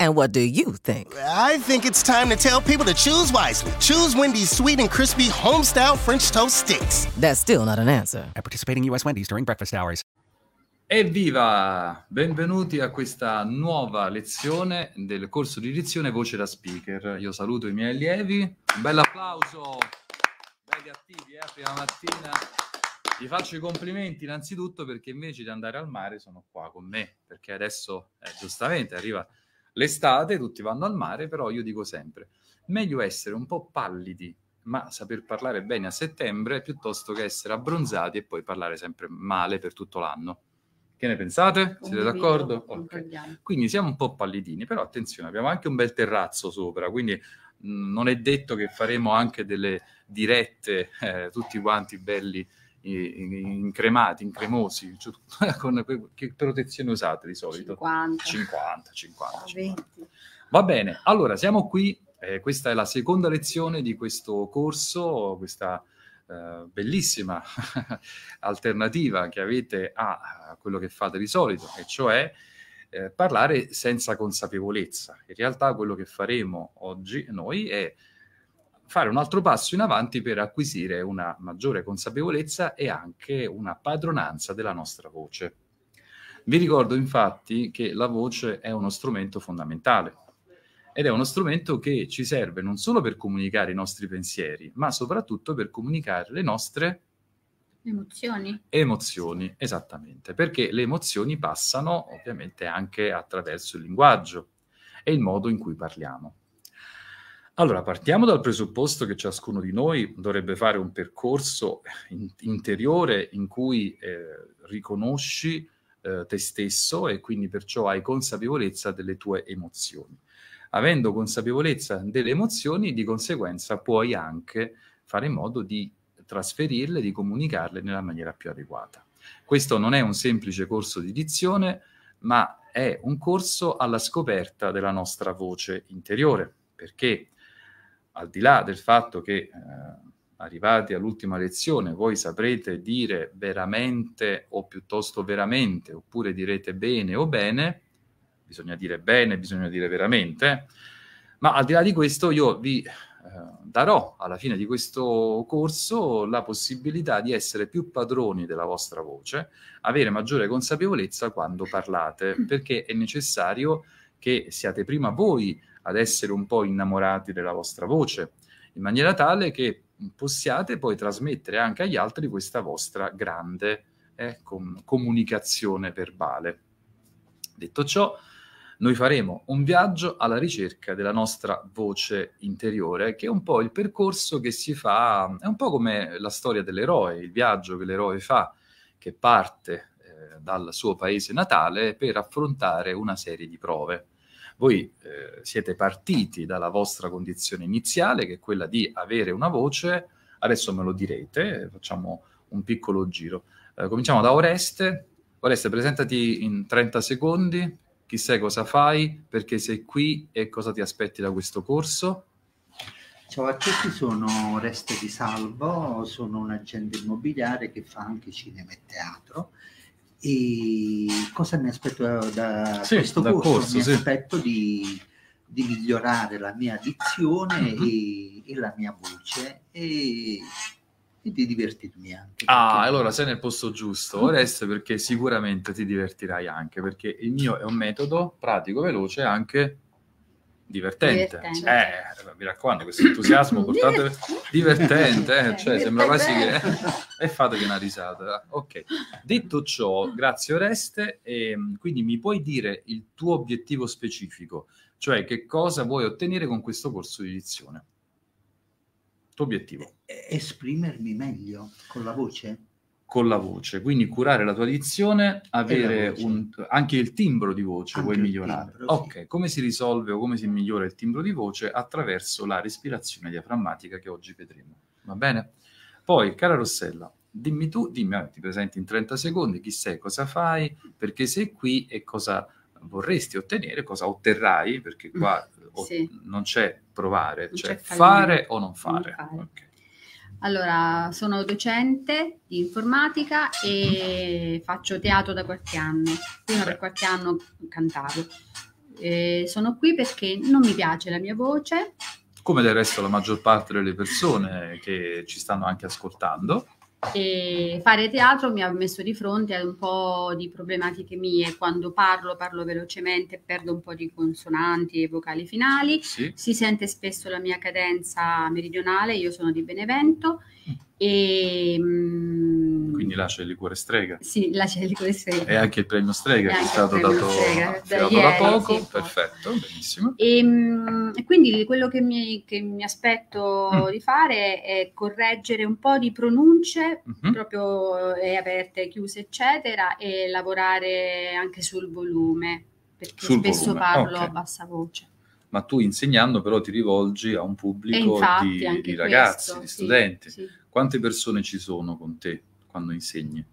And what do you think? I think it's time to tell people to choose wisely. Choose Wendy's sweet and crispy home-style French toast sticks. That's still not an answer. At participating U.S. Wendy's during breakfast hours. Evviva! Benvenuti a questa nuova lezione del corso di lezione Voce da Speaker. Io saluto i miei allievi. Un bel applauso! Belli attivi, eh? Prima mattina. Vi faccio i complimenti innanzitutto perché invece di andare al mare sono qua con me, perché adesso eh, giustamente arriva l'estate, tutti vanno al mare, però io dico sempre, meglio essere un po' pallidi, ma saper parlare bene a settembre, piuttosto che essere abbronzati e poi parlare sempre male per tutto l'anno. Che ne pensate? Siete d'accordo? Ok. concordiamo. Quindi siamo un po' pallidini, però attenzione, abbiamo anche un bel terrazzo sopra, quindi mh, non è detto che faremo anche delle dirette eh, tutti quanti belli incremati, incremosi, con che protezione usate di solito? 50, 50, 50, 50. 20. Va bene, allora siamo qui, eh, questa è la seconda lezione di questo corso, questa eh, bellissima alternativa che avete a, a quello che fate di solito, e cioè eh, parlare senza consapevolezza. In realtà quello che faremo oggi noi è fare un altro passo in avanti per acquisire una maggiore consapevolezza e anche una padronanza della nostra voce. Vi ricordo infatti che la voce è uno strumento fondamentale ed è uno strumento che ci serve non solo per comunicare i nostri pensieri, ma soprattutto per comunicare le nostre Emozioni? emozioni, esattamente, perché le emozioni passano ovviamente anche attraverso il linguaggio e il modo in cui parliamo. Allora, partiamo dal presupposto che ciascuno di noi dovrebbe fare un percorso in- interiore in cui eh, riconosci eh, te stesso e quindi perciò hai consapevolezza delle tue emozioni. Avendo consapevolezza delle emozioni, di conseguenza puoi anche fare in modo di trasferirle, di comunicarle nella maniera più adeguata. Questo non è un semplice corso di dizione, ma è un corso alla scoperta della nostra voce interiore, perché al di là del fatto che eh, arrivati all'ultima lezione voi saprete dire veramente o piuttosto veramente, oppure direte bene o bene, bisogna dire bene, bisogna dire veramente, ma al di là di questo io vi eh, darò alla fine di questo corso la possibilità di essere più padroni della vostra voce, avere maggiore consapevolezza quando parlate, perché è necessario che siate prima voi ad essere un po' innamorati della vostra voce, in maniera tale che possiate poi trasmettere anche agli altri questa vostra grande eh, com- comunicazione verbale. Detto ciò, noi faremo un viaggio alla ricerca della nostra voce interiore, che è un po' il percorso che si fa, è un po' come la storia dell'eroe, il viaggio che l'eroe fa, che parte eh, dal suo paese natale per affrontare una serie di prove. Voi eh, siete partiti dalla vostra condizione iniziale, che è quella di avere una voce, adesso me lo direte, facciamo un piccolo giro. Eh, cominciamo da Oreste. Oreste, presentati in 30 secondi, chi sei, cosa fai, perché sei qui e cosa ti aspetti da questo corso. Ciao a tutti, sono Oreste Di Salvo, sono un agente immobiliare che fa anche cinema e teatro. E cosa mi aspetto da, da Sì, questo dal corso? corso, mi sì. aspetto di, di migliorare la mia dizione Mhm. e, e la mia voce e, e di divertirmi anche. Ah, allora sei nel posto giusto, Oreste, perché sicuramente ti divertirai anche, perché il mio è un metodo pratico, veloce e anche divertente. Divertente. Eh, mi raccomando, questo entusiasmo portate divertente, eh, cioè sembra quasi che... e fatevi una risata. Ok, detto ciò, grazie Oreste, ehm, quindi mi puoi dire il tuo obiettivo specifico, cioè che cosa vuoi ottenere con questo corso di dizione? Tuo obiettivo? esprimermi meglio con la voce. Con la voce, quindi curare la tua dizione, avere un- anche il timbro di voce, Anche vuoi migliorare. timbro, sì. ok, come si risolve o come si migliora il timbro di voce? Attraverso la respirazione diaframmatica che oggi vedremo. Va bene? Poi, cara Rossella, dimmi tu, dimmi, ah, ti presenti in 30 secondi, chi sei, cosa fai, perché sei qui e cosa vorresti ottenere, cosa otterrai, perché qua o- Sì. non c'è provare, Non c'è c'è fare o non fare. Non fare. Ok. Allora, sono docente di informatica e faccio teatro da qualche anno. Prima per qualche anno cantavo. Eh, sono qui perché non mi piace la mia voce, Come del resto la maggior parte delle persone che ci stanno anche ascoltando. E fare teatro mi ha messo di fronte a un po' di problematiche mie. Quando parlo, parlo velocemente, perdo un po' di consonanti e vocali finali. Sì. Si sente spesso la mia cadenza meridionale, io sono di Benevento e mm, Quindi lascia il liquore strega. sì, la c'è il liquore E anche il premio strega che è stato dato, Strega, da ieri, da poco. sì, Perfetto, benissimo. E, mm, quindi quello che mi, che mi aspetto Mm. di fare è correggere un po' di pronunce, Mhm. proprio eh, aperte, chiuse, eccetera, e lavorare anche sul volume, perché Sul spesso volume, parlo ok. a bassa voce. Ma tu insegnando però ti rivolgi a un pubblico di, di ragazzi, questo, di sì, studenti. sì. Quante persone ci sono con te quando insegni?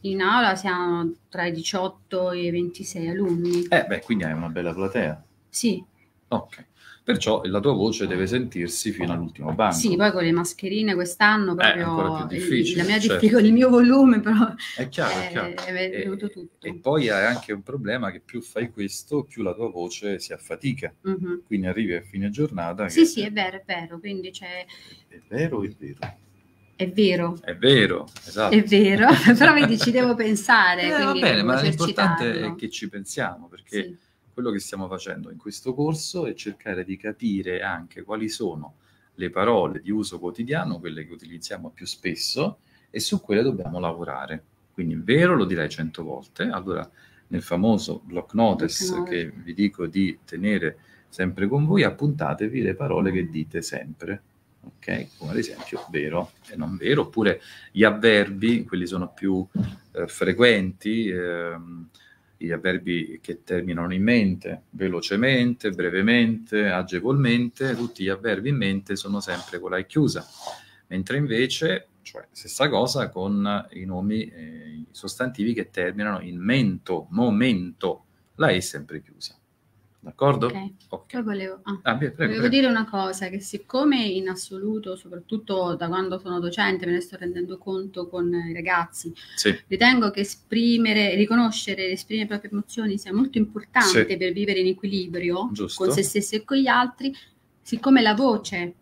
In aula siamo tra i 18 e i 26 alunni. Eh beh, quindi hai una bella platea. Sì, Ok. Perciò la tua voce deve sentirsi fino all'ultimo banco. sì, poi con le mascherine quest'anno proprio ancora più il- difficile, la mia certo. il mio volume però È chiaro, è è, chiaro. è E- venuto tutto. E poi hai anche un problema che più fai questo, più la tua voce si affatica. Mhm. Quindi arrivi a fine giornata. Sì, sì, è vero, è vero, quindi c'è, È vero, è vero. È vero, È vero, esatto. è vero, però vedi ci devo pensare. Eh, va bene, ma l'importante è che ci pensiamo, perché Sì. quello che stiamo facendo in questo corso è cercare di capire anche quali sono le parole di uso quotidiano, quelle che utilizziamo più spesso, e su quelle dobbiamo lavorare. Quindi in vero lo direi cento volte. Allora, nel famoso block notice Block notice. che vi dico di tenere sempre con voi, appuntatevi le parole che dite sempre. Ok? Come ad esempio vero e non vero, oppure gli avverbi, quelli sono più eh, frequenti, ehm, gli avverbi che terminano in mente, velocemente, brevemente, agevolmente, tutti gli avverbi in mente sono sempre con la E chiusa, mentre invece, cioè stessa cosa con i nomi, eh, i sostantivi che terminano in mento, momento, la E sempre chiusa. D'accordo? Ok. Ok. Poi volevo, ah, Ah, prego, volevo prego. dire una cosa, che siccome in assoluto, soprattutto da quando sono docente, me ne sto rendendo conto con i ragazzi, Sì, ritengo che esprimere, riconoscere e esprimere le proprie emozioni sia molto importante Sì. per vivere in equilibrio Giusto. con se stessi e con gli altri, siccome la voce,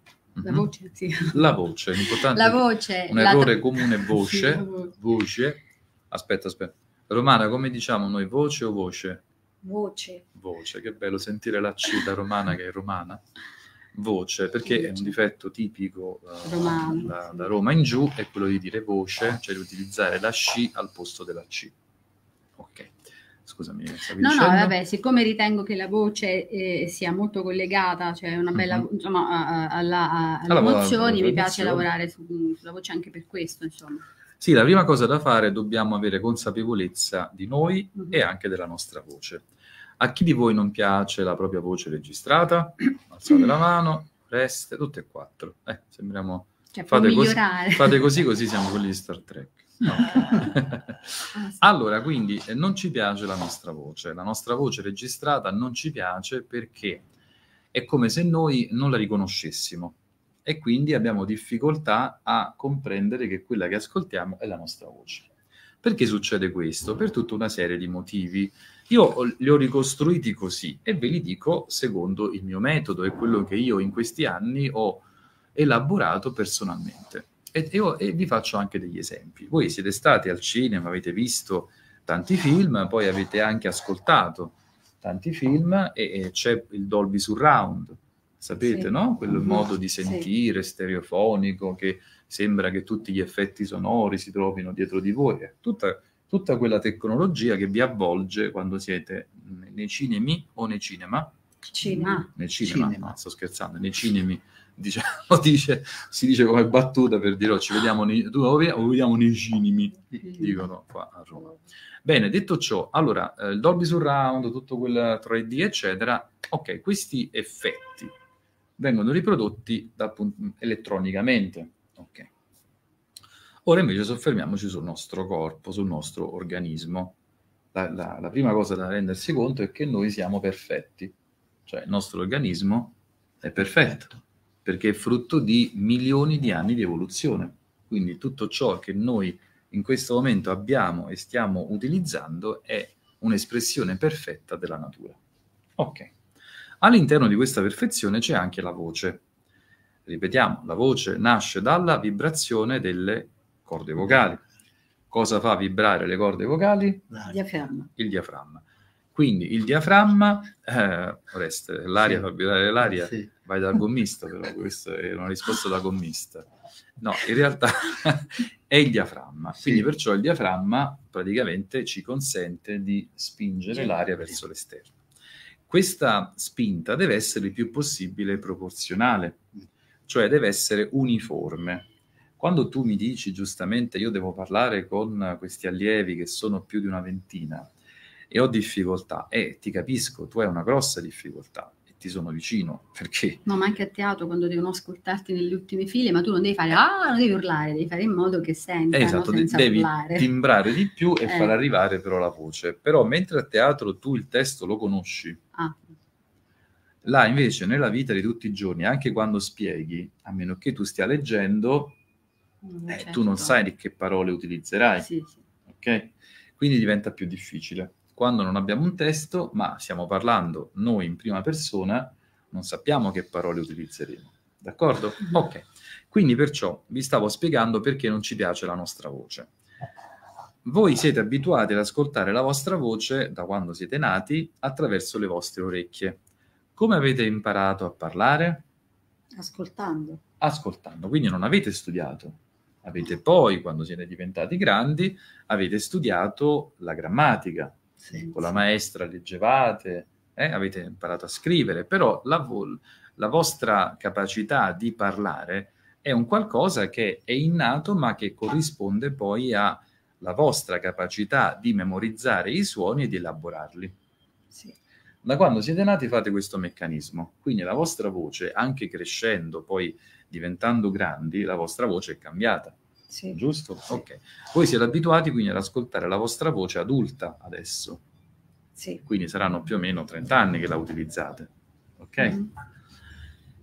la Mhm. voce, sì, La voce, l'importante la voce, un la- errore comune Sì, voce, la voce. voce, aspetta, aspetta. Romana, come diciamo noi, voce o voce? Voce. Voce, che bello sentire la C da romana che è romana. Voce, perché è un Voce. difetto tipico eh, Romano, da, sì. da Roma in giù, è quello di dire voce, cioè di utilizzare la C al posto della C. Ok, scusami, No, no, dicendo? vabbè, siccome ritengo che la voce eh, sia molto collegata, cioè una bella, Mhm. insomma, alla- a- alle Alla- alla- emozioni, alla mi piace lavorare su- sulla voce anche per questo, insomma. Sì, la prima cosa da fare è dobbiamo avere consapevolezza di noi Mhm. e anche della nostra voce. A chi di voi non piace la propria voce registrata? Alzate la mano, reste, tutte e quattro. Eh, sembriamo... Cioè, Fate così, fate così, così siamo quelli di Star Trek. Ok. Ah, allora, quindi eh, non ci piace la nostra voce. La nostra voce registrata non ci piace perché è come se noi non la riconoscessimo e quindi abbiamo difficoltà a comprendere che quella che ascoltiamo è la nostra voce. Perché succede questo? Per tutta una serie di motivi. Io li ho ricostruiti così e ve li dico secondo il mio metodo e quello che io in questi anni ho elaborato personalmente. E, ho- e vi faccio anche degli esempi. Voi siete stati al cinema, avete visto tanti film, poi avete anche ascoltato tanti film e, e c'è il Dolby Surround, sapete, Sì. no? Quel Mhm. modo di Sì. sentire stereofonico che sembra che tutti gli effetti sonori si trovino dietro di voi. È Tutta, tutta quella tecnologia che vi avvolge quando siete nei cinemi o nei cinema Cinema. nei cinema, Cinema. no, sto scherzando, nei cinemi diciamo, dice, si dice come battuta per dire oh, ci vediamo nei, tu lo vediamo nei cinemi, dicono qua a Roma. Bene, detto ciò, allora, eh, il Dolby Surround, tutto quel 3D, eccetera, ok, questi effetti vengono riprodotti da, appunto, elettronicamente, ok. Ora invece soffermiamoci sul nostro corpo, sul nostro organismo. La, la, la prima cosa da rendersi conto è che noi siamo perfetti, cioè il nostro organismo è perfetto, perché è frutto di milioni di anni di evoluzione. Quindi tutto ciò che noi in questo momento abbiamo e stiamo utilizzando è un'espressione perfetta della natura. Ok. All'interno di questa perfezione c'è anche la voce. Ripetiamo, la voce nasce dalla vibrazione delle corde vocali. Cosa fa vibrare le corde vocali? Il diaframma. Il diaframma. Quindi il diaframma, eh, Oreste, l'aria Sì. fa vibrare l'aria, Sì. vai dal gommista, però questa è una risposta da gommista. No, in realtà è il diaframma, Sì. quindi perciò il diaframma praticamente ci consente di spingere Sì. l'aria verso l'esterno. Questa spinta deve essere il più possibile proporzionale, cioè deve essere uniforme. Quando tu mi dici giustamente io devo parlare con questi allievi che sono più di una ventina e ho difficoltà, e ti capisco, tu hai una grossa difficoltà e ti sono vicino, perché No, ma anche a teatro quando devono ascoltarti nelle ultime file, ma tu non devi fare, ah, non devi urlare, devi fare in modo che sentano esatto, de- senza devi urlare. timbrare di più e Eh. far arrivare però la voce. Però mentre a teatro tu il testo lo conosci, Ah, là invece nella vita di tutti i giorni, anche quando spieghi, a meno che tu stia leggendo, non eh, certo. tu non sai di che parole utilizzerai. Sì, sì. ok? Quindi diventa più difficile. Quando non abbiamo un testo, ma stiamo parlando noi in prima persona, non sappiamo che parole utilizzeremo. D'accordo? Ok. Quindi perciò vi stavo spiegando perché non ci piace la nostra voce. Voi siete abituati ad ascoltare la vostra voce da quando siete nati attraverso le vostre orecchie. Come avete imparato a parlare? Ascoltando. ascoltando, quindi non avete studiato. Avete poi, quando siete diventati grandi, avete studiato la grammatica. Sì. Con la maestra leggevate, eh, avete imparato a scrivere, però la, vo- la vostra capacità di parlare è un qualcosa che è innato, ma che corrisponde poi alla vostra capacità di memorizzare i suoni e di elaborarli. Sì. Da quando siete nati fate questo meccanismo, quindi la vostra voce, anche crescendo, poi diventando grandi, la vostra voce è cambiata, Sì. giusto? Ok. Voi siete abituati quindi ad ascoltare la vostra voce adulta adesso, Sì. quindi saranno più o meno 30 anni che la utilizzate, ok? Mhm.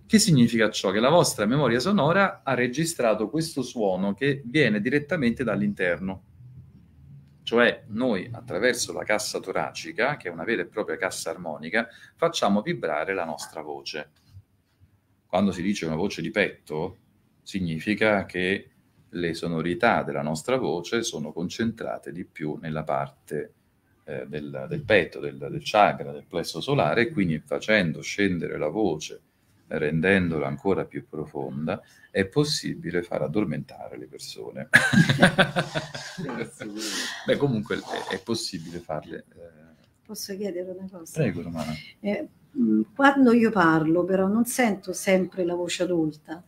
Che significa ciò? Che la vostra memoria sonora ha registrato questo suono che viene direttamente dall'interno. Cioè noi attraverso la cassa toracica, che è una vera e propria cassa armonica, facciamo vibrare la nostra voce. Quando si dice una voce di petto, significa che le sonorità della nostra voce sono concentrate di più nella parte eh, del, del petto, del, del chakra, del plesso solare, e quindi facendo scendere la voce rendendola ancora più profonda, è possibile far addormentare le persone. Beh, comunque è, è possibile farle. eh. Posso chiedere una cosa? Prego, Romana. Eh, quando io parlo, però, non sento sempre la voce adulta.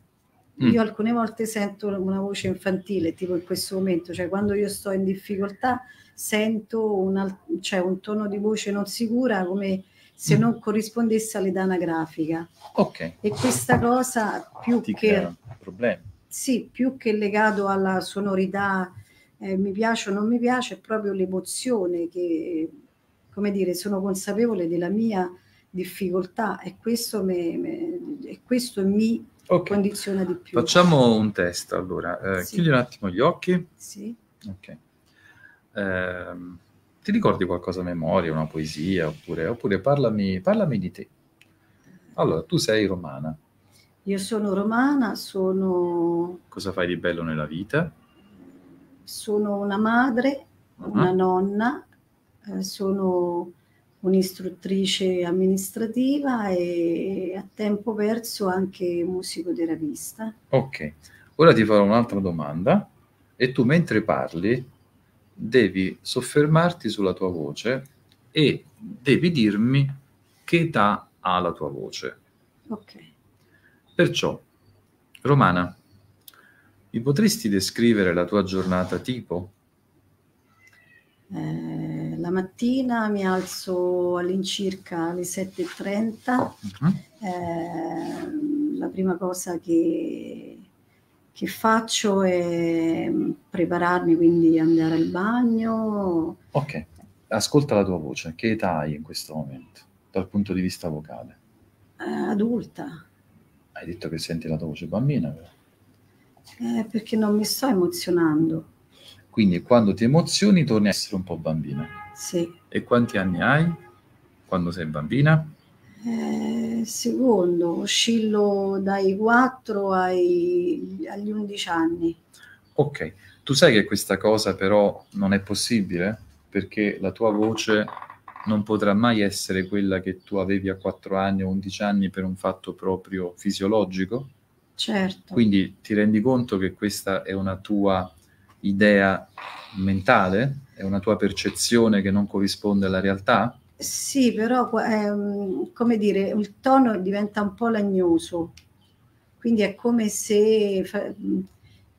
Mm. Io alcune volte sento una voce infantile, tipo in questo momento, cioè quando io sto in difficoltà sento un, al- cioè, un tono di voce non sicura come se Mm. non corrispondesse all'età anagrafica. Ok, E questa cosa più ti che problemi. sì, più che legato alla sonorità, eh, mi piace o non mi piace, è proprio l'emozione che, come dire, sono consapevole della mia difficoltà e questo, me- me- e questo mi Ok, condiziona di più. facciamo un test allora. Eh, Sì. Chiudi un attimo gli occhi. Sì. Ok. Ehm, ti ricordi qualcosa a memoria, una poesia, oppure, oppure parlami, parlami di te. Allora, tu sei romana. Io sono romana, sono, Cosa fai di bello nella vita? sono una madre, una Ah, nonna, eh, sono un'istruttrice amministrativa e a tempo perso anche musicoterapista. Ok, ora ti farò un'altra domanda e tu mentre parli devi soffermarti sulla tua voce e devi dirmi che età ha la tua voce. Ok. Perciò, Romana, mi potresti descrivere la tua giornata tipo? Eh, la mattina mi alzo all'incirca alle 7.30. Mhm. Eh, la prima cosa che, che faccio è mm, prepararmi, quindi andare al bagno. Ok, ascolta la tua voce. Che età hai in questo momento, dal punto di vista vocale? eh, adulta, Hai detto che senti la tua voce bambina, però. eh, perché non mi sto emozionando. Quindi quando ti emozioni torni a essere un po' bambina. Sì. E quanti anni hai quando sei bambina? Eh, secondo, oscillo dai 4 ai, agli 11 anni. Ok, tu sai che questa cosa però non è possibile perché la tua voce non potrà mai essere quella che tu avevi a 4 anni o 11 anni per un fatto proprio fisiologico. Certo. Quindi ti rendi conto che questa è una tua idea mentale, è una tua percezione che non corrisponde alla realtà? Sì, però ehm, come dire, il tono diventa un po' lagnoso, quindi è come se fa-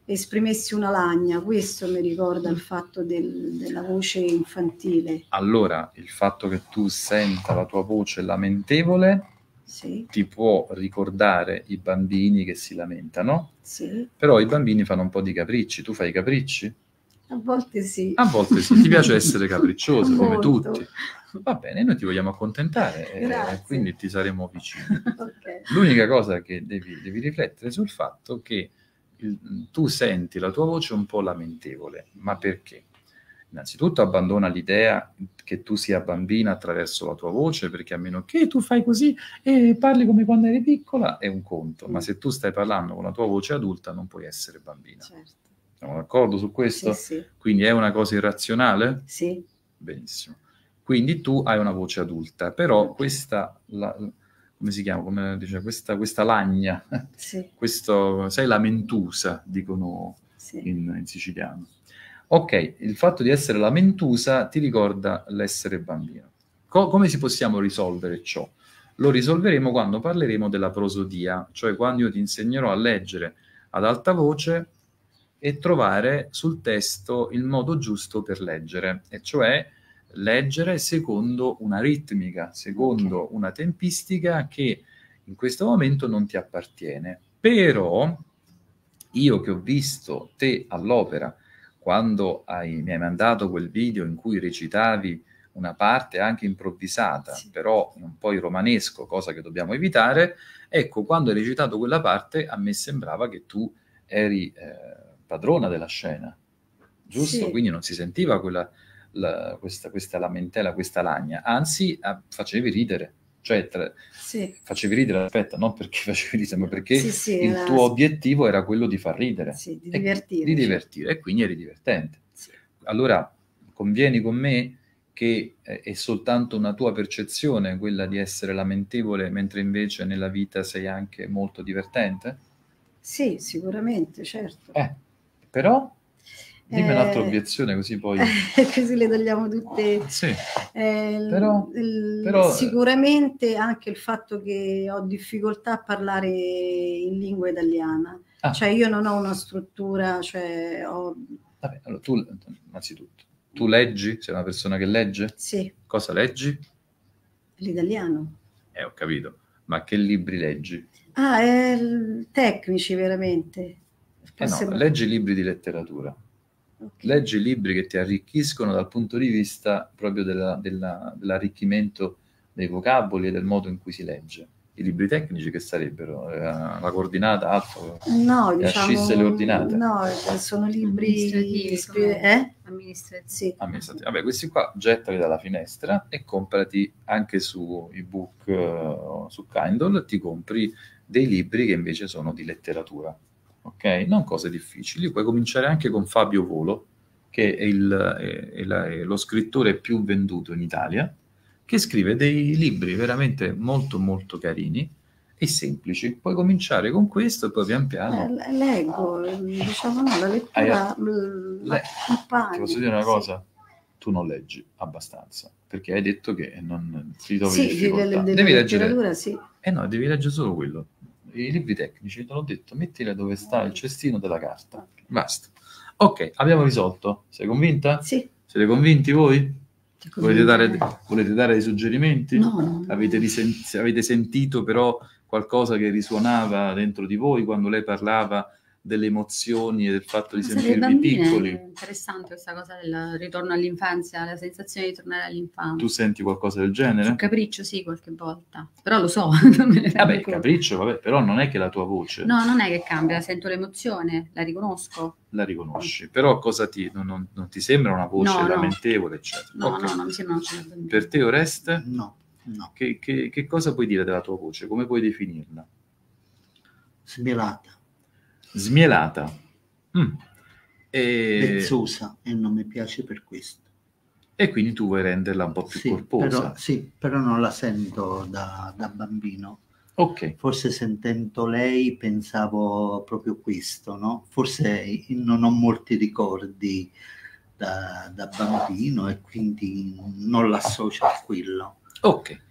esprimessi una lagna, questo mi ricorda il fatto del- della voce infantile. Allora, il fatto che tu senta la tua voce lamentevole Sì, ti può ricordare i bambini che si lamentano, sì, però i bambini fanno un po' di capricci. Tu fai i capricci? A volte sì. A volte sì, ti piace essere capriccioso come tutti. Va bene, noi ti vogliamo accontentare e Grazie. quindi ti saremo vicini. Ok. L'unica cosa che devi, devi riflettere sul fatto che il- tu senti la tua voce un po' lamentevole, ma perché? Innanzitutto abbandona l'idea che tu sia bambina attraverso la tua voce, perché a meno che tu fai così e parli come quando eri piccola è un conto, ma Mm. se tu stai parlando con la tua voce adulta non puoi essere bambina. Certo. Siamo d'accordo su questo? Sì, sì, Quindi è una cosa irrazionale? sì, Benissimo. Quindi tu hai una voce adulta, però questa, la- come si chiama? Come dice, questa, questa lagna, sì, questo, sei lamentusa, dicono in, in siciliano. Ok, il fatto di essere lamentusa ti ricorda l'essere bambino. Co- come si possiamo risolvere ciò? Lo risolveremo quando parleremo della prosodia, cioè quando io ti insegnerò a leggere ad alta voce e trovare sul testo il modo giusto per leggere, e cioè leggere secondo una ritmica, secondo una tempistica che in questo momento non ti appartiene. Però io che ho visto te all'opera quando hai- mi hai mandato quel video in cui recitavi una parte anche improvvisata, Sì. però un po' in romanesco, cosa che dobbiamo evitare, ecco, quando hai recitato quella parte a me sembrava che tu eri eh, padrona della scena, giusto? Sì. Quindi non si sentiva quella, la- questa, questa lamentela, questa lagna, anzi ah, facevi ridere, cioè tra- Sì, facevi ridere, aspetta, non perché facevi ridere, ma perché sì, il tuo obiettivo era quello di far ridere, di E- divertire. di divertire, e quindi eri divertente. Allora, convieni con me che eh, è soltanto una tua percezione quella di essere lamentevole, mentre invece nella vita sei anche molto divertente? Sì, sicuramente, certo. Eh, però dimmi Eh, un'altra obiezione così poi... Così le togliamo tutte. Sì, Eh, Però- il- però- sicuramente anche il fatto che ho difficoltà a parlare in lingua italiana, Ah. cioè io non ho una struttura, cioè ho, vabbè, allora tu, innanzitutto, tu leggi? Sei una persona che legge? sì, Cosa leggi? l'italiano. Eh, ho capito. Ma che libri leggi? Ah, il- tecnici veramente. Eh no, leggi libri di letteratura. ok. Leggi libri che ti arricchiscono dal punto di vista proprio della- della- dell'arricchimento dei vocaboli e del modo in cui si legge. I libri tecnici che sarebbero eh, la coordinata alfa, No, Le diciamo, ascisse e le ordinate. no, sono libri Amministrativi, eh? Amministrativi. Sì, amministrativi. Vabbè, questi qua gettali dalla finestra e comprati anche su ebook, eh, su Kindle, ti compri dei libri che invece sono di letteratura, ok? Non cose difficili. Puoi cominciare anche con Fabio Volo, che è, il- è- è la- è lo scrittore più venduto in Italia, che scrive dei libri veramente molto molto carini e semplici. Puoi cominciare con questo e poi pian piano... Eh, leggo, diciamo no, la lettura mm, Le- Ti posso dire una cosa? Tu non leggi abbastanza, perché hai detto che non ti trovi Sì, di- difficoltà. della- della devi leggere, sì. eh no, devi leggere solo quello. I libri tecnici, te l'ho detto, mettili dove sta il cestino della carta. Basta. Ok, abbiamo risolto. Sei convinta? Sì. Siete convinti voi? Volete dare, volete dare dei suggerimenti? No, no. Avete, risen- avete sentito però qualcosa che risuonava dentro di voi quando lei parlava delle emozioni e del fatto di sentirvi bambine piccoli. È interessante questa cosa del ritorno all'infanzia, la sensazione di tornare all'infanzia. Tu senti qualcosa del genere? Un capriccio, sì, qualche volta. Però lo so, Vabbè, capriccio, vabbè, però non è che la tua voce No, non è che cambia, sento l'emozione, la riconosco. la riconosci, però cosa ti, non, non- non ti sembra una voce No, no. lamentevole, eccetera. No, Ok. no, non mi sembra una voce bambino. Per te, Oreste, No, no, che, che- che cosa puoi dire della tua voce? Come puoi definirla? smielata, Smielata. Mm. E, vezzosa e non mi piace per questo. e quindi tu vuoi renderla un po' più Sì corposa. però, sì, però non la sento da, da bambino. Ok, Forse sentendo lei pensavo proprio questo, no? Forse non ho molti ricordi da, da bambino e quindi non l'associo a quello. ok.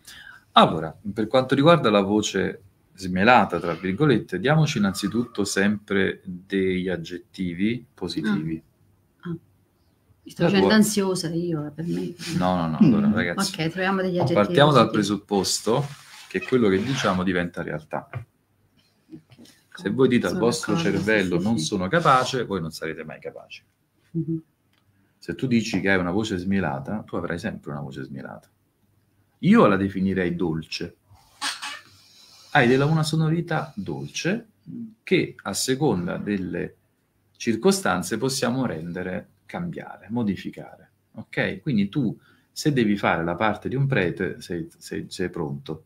Allora, per quanto riguarda la voce smielata, tra virgolette, diamoci innanzitutto sempre degli aggettivi positivi. Mi sto facendo tua- ansiosa io, per me. No, no, no, allora Mm. ragazzi, Ok, troviamo degli aggettivi. partiamo dal presupposto che quello che diciamo diventa realtà. Se voi dite al Sono vostro d'accordo, cervello sì, non sì. sono capace, voi non sarete mai capaci. Mhm. Se tu dici che hai una voce smielata, tu avrai sempre una voce smielata. Io la definirei dolce. Hai della, una sonorità dolce che a seconda delle circostanze possiamo rendere, cambiare, modificare. Ok? Quindi tu, se devi fare la parte di un prete, sei, sei- sei pronto.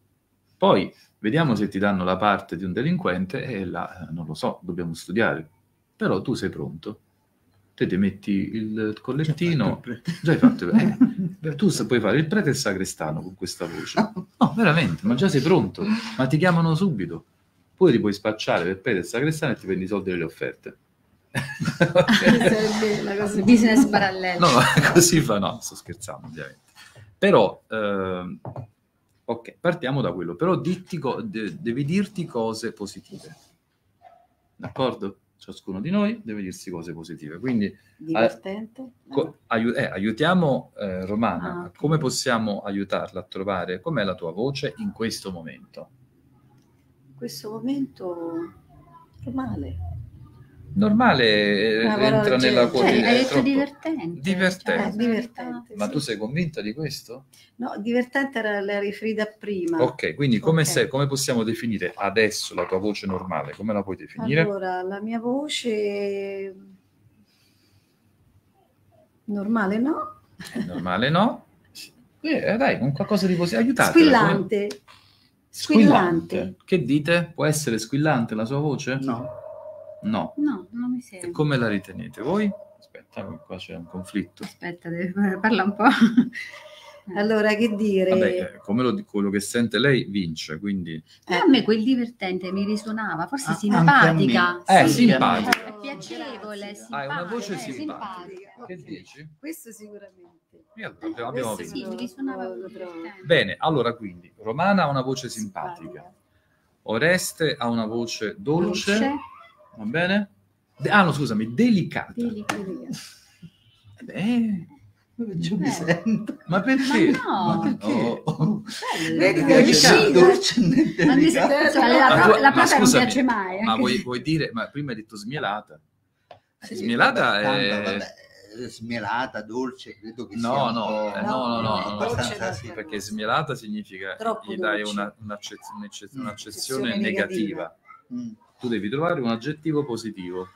Poi vediamo se ti danno la parte di un delinquente e là, eh, non lo so, dobbiamo studiare. Però tu sei pronto. Te ti metti il collettino, già hai fatto... eh, beh, tu sa- puoi fare il prete e il sacrestano con questa voce. No, veramente, ma già sei pronto. Ma ti chiamano subito. Poi ti puoi spacciare per prete e sacrestano e ti prendi i soldi delle offerte. Sarebbe la cosa Business parallelo. No, così fa, no, sto scherzando ovviamente. Però, ehm, ok, partiamo da quello, però ditti co- de- devi dirti cose positive, d'accordo? Ciascuno di noi deve dirsi cose positive, quindi divertente. co- aiu- eh, aiutiamo eh, Romana, Ah, come possiamo aiutarla a trovare com'è la tua voce in questo momento? In questo momento male. Normale, eh, parola entra nella leggera. Cioè, quotidianità. hai è detto troppo- divertente. Divertente. Cioè, divertente. Ma sì. tu sei convinta di questo? No, divertente era la riferita prima. Ok, quindi come, Ok. sei- come possiamo definire adesso la tua voce normale? Come la puoi definire? Allora, la mia voce normale, no? Normale no? Eh, dai, con qualcosa di positivo. Aiutate. Squillante. Squillante. Che dite? Può essere squillante la sua voce? No, No. No, non mi E sembra. come la ritenete voi? Aspetta, qua c'è un conflitto. Aspetta, devi- parla un po'. Allora, che dire? Vabbè, eh, come lo, quello che sente lei vince, quindi... Eh, a me quel divertente mi risuonava, forse Ah, simpatica. Eh, Sì, simpatica. È piacevole, simpatica. Ah, è una voce eh, simpatica. Ok. Che dici? Questo sicuramente. E allora abbiamo, abbiamo questo vinto. Sì, mi risuonava. Bene, allora quindi, Romana ha una voce simpatica. Oreste ha una voce dolce, Dolce, va bene? De- ah no, scusami, delicata. delicata. Eh, mi Eh. sento. ma perché? Ma no. Ma perché? Oh, Vedi mi che è piace vicino. dolce mi delicato. cioè, la, Ma la, la ma propria non piace mai. Ma vuoi, vuoi dire, ma prima hai detto smielata? Sì, Smielata vabbè, è- tanto, vabbè, smielata, dolce, credo che sia No, un no, eh, no, no, no, no, sì. Perché smielata significa Troppo gli dai una, un'accez- un'ecce- Mm. un'accezione Accezione negativa. Mm. Tu devi trovare un aggettivo positivo.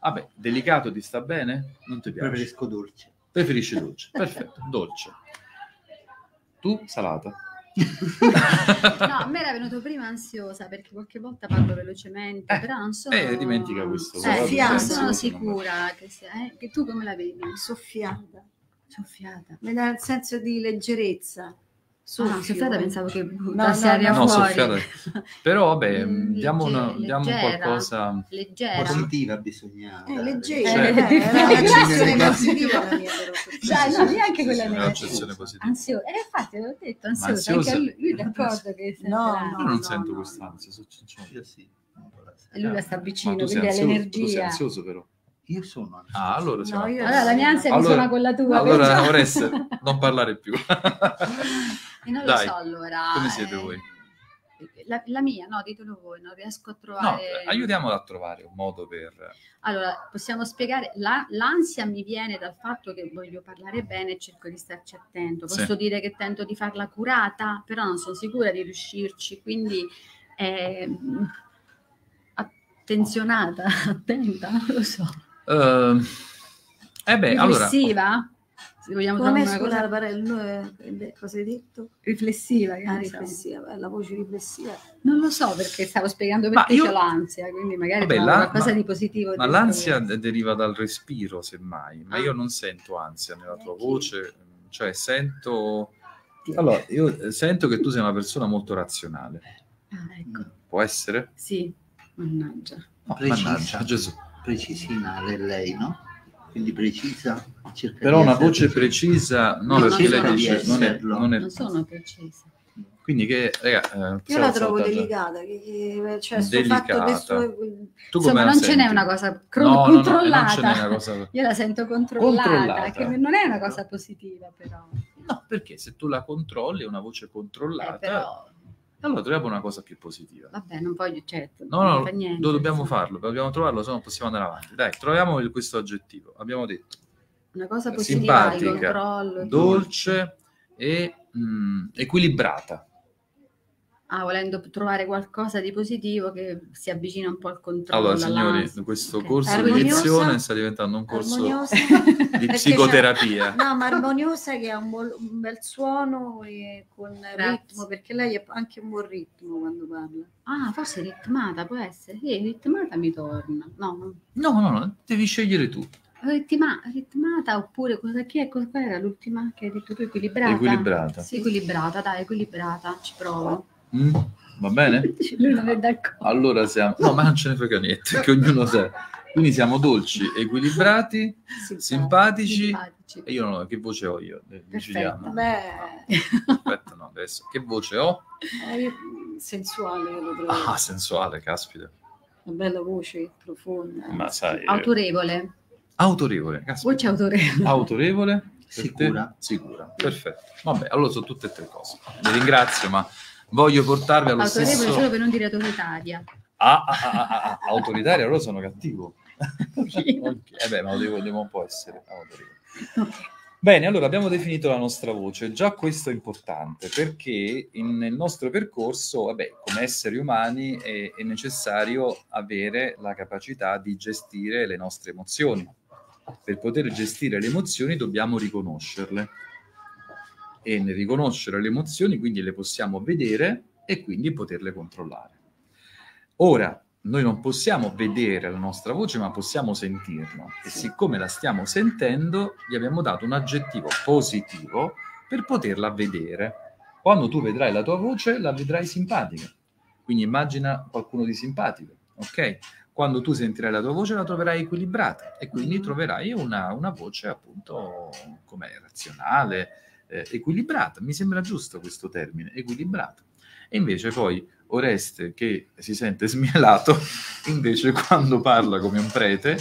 Vabbè, delicato ti sta bene? Non ti piace? Preferisco dolce. Preferisci dolce. Perfetto, dolce. Tu salata. No, a me era venuto prima ansiosa perché qualche volta parlo velocemente, Eh, però non sono. eh, dimentica questo, Eh, sì, non sono sicura che sia. eh, che tu come la vedi? Soffiata. Soffiata. Mi dà il senso di leggerezza. Ah, no, Soffio. soffiata pensavo che no, buttassi aria No, fuori. soffiata. Però vabbè, Mm, diamo, una- diamo leggera. qualcosa... Leggera. Positiva bisogna. Eh, leggera. Cioè- eh, È un'accezione positiva la mia però. Dai, no, neanche quella negativa. Un'accezione positiva. Ansiosa. Eh, infatti, l'avevo detto, ansiosa. ansiosa- Anche lui, lui è d'accordo che No. Io non no, sento no. quest'ansia, sono sincero. Io sì. E lui la sta vicino, quindi ha ansioso, tu sei l'energia. ansioso però. Io sono ansioso. Ah, allora siamo No, io-. Allora, la mia ansia Allora- risuona con la tua. Allora. Oreste, non parlare più. E non Dai, lo so allora. come siete eh, voi? la, la mia, no, ditelo voi, non riesco a No, trovare... aiutiamola a trovare un modo per... Allora, possiamo spiegare, la- l'ansia mi viene dal fatto che voglio parlare bene e cerco di starci attento. Posso Sì. dire che tento di farla curata, però non sono sicura di riuscirci, quindi ehm, attenzionata, attenta, non lo so. Ehm, eh beh, allora... Riflessiva? Se vogliamo Come una scusa, cosa Barello, eh, cosa hai detto? riflessiva, che Ah, ne so. riflessiva, eh, la voce riflessiva. Non lo so perché stavo spiegando Ma perché io- c'ho l'ansia, quindi magari Vabbè, la- qualcosa ma- di positivo. Ma l'ansia questo. de- deriva dal respiro, semmai, ma Ah. io non sento ansia nella tua Neanche voce, cioè sento... Allora, io eh, sento che tu sei una persona molto razionale. Ah, ecco, Può essere? sì, mannaggia. No, mannaggia, Gesù. Precisina lei, no? Quindi precisa. cerca Però una voce precisa. precisa, no, No, perché non lei sono dice, di non è, non è- Non sono precisa. Quindi che, raga, eh, Io la trovo delicata, che, cioè Delicata. suo... Tu Insomma, non ce n'è una cosa cro- No, no, no, non controllata. cosa... Io la sento controllata, Controllata. che non è una cosa positiva, però. No, perché se tu la controlli è una voce Eh, controllata, però allora troviamo una cosa più positiva. vabbè, non voglio, certo. No, no, fa niente. dobbiamo insomma. farlo, dobbiamo trovarlo, se no possiamo andare avanti. Dai, troviamo il- questo aggettivo. Abbiamo detto Una cosa positiva, simpatica, dolce e mm, equilibrata. Ah, volendo trovare qualcosa di positivo che si avvicina un po' al controllo. Allora, signori, questo Ok. corso di Armoniosa? lezione sta diventando un corso Armoniosa. di psicoterapia. No, ma armoniosa che ha un, bol- un bel suono e con Grazie. ritmo, perché lei ha anche un buon ritmo quando parla. Ah, forse ritmata, può essere. Sì, ritmata mi torna. No, no. No, no, devi scegliere tu. Ritma- ritmata oppure cosa, chi è, qual era l'ultima che hai detto tu? Equilibrata? Equilibrata. Sì, equilibrata, dai, equilibrata, ci provo. Mm? Va bene? Lui non è d'accordo. Allora siamo... No, ma non ce ne frega niente, che ognuno sa. Quindi siamo dolci, equilibrati, simpatici. Simpatici. E io non ho, che voce ho io? Eh, Decidiamo. Beh, Aspetta, no, adesso. Che voce ho? eh, sensuale lo trovo. Ah, sensuale, caspita. Una bella voce profonda. Ma sai... eh, Autorevole, Autorevole, caspita. voce autorevole. Autorevole? Per te? Sicura. Sicura, perfetto. Vabbè, allora sono tutte e tre cose. Vi ringrazio, ma voglio portarvi allo Autorevole stesso... solo per non dire autoritaria. Ah, ah, ah, ah, ah, autoritario, allora sono cattivo. Ok, Eh beh, ma lo devo, devo un po' essere autorevole. Bene, allora abbiamo definito la nostra voce. Già questo è importante perché in- nel nostro percorso, vabbè, come esseri umani è, è necessario avere la capacità di gestire le nostre emozioni. Per poter gestire le emozioni dobbiamo riconoscerle. E nel riconoscere le emozioni, quindi le possiamo vedere e quindi poterle controllare. Ora, noi non possiamo vedere la nostra voce, ma possiamo sentirla. E siccome la stiamo sentendo, gli abbiamo dato un aggettivo positivo per poterla vedere. Quando tu vedrai la tua voce, la vedrai simpatica. Quindi immagina qualcuno di simpatico, ok? Quando tu sentirai la tua voce, la troverai equilibrata e quindi troverai una, una voce appunto come razionale, eh, equilibrata. Mi sembra giusto questo termine, equilibrata. E invece poi Oreste, che si sente smielato, invece quando parla come un prete,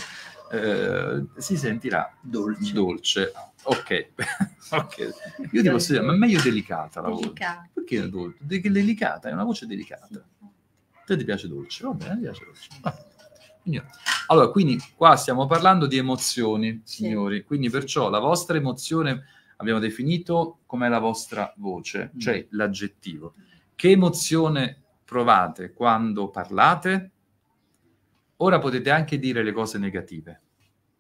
eh, si sentirà Dolce. dolce. Ok, ok. Io ti posso dire, ma è meglio delicata la voce. Delicata. Perché è dolce? Perché è delicata, è una voce delicata. A te ti piace dolce? Va bene, ti piace dolce. Allora, quindi qua stiamo parlando di emozioni, signori. Quindi perciò la vostra emozione abbiamo definito come la vostra voce, cioè l'aggettivo. Che emozione provate quando parlate? Ora potete anche dire le cose negative,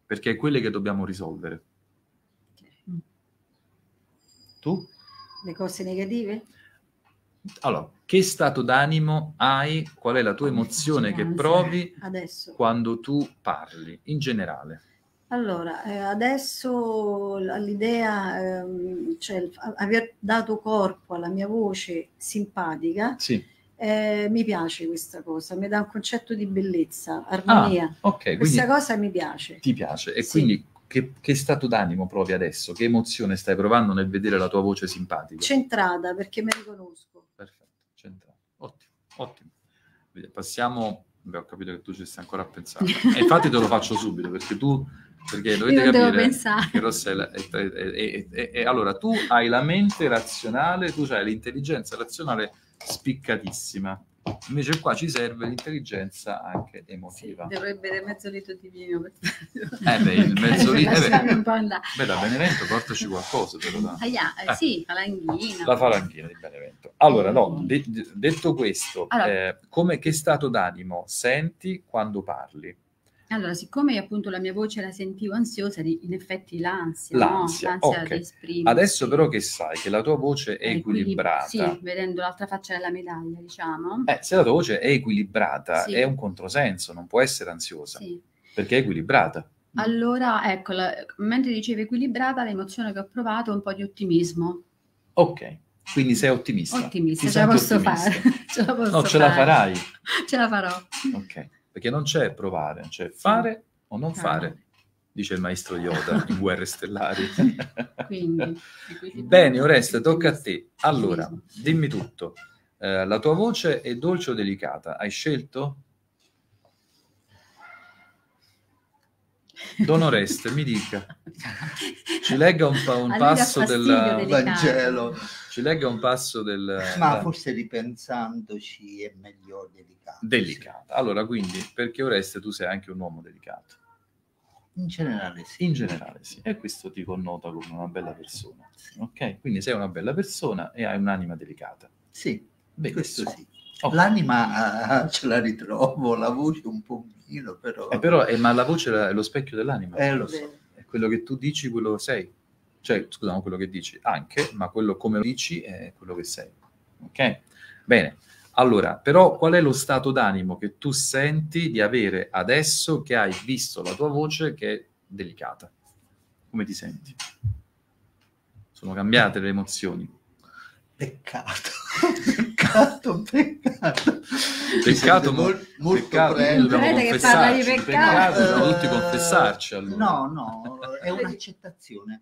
perché è quelle che dobbiamo risolvere. Tu? Le cose negative? Allora, che stato d'animo hai? Qual è la tua emozione che provi Adesso. quando tu parli, in generale? Allora, eh, adesso l- all'idea, ehm, cioè aver dato corpo alla mia voce simpatica, Sì. eh, mi piace questa cosa, mi dà un concetto di bellezza, armonia. Ah, ok, quindi Questa cosa mi piace. ti piace. E Sì. quindi che, che stato d'animo provi adesso? Che emozione stai provando nel vedere la tua voce simpatica? Centrata perché mi riconosco. Perfetto, centrale. Ottimo, ottimo. Passiamo... Beh, ho capito che tu ci stai ancora a pensare. E infatti te lo faccio subito, perché tu... Perché dovete Io capire che Rossella... è- è- è- è- allora, tu hai la mente razionale, tu hai l'intelligenza razionale spiccatissima. Invece qua ci serve l'intelligenza anche Sì, emotiva. dovrei bere mezzo litro di vino. Per... Eh beh, il mezzo litro- eh beh. Da Benevento portaci qualcosa, lo dà. Ah, yeah, eh, Eh. sì, falanghina. La falanghina di Benevento. Allora, no, de- de- detto questo, Allora- eh, come, che stato d'animo senti quando parli? Allora, siccome appunto la mia voce la sentivo ansiosa, in effetti l'ansia, L'ansia, no? l'ansia ok. di esprimere. Adesso però che sai che la tua voce è equilibrata, Sì, vedendo l'altra faccia della medaglia, diciamo. eh, se la tua voce è equilibrata Sì. è un controsenso, non può essere ansiosa, Sì. perché è equilibrata. Allora, ecco, la- mentre dicevi equilibrata, l'emozione che ho provato è un po' di ottimismo. Ok, quindi sei ottimista. Ottimista, Ti ce la posso ottimista? fare. ce la posso No, ce la fare. farai. Ce la farò. Ok, perché non c'è provare, c'è fare o non fare, dice il maestro Yoda in Guerre Stellari. Quindi, Bene, Oreste, tocca a te. Allora, dimmi tutto. Eh, la tua voce è dolce o delicata? Hai scelto? Don Oreste, mi dica. Ci legga un, pa- un passo del... Vangelo. Ci legga un passo del... Ma forse ripensandoci è meglio delicato. delicata. Allora, quindi, perché Oreste tu sei anche un uomo delicato? In generale sì. In generale sì, e questo ti connota come una bella persona. Ok? Quindi sei una bella persona e hai un'anima delicata. Sì, questo Benissimo. sì. Ok. L'anima ah, ce la ritrovo, la voce un po' meno, però... Eh, però, eh, ma la voce è lo specchio dell'anima. Eh, lo so. È quello che tu dici, quello sei. Cioè, scusa, non quello che dici, anche, ma quello come lo dici è quello che sei. Ok? Bene. Allora, però, qual è lo stato d'animo che tu senti di avere adesso che hai visto la tua voce che è delicata? Come ti senti? Sono cambiate le emozioni. Peccato, peccato, peccato. Peccato, mol- molto peccato, dobbiamo Vedete che parla di confessarci. peccato? dobbiamo tutti confessarci allora. No, no, è un'accettazione.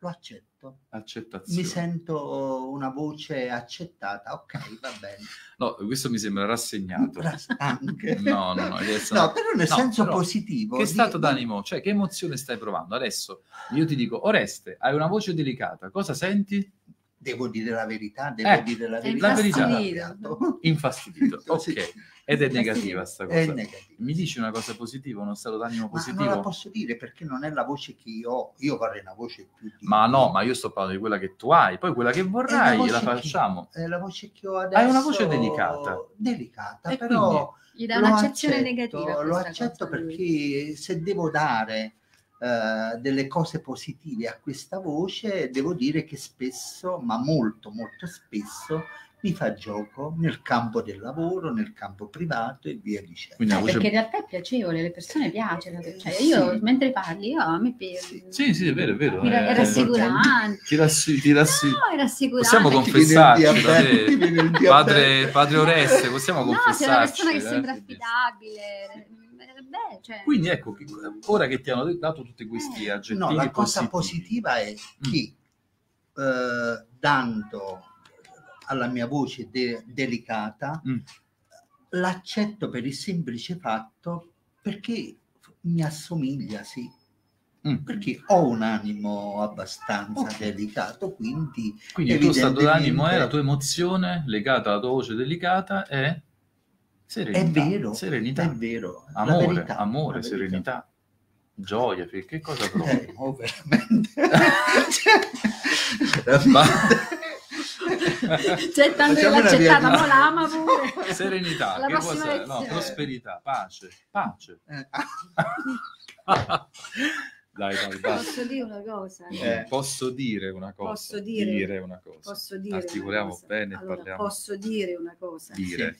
Lo accetto. Accettazione. Mi sento una voce accettata. Ok, va bene. No, questo mi sembra rassegnato. Anche. No, no, no, adesso No, però nel No, senso però, positivo. Che di- stato d'animo, cioè che emozione stai provando? Adesso io ti dico, Oreste, hai una voce delicata, cosa senti? Devo dire la verità, devo Eh, dire la sei verità. infastidito. Infastidito, ok. Ed è negativa sta È cosa. negativo. Mi dici una cosa positiva, uno stato d'animo Ma non la positivo? posso dire perché non è la voce che io ho. Io vorrei una voce più di... Ma no, ma io sto parlando di quella che tu hai, poi quella che vorrai la che- facciamo. È la voce che ho adesso. Hai una voce delicata. Delicata, E però... Gli dà lo un'accezione accetto, negativa. Lo accetto perché se devo dare eh, delle cose positive a questa voce, devo dire che spesso, ma molto, molto spesso, mi fa gioco nel campo del lavoro, nel campo privato e via dicendo. Eh, voce... perché in realtà è piacevole, le persone piace. cioè, Sì. io mentre parli, io, a me piace. Sì, sì, è vero, è vero. Mi ra- eh, è rassicurante. Ti rassi- ti rassi- No, è rassicurante. Possiamo confessarci padre, padre Oreste, possiamo No, sei una confessarci. persona che eh? sembra affidabile. eh, Beh, cioè, Quindi ecco, che- ora che ti hanno dato tutti questi Eh. aggettivi No, la cosa positivi, positiva è che eh, dando alla mia voce de- delicata, Mm. l'accetto per il semplice fatto perché mi assomiglia, sì, Mm. perché ho un animo abbastanza Ok. delicato, quindi Quindi il tuo stato d'animo è la tua emozione legata alla tua voce delicata è serenità. è vero, Serenità. è vero. Amore, verità, amore, serenità, gioia, che cosa provi? Eh, oh, veramente. Ma- C'è tanto via accettata, di- ma l'ama pure. Serenità, Alla che prossima cos'è? No, lezione. prosperità, pace, pace. Eh, dai, dai, basta. Posso dire una cosa? Eh. Posso dire una cosa. Posso dire- una cosa. Posso dire Articoliamo cosa? bene Allora, parliamo. Posso dire una cosa? Dire.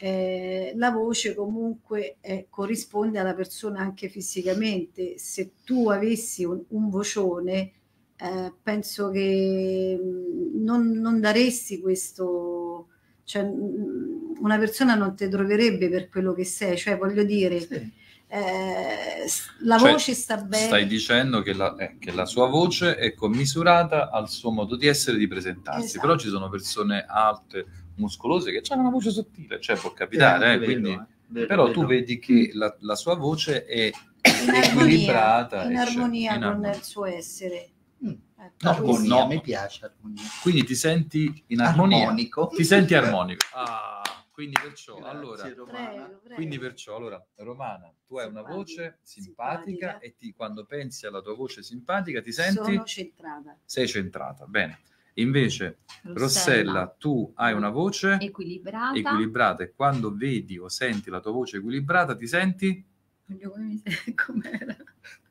Eh, la voce comunque eh, corrisponde alla persona anche fisicamente. Se tu avessi un, un vocione, eh, penso che mh, non, non daresti questo, cioè mh, una persona non ti troverebbe per quello che sei, cioè voglio dire, sì. eh, la Cioè, voce sta bene. Stai dicendo che la, eh, che la sua voce è commisurata al suo modo di essere e di presentarsi, Esatto. però ci sono persone alte, muscolose, che hanno una voce sottile, cioè può capitare, È eh, vero, quindi... eh, vero, però vero. tu vedi che la, la sua voce è in armonia, equilibrata. in e c'è- armonia in con armonia. il suo essere. Ecco, No, Armonia, no. mi piace armonia. Quindi ti senti in armonia. Armonico. Ti senti armonico. Ah, Quindi perciò, Grazie, allora, Romana. Prego, prego. quindi perciò, allora, Romana, tu hai una Simpatica. voce simpatica, Simpatica. e ti, quando pensi alla tua voce simpatica ti senti, Sono centrata. sei centrata. Bene. Invece, Rossella, tu hai una voce equilibrata. equilibrata e quando vedi o senti la tua voce equilibrata ti senti come com'era?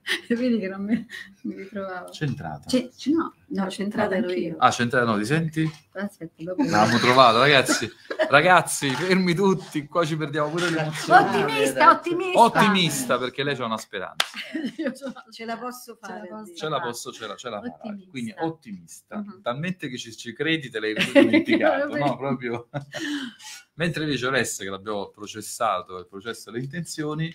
Vedi che non mi, mi ritrovavo. centrata. Ce- ce- no, No, no, centrata ero io. Ah, centrata no, ti senti? Aspetta, dopo. L'abbiamo trovato, ragazzi. Ragazzi, fermi tutti, qua ci perdiamo pure l'emozione. Ottimista, ottimista. Ottimista perché lei c'ha una speranza. Ce la posso Ce la fare. posso. Ce la posso, ce la, ce la. Ottimista. Quindi ottimista. Mhm. Talmente che ci, ci credi te l'hai dimenticato, no? Proprio. Mentre invece Oreste, che l'abbiamo processato, il processo delle intenzioni,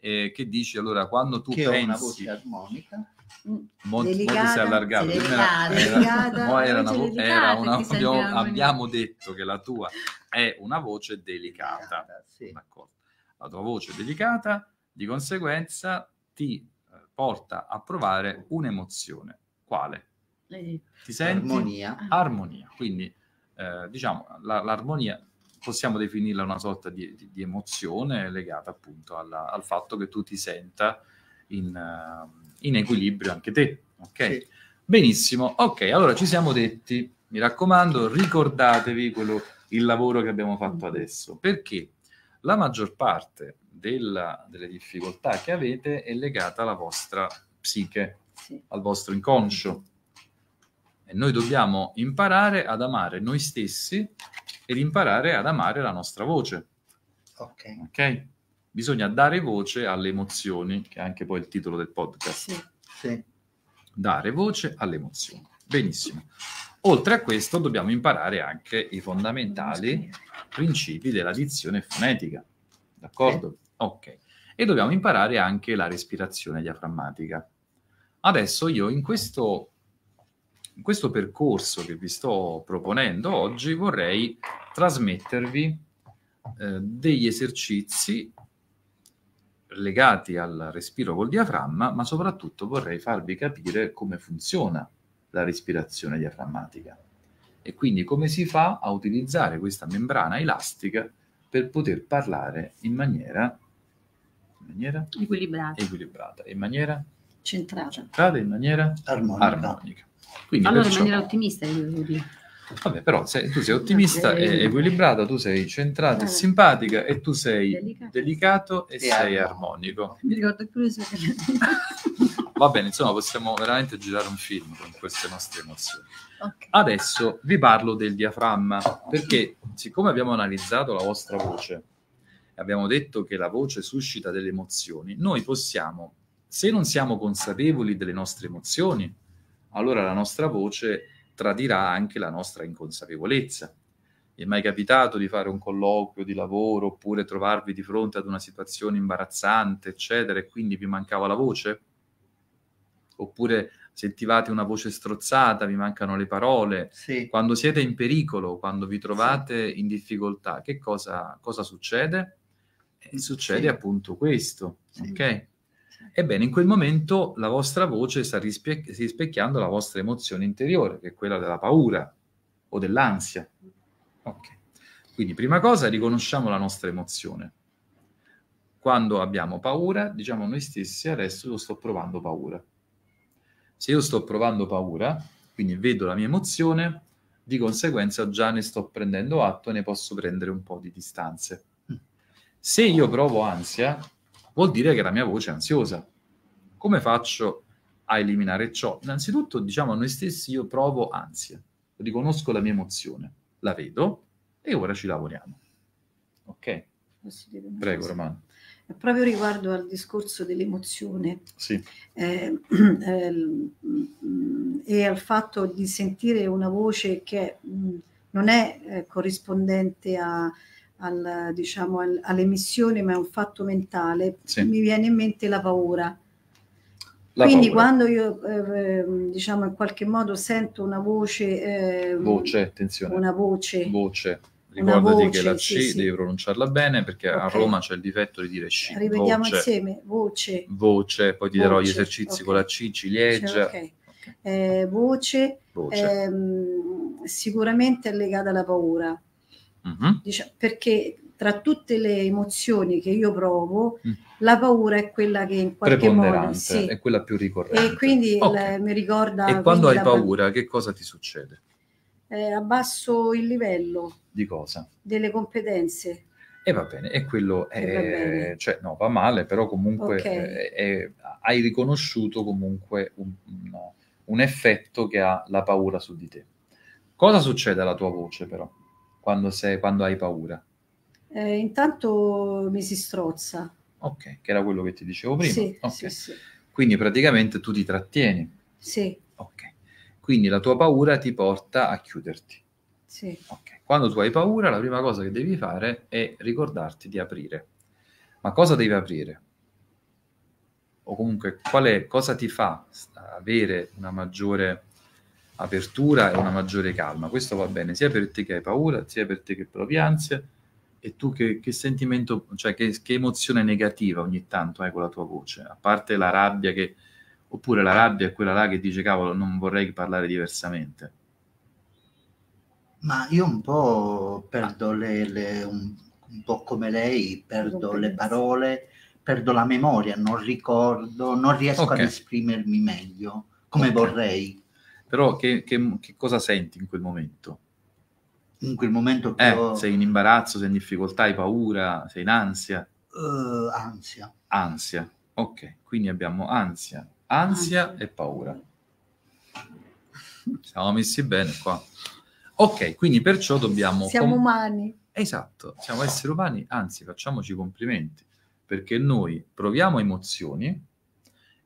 eh, che dici allora quando tu Che ho pensi... una voce armonica. Mo- mo ti Delicata, sei allargato. sì, Prima era- delicata, era- delicata, mo era una vo- delicata, era una- abbiamo, abbiamo detto che la tua è una voce delicata. Sì. D'accordo. La tua voce è delicata, di conseguenza ti eh, porta a provare un'emozione. Quale? Eh, Ti senti? Armonia. Armonia. Quindi, eh, diciamo, la- l'armonia possiamo definirla una sorta di, di- di emozione legata appunto alla- al fatto che tu ti senta in, eh, in equilibrio anche te. Ok? Sì. Benissimo. Ok, allora ci siamo detti, mi raccomando, ricordatevi quello, il lavoro che abbiamo fatto adesso, perché la maggior parte della- delle difficoltà che avete è legata alla vostra psiche, sì. al vostro inconscio. E noi dobbiamo imparare ad amare noi stessi ed imparare ad amare la nostra voce. Ok. Ok? Bisogna dare voce alle emozioni, che è anche poi il titolo del podcast. Sì. Sì. Dare voce alle emozioni. Benissimo. Oltre a questo dobbiamo imparare anche i fondamentali principi della dizione fonetica. D'accordo? Ok. E dobbiamo imparare anche la respirazione diaframmatica. Adesso io in questo, in questo percorso che vi sto proponendo oggi vorrei trasmettervi eh, degli esercizi legati al respiro col diaframma, ma soprattutto vorrei farvi capire come funziona la respirazione diaframmatica e quindi come si fa a utilizzare questa membrana elastica per poter parlare in maniera, in maniera Equilibrato. equilibrata, in maniera Centrata. centrata, in maniera Armonica. armonica. Quindi Allora in perciò- maniera ottimista io devo dire. Vabbè, però se tu sei ottimista e equilibrata, tu sei centrata e simpatica e tu sei Delicato. delicato e, E sei armonico. armonico. Mi ricordo più le sue Va bene, insomma, possiamo veramente girare un film con queste nostre emozioni. Ok. Adesso vi parlo del diaframma, perché siccome abbiamo analizzato la vostra voce e abbiamo detto che la voce suscita delle emozioni, noi possiamo, se non siamo consapevoli delle nostre emozioni, allora la nostra voce tradirà anche la nostra inconsapevolezza. Vi è mai capitato di fare un colloquio di lavoro oppure trovarvi di fronte ad una situazione imbarazzante, eccetera, e quindi vi mancava la voce? Oppure sentivate una voce strozzata, vi mancano le parole? Sì. Quando siete in pericolo, quando vi trovate in difficoltà, che cosa, cosa succede? Succede Sì. appunto questo, Sì. ok? Ebbene, in quel momento la vostra voce sta rispie- rispecchiando la vostra emozione interiore, che è quella della paura o dell'ansia. Ok. Quindi, prima cosa, riconosciamo la nostra emozione. Quando abbiamo paura, diciamo a noi stessi, adesso io sto provando paura. Se io sto provando paura, quindi vedo la mia emozione, di conseguenza già ne sto prendendo atto e ne posso prendere un po' di distanze. Mm. Se io provo ansia, vuol dire che la mia voce è ansiosa. Come faccio a eliminare ciò? Innanzitutto, diciamo a noi stessi, io provo ansia, riconosco la mia emozione, la vedo e ora ci lavoriamo. Ok? Prego? Romano. Proprio riguardo al discorso dell'emozione Sì, eh, ehm, mm, e al fatto di sentire una voce che mh, non è eh, corrispondente a, al, diciamo, al- all'emissione, ma è un fatto mentale, Sì. mi viene in mente la paura. la Quindi paura. quando io eh, diciamo in qualche modo sento una voce, ehm, Voce, attenzione. una voce, voce. Ricordati voce, che la C sì, sì. devi pronunciarla bene perché a Ok. Roma c'è il difetto di dire sci. rivediamo voce, insieme, voce, voce, poi ti darò gli esercizi ok. con la C, ciliegia. cioè, ok. Eh, voce, Voce. ehm, sicuramente è legata alla paura. Mhm. dicia- perché tra tutte le emozioni che io provo, Mm. la paura è quella che in qualche modo sì. è quella più ricorrente. E quindi Ok. il- mi ricorda E quando hai la- paura, che cosa ti succede? eh, abbasso il livello Di cosa? delle competenze. E va bene, e quello è, E va bene. cioè, no, va male, però comunque Ok. è- è- hai riconosciuto comunque un, un- un effetto che ha la paura su di te. Cosa succede alla tua voce però, quando, sei, quando hai paura? Eh, intanto mi si strozza. Ok, che era quello che ti dicevo prima. Sì, Ok. sì, sì, Quindi praticamente tu ti trattieni. sì, Ok. Quindi la tua paura ti porta a chiuderti. sì. Ok. Quando tu hai paura, la prima cosa che devi fare è ricordarti di aprire. Ma cosa devi aprire? O comunque qual è- cosa ti fa avere una maggiore apertura e una maggiore calma? Questo va bene sia per te che hai paura, sia per te che provi ansia, e tu che, che sentimento, cioè che, che emozione negativa ogni tanto hai con la tua voce? A parte la rabbia che, oppure la rabbia è quella là che dice cavolo, non vorrei parlare diversamente. Ma io un po' perdo le, le- un, un po' come lei, perdo le parole, perdo la memoria, non ricordo, non riesco Ok. ad esprimermi meglio come Ok. vorrei. Però che, che- che cosa senti in quel momento? In quel momento Eh, però, sei in imbarazzo, sei in difficoltà, hai paura, sei in ansia? eh, ansia. Ansia. Ok, quindi abbiamo ansia, ansia Ansia. e paura. Siamo messi bene qua. Ok, quindi perciò dobbiamo... Siamo com- umani. Esatto, siamo esseri umani, anzi facciamoci complimenti, perché noi proviamo emozioni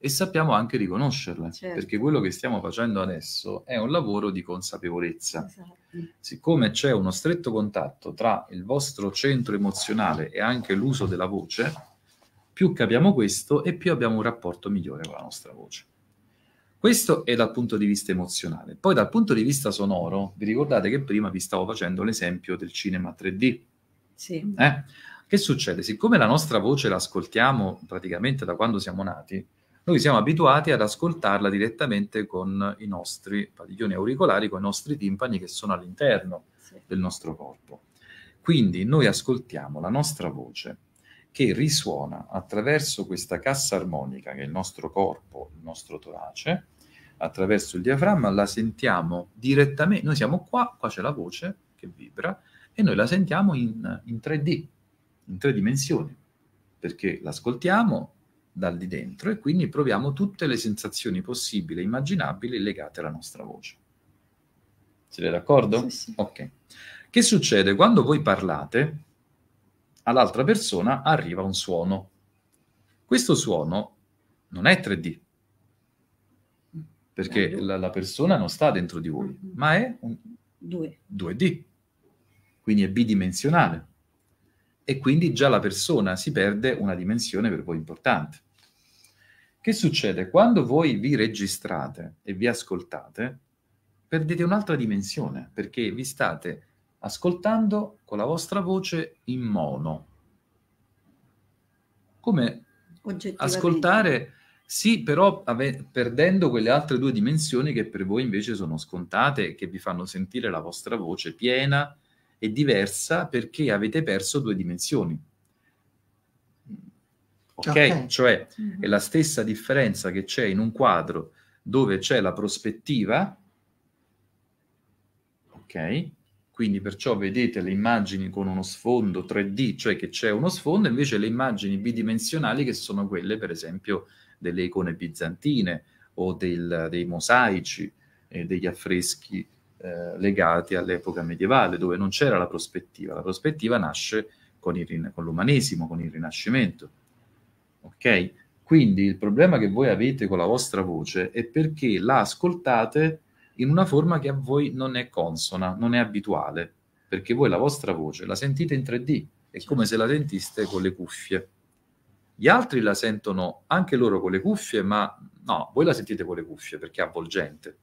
e sappiamo anche riconoscerle, Certo. perché quello che stiamo facendo adesso è un lavoro di consapevolezza. Esatto. Siccome c'è uno stretto contatto tra il vostro centro emozionale e anche l'uso della voce, più capiamo questo e più abbiamo un rapporto migliore con la nostra voce. Questo è dal punto di vista emozionale. Poi dal punto di vista sonoro, vi ricordate che prima vi stavo facendo l'esempio del cinema 3D? Sì. Eh? Che succede? Siccome la nostra voce la ascoltiamo praticamente da quando siamo nati, noi siamo abituati ad ascoltarla direttamente con i nostri padiglioni auricolari, con i nostri timpani che sono all'interno sì. del nostro corpo. Quindi noi ascoltiamo la nostra voce che risuona attraverso questa cassa armonica che è il nostro corpo, il nostro torace, attraverso il diaframma, la sentiamo direttamente, noi siamo qua, qua c'è la voce che vibra e noi la sentiamo in, in 3D, in tre dimensioni, perché l'ascoltiamo dal di dentro e quindi proviamo tutte le sensazioni possibili e immaginabili legate alla nostra voce. Siete d'accordo? Sì, sì. Ok. Che succede? Quando voi parlate, all'altra persona arriva un suono. Questo suono non è 3D, perché Eh, la, la persona non sta dentro di voi, Mhm. ma è un Due. 2D, quindi è bidimensionale. E quindi già la persona si perde una dimensione per voi importante. Che succede? Quando voi vi registrate e vi ascoltate, perdete un'altra dimensione, perché vi state ascoltando con la vostra voce in mono. Come ascoltare, sì, però ave- perdendo quelle altre due dimensioni che per voi invece sono scontate e che vi fanno sentire la vostra voce piena e diversa perché avete perso due dimensioni. Ok? Ok. Cioè Mhm. è la stessa differenza che c'è in un quadro dove c'è la prospettiva, ok? Quindi perciò vedete le immagini con uno sfondo 3D, cioè che c'è uno sfondo, invece le immagini bidimensionali che sono quelle, per esempio, delle icone bizantine o del- dei mosaici e degli affreschi eh, legati all'epoca medievale, dove non c'era la prospettiva. La prospettiva nasce con, il con l'umanesimo, con il Rinascimento. Ok? Quindi il problema che voi avete con la vostra voce è perché la ascoltate in una forma che a voi non è consona, non è abituale, perché voi la vostra voce la sentite in 3D, è come se la sentiste con le cuffie. Gli altri la sentono anche loro con le cuffie, ma no, voi la sentite con le cuffie perché è avvolgente.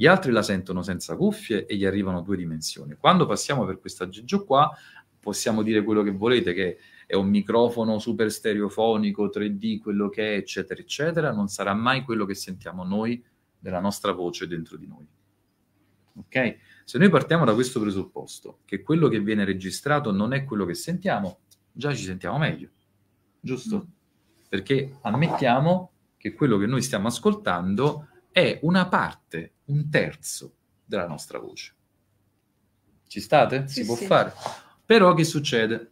Gli altri la sentono senza cuffie e gli arrivano due dimensioni. Quando passiamo per questo aggeggio qua, possiamo dire quello che volete, che è un microfono super stereofonico, 3D, quello che è, eccetera, eccetera, non sarà mai quello che sentiamo noi della nostra voce dentro di noi. Ok? Se noi partiamo da questo presupposto, che quello che viene registrato non è quello che sentiamo, già ci sentiamo meglio, giusto? Perché ammettiamo che quello che noi stiamo ascoltando è una parte, un terzo della nostra voce. Ci state? Sì, si può sì. fare. Però che succede?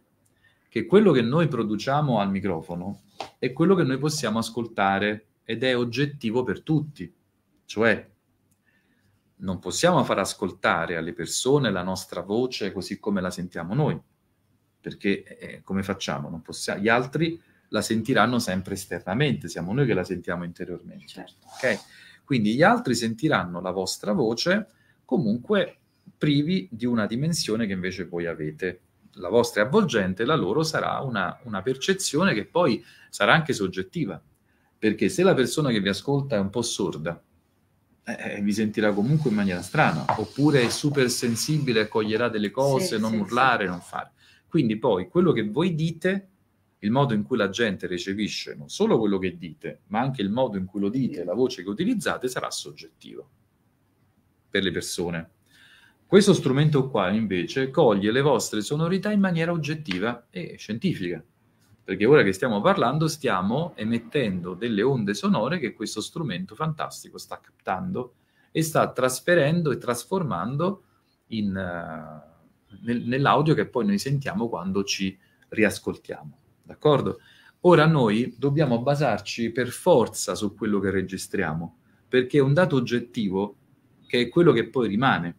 Che quello che noi produciamo al microfono è quello che noi possiamo ascoltare ed è oggettivo per tutti. Cioè, non possiamo far ascoltare alle persone la nostra voce così come la sentiamo noi, perché eh, come facciamo? Non possiamo, gli altri la sentiranno sempre esternamente, siamo noi che la sentiamo interiormente. Certo. ok? Quindi gli altri sentiranno la vostra voce comunque privi di una dimensione che invece voi avete. La vostra è avvolgente, la loro sarà una, una percezione che poi sarà anche soggettiva, perché se la persona che vi ascolta è un po' sorda, eh, vi sentirà comunque in maniera strana, oppure è super sensibile, coglierà delle cose, Sì, non sì, urlare, sì. non fare. Quindi poi quello che voi dite, il modo in cui la gente recepisce non solo quello che dite, ma anche il modo in cui lo dite, la voce che utilizzate sarà soggettivo per le persone. Questo strumento qua invece coglie le vostre sonorità in maniera oggettiva e scientifica, perché ora che stiamo parlando stiamo emettendo delle onde sonore che questo strumento fantastico sta captando e sta trasferendo e trasformando in, eh, nel- nell'audio che poi noi sentiamo quando ci riascoltiamo. D'accordo? Ora noi dobbiamo basarci per forza su quello che registriamo, perché è un dato oggettivo che è quello che poi rimane.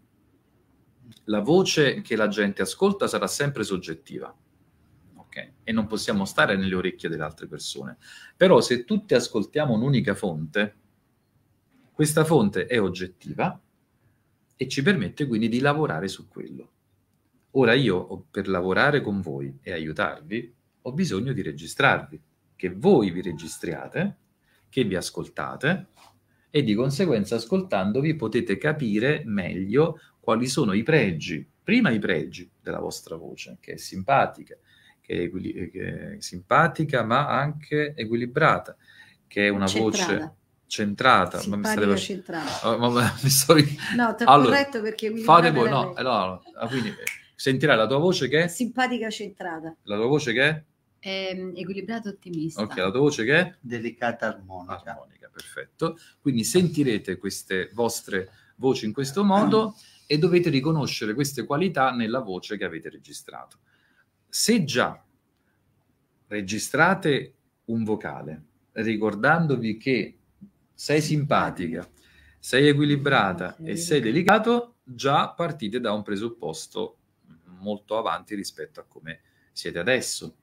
La voce che la gente ascolta sarà sempre soggettiva. ok? E non possiamo stare nelle orecchie delle altre persone. Però se tutti ascoltiamo un'unica fonte, questa fonte è oggettiva e ci permette quindi di lavorare su quello. Ora io, per lavorare con voi e aiutarvi, ho bisogno di registrarvi, che voi vi registriate, che vi ascoltate e di conseguenza ascoltandovi potete capire meglio quali sono i pregi, prima i pregi della vostra voce, che è simpatica, che è, equili- che è simpatica ma anche equilibrata, che è una voce Centrata. centrata. ma mi fac- centrata. Oh, ma- ma mi sto No, ti ho Allora, corretto perché Fate voi, no, no, no, ah, quindi eh, sentirai la tua voce che è? Simpatica centrata. La tua voce che è? Ehm, equilibrato ottimista. Ok, la tua voce che è? Delicata armonica. Armonica, perfetto. Quindi sentirete queste vostre voci in questo modo e dovete riconoscere queste qualità nella voce che avete registrato. Se già registrate un vocale ricordandovi che sei simpatica, sei equilibrata e sei delicato, già partite da un presupposto molto avanti rispetto a come siete adesso.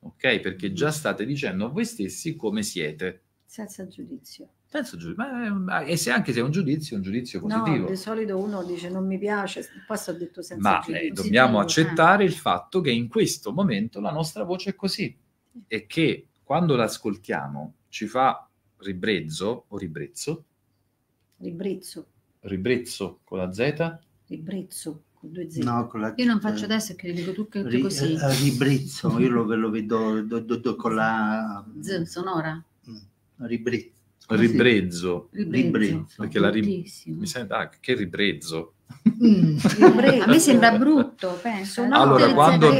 Ok? Perché già state dicendo a voi stessi come siete. Senza giudizio. Senza giudizio. Ma, ma- e se anche se è un giudizio, è un giudizio positivo. No, di solito uno dice non mi piace, poi sto detto senza Ma eh, giudizio. dobbiamo positivo, accettare il fatto che in questo momento la nostra voce è così e che quando l'ascoltiamo ci fa ribrezzo o ribrezzo, Ribrezzo, ribrezzo con la Z, ribrezzo due Z. No, con la- Io non faccio adesso che le dico tutte Ri- così. eh, ribrizzo, io lo, ve lo vedo do- do- do- con la... Z sonora. Mm, Ribrizzo. ribrezzo, Ribrezzo. Perché la rib- Bruttissimo. mi sembra ah, che ribrezzo. Mm. Ribrezzo. A me sembra brutto, penso. Sonoro Allora, quando-.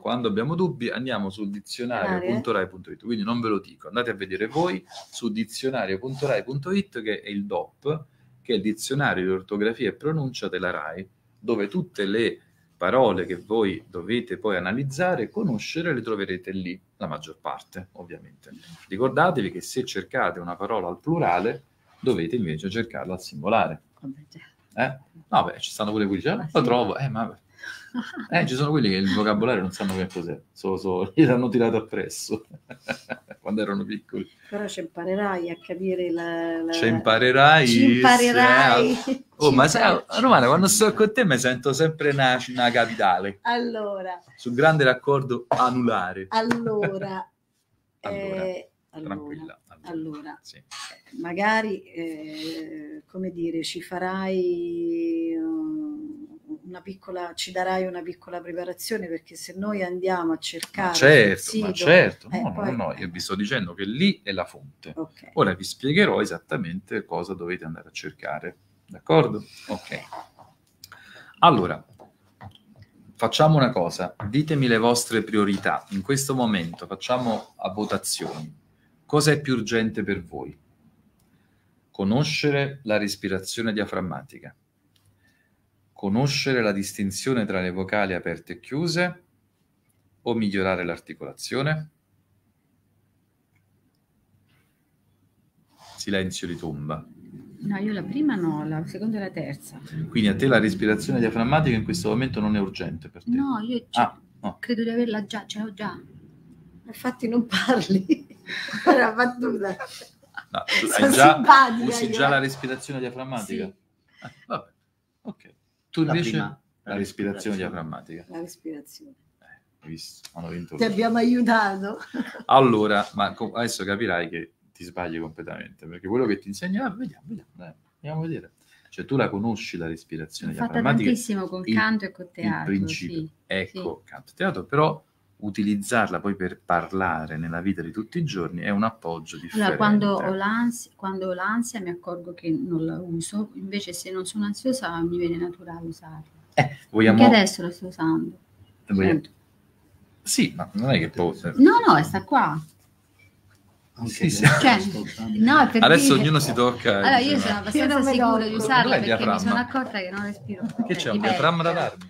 Quando abbiamo dubbi andiamo sul dizionario.rai.it, quindi non ve lo dico, andate a vedere voi su dizionario.rai.it che è il DOP, che è il dizionario di ortografia e pronuncia della RAI, dove tutte le parole che voi dovete poi analizzare e conoscere le troverete lì, la maggior parte ovviamente. Ricordatevi che se cercate una parola al plurale dovete invece cercarla al singolare. Già. Eh? No, beh, ci stanno pure quelli lo sì. trovo, eh, ma... Eh, ci sono quelli che il vocabolario non sanno che cos'è, solo, solo gli l'hanno tirato appresso quando erano piccoli. Però ci imparerai a capire la... la... Ci imparerai. Ci imparerai. se- Oh, Ci ma sai, Romana, quando sto con te mi sento sempre una, una capitale, Allora, sul grande raccordo anulare. allora, Allora, eh, allora, Tranquilla. allora, Sì. eh, magari, eh, come dire, ci farai eh, una piccola, ci darai una piccola preparazione perché se noi andiamo a cercare Ma certo, ma sito- certo. eh, No, no, poi- no, io vi sto dicendo che lì è la fonte. Ok. Ora vi spiegherò esattamente cosa dovete andare a cercare. D'accordo? Ok. Allora, facciamo una cosa, ditemi le vostre priorità. In questo momento facciamo a votazioni. Cosa è più urgente per voi? Conoscere la respirazione diaframmatica, conoscere la distinzione tra le vocali aperte e chiuse o migliorare l'articolazione? Silenzio di tomba. No, io la prima no, la seconda e la terza. Quindi a te la respirazione diaframmatica in questo momento non è urgente per te? No, io Ah, no. credo di averla già, ce l'ho già. Infatti non parli. Era battuta. No, tu Sono hai già, simpatica usi già la respirazione diaframmatica? Sì. Ah, vabbè, ok. Tu La invece prima, la respirazione diaframmatica. La respirazione. Hai visto? Hanno vinto Ti abbiamo aiutato. Allora, ma adesso capirai che ti sbagli completamente, perché quello che ti insegna, ah, vediamo, vediamo, dai, andiamo a vedere. Cioè tu la conosci la respirazione fatta diaframmatica, tantissimo con il- canto e con il teatro. principio. sì. ecco, canto teatro, però utilizzarla poi per parlare nella vita di tutti i giorni è un appoggio differente. Allora, quando ho, l'ansia, quando ho l'ansia mi accorgo che non la uso, invece se non sono ansiosa mi viene naturale usarla. Eh, vogliamo... Anche adesso la sto usando. vogliamo-. Sì, ma non è che poi... No, no, sta qua. Anche Sì, sì. adesso Cioè, no, per Adesso dire- ognuno si tocca... Allora, io no. sono Io abbastanza me sicura di usarla perché mi sono accorta che non respiro. Che c'è Eh, un di diaframma da darmi?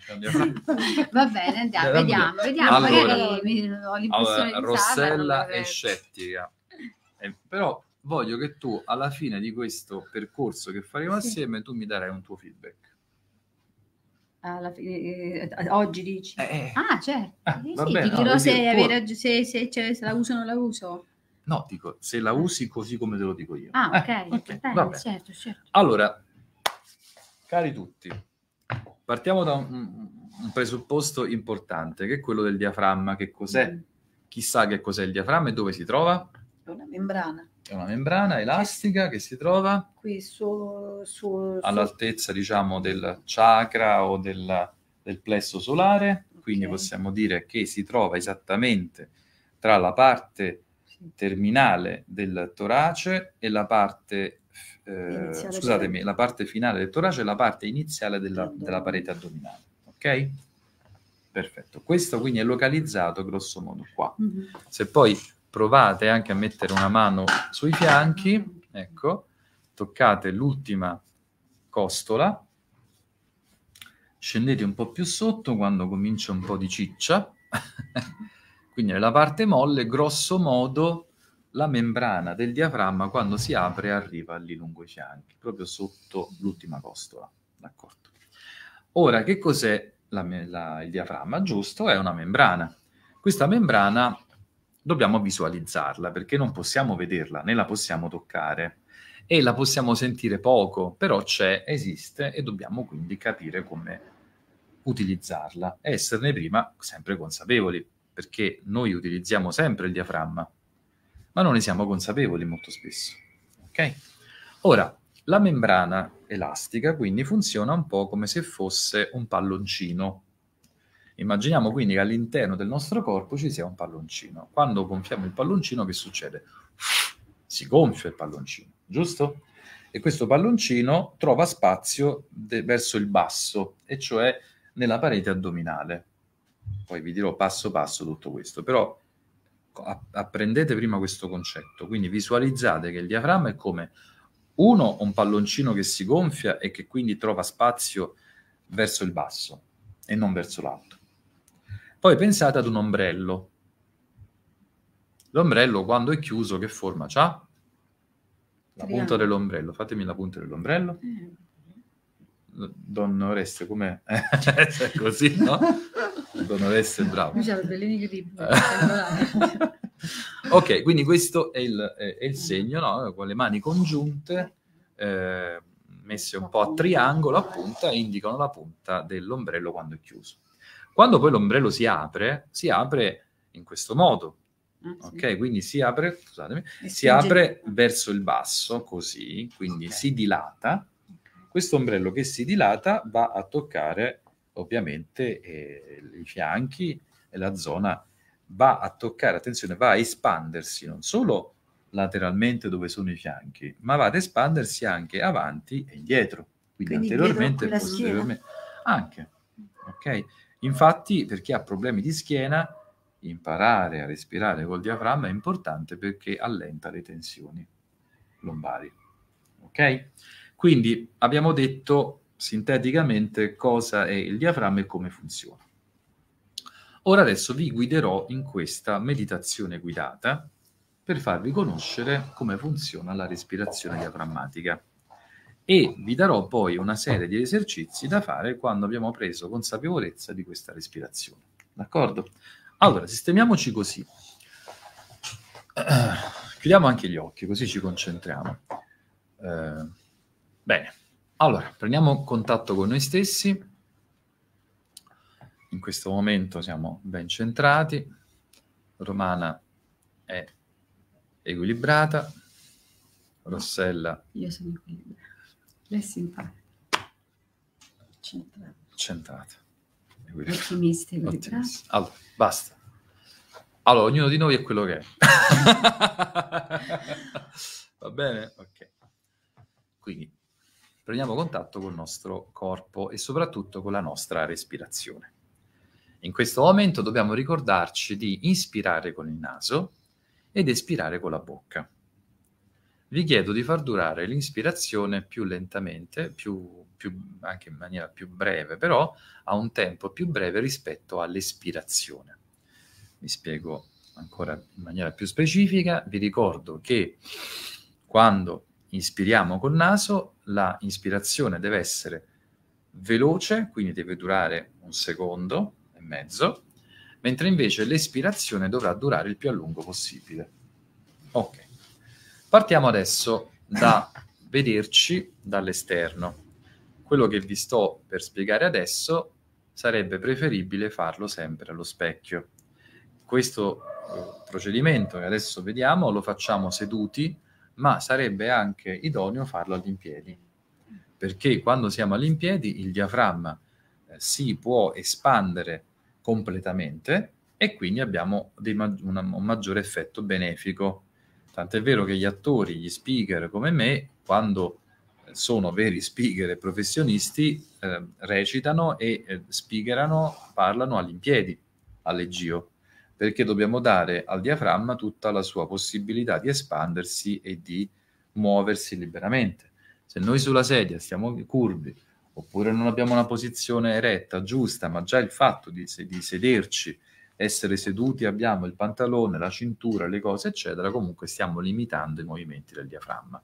Va bene, andiamo, Eh, vediamo, vediamo. Allora- magari mi, ho l'impressione Allora, di. Rossella è scettica, Eh, però voglio che tu alla fine di questo percorso che faremo Sì. assieme tu mi darai un tuo feedback. Alla fine, eh, oggi dici? Eh, Ah, certo. Ah, Sì, bene, ti no, dirò vuol se, tu- se, se- se la uso o non la uso. No, dico, se la usi così come te lo dico io. Ah, ok, Eh, ok, bene, certo, certo. Allora, cari tutti, partiamo da un, un presupposto importante, che è quello del diaframma. Che cos'è? Mm. Chissà che cos'è il diaframma e dove si trova? È una membrana. È una membrana elastica che si trova Qui su, su, su- all'altezza, diciamo, del chakra o del, del plesso solare. Quindi Ok. possiamo dire che si trova esattamente tra la parte terminale del torace e la parte, eh, scusatemi, la parte finale del torace e la parte iniziale della, Del- della parete addominale. Ok? Perfetto. Questo quindi è localizzato grosso modo qua. Mhm. Se poi provate anche a mettere una mano sui fianchi, ecco, toccate l'ultima costola, scendete un po' più sotto quando comincia un po' di ciccia, quindi nella parte molle, grosso modo, la membrana del diaframma quando si apre arriva lì lungo i fianchi, proprio sotto l'ultima costola, d'accordo? Ora, che cos'è la la- il diaframma? Giusto, è una membrana. Questa membrana dobbiamo visualizzarla perché non possiamo vederla né la possiamo toccare e la possiamo sentire poco, però c'è, esiste e dobbiamo quindi capire come utilizzarla e esserne prima sempre consapevoli, perché noi utilizziamo sempre il diaframma, ma non ne siamo consapevoli molto spesso. Ok? Ora, la membrana elastica quindi funziona un po' come se fosse un palloncino. Immaginiamo quindi che all'interno del nostro corpo ci sia un palloncino. Quando gonfiamo il palloncino, che succede? Si gonfia il palloncino, giusto? E questo palloncino trova spazio de- verso il basso, e cioè nella parete addominale. Poi vi dirò passo passo tutto questo, però apprendete prima questo concetto. Quindi visualizzate che il diaframma è come uno, un palloncino che si gonfia e che quindi trova spazio verso il basso e non verso l'alto. Poi pensate ad un ombrello. L'ombrello quando è chiuso che forma c'ha? La punta dell'ombrello. Fatemi la punta dell'ombrello. Eh, Don Oreste, com'è? È così, no? Oreste è bravo. Lui c'ha le bellini incredibili. Eh. ok, quindi questo è il, è- è il segno, no? con le mani congiunte, eh, messe un po' a triangolo a punta, indicano la punta dell'ombrello quando è chiuso. Quando poi l'ombrello si apre, si apre in questo modo, Ah, sì. ok? Quindi si apre, scusatemi, e si apre verso il basso, così, quindi Ok. si dilata. Questo ombrello che si dilata va a toccare ovviamente eh, i fianchi e la zona va a toccare, attenzione, va a espandersi non solo lateralmente dove sono i fianchi, ma va ad espandersi anche avanti e indietro, quindi, Quindi anteriormente e posteriormente. Anche, ok? Infatti, per chi ha problemi di schiena, imparare a respirare col diaframma è importante perché allenta le tensioni lombari. Ok? Quindi abbiamo detto sinteticamente cosa è il diaframma e come funziona. Ora adesso vi guiderò in questa meditazione guidata per farvi conoscere come funziona la respirazione diaframmatica e vi darò poi una serie di esercizi da fare quando abbiamo preso consapevolezza di questa respirazione. D'accordo? Allora, sistemiamoci così. Chiudiamo anche gli occhi, così ci concentriamo. Eh, bene, allora, prendiamo contatto con noi stessi. In questo momento siamo ben centrati. Romana è equilibrata. Rossella. Io sono equilibrata. Lei si impara. Centrata. Centrata. Ottimisti, equilibrata. Allora, basta. Allora, ognuno di noi è quello che è. Va bene? Ok. Quindi prendiamo contatto col nostro corpo e soprattutto con la nostra respirazione. In questo momento dobbiamo ricordarci di inspirare con il naso ed espirare con la bocca. Vi chiedo di far durare l'inspirazione più lentamente, più, più, anche in maniera più breve, però a un tempo più breve rispetto all'espirazione. Vi spiego ancora in maniera più specifica. Vi ricordo che quando inspiriamo col naso, la ispirazione deve essere veloce, quindi deve durare un secondo, e mezzo, mentre invece l'espirazione dovrà durare il più a lungo possibile. Ok. Partiamo adesso da vederci dall'esterno. Quello che vi sto per spiegare adesso sarebbe preferibile farlo sempre allo specchio. Questo eh, procedimento che adesso vediamo lo facciamo seduti, ma sarebbe anche idoneo farlo all'impiedi, perché quando siamo all'impiedi il diaframma eh, si può espandere completamente e quindi abbiamo ma- una, un maggiore effetto benefico. Tant'è vero che gli attori, gli speaker come me, quando sono veri speaker e professionisti, eh, recitano e eh, speakerano, parlano all'impiedi, all'egio, perché dobbiamo dare al diaframma tutta la sua possibilità di espandersi e di muoversi liberamente. Se noi sulla sedia stiamo curvi, oppure non abbiamo una posizione eretta, giusta, ma già il fatto di, di sederci, essere seduti, abbiamo il pantalone, la cintura, le cose, eccetera, comunque stiamo limitando i movimenti del diaframma.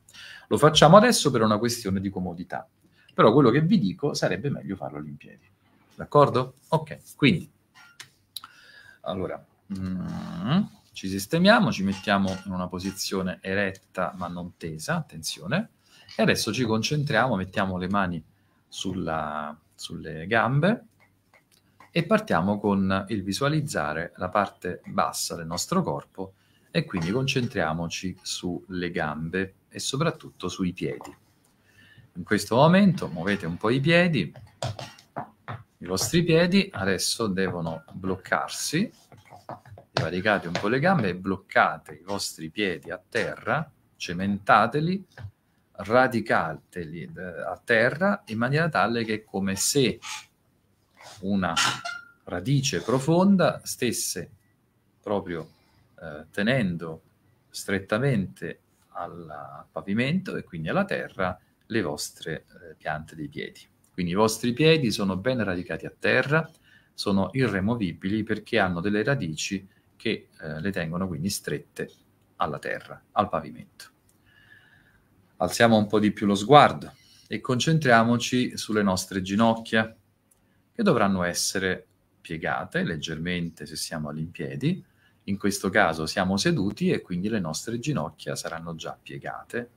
Lo facciamo adesso per una questione di comodità, però quello che vi dico sarebbe meglio farlo all'impiedi. D'accordo? Ok, quindi, allora, mm, ci sistemiamo, ci mettiamo in una posizione eretta ma non tesa, attenzione, e adesso ci concentriamo, mettiamo le mani sulla, sulle gambe e partiamo con il visualizzare la parte bassa del nostro corpo e quindi concentriamoci sulle gambe e soprattutto sui piedi. In questo momento muovete un po' i piedi, i vostri piedi adesso devono bloccarsi, varicate un po' le gambe e bloccate i vostri piedi a terra, cementateli radicateli eh, a terra in maniera tale che è come se una radice profonda stesse proprio eh, tenendo strettamente al, pavimento e quindi alla terra le vostre eh, piante dei piedi. Quindi i vostri piedi sono ben radicati a terra, sono irremovibili perché hanno delle radici che eh, le tengono quindi strette alla terra, al pavimento alziamo un po' di più lo sguardo e concentriamoci sulle nostre ginocchia, che dovranno essere piegate leggermente se siamo all'impiedi. In questo caso siamo seduti e quindi le nostre ginocchia saranno già piegate.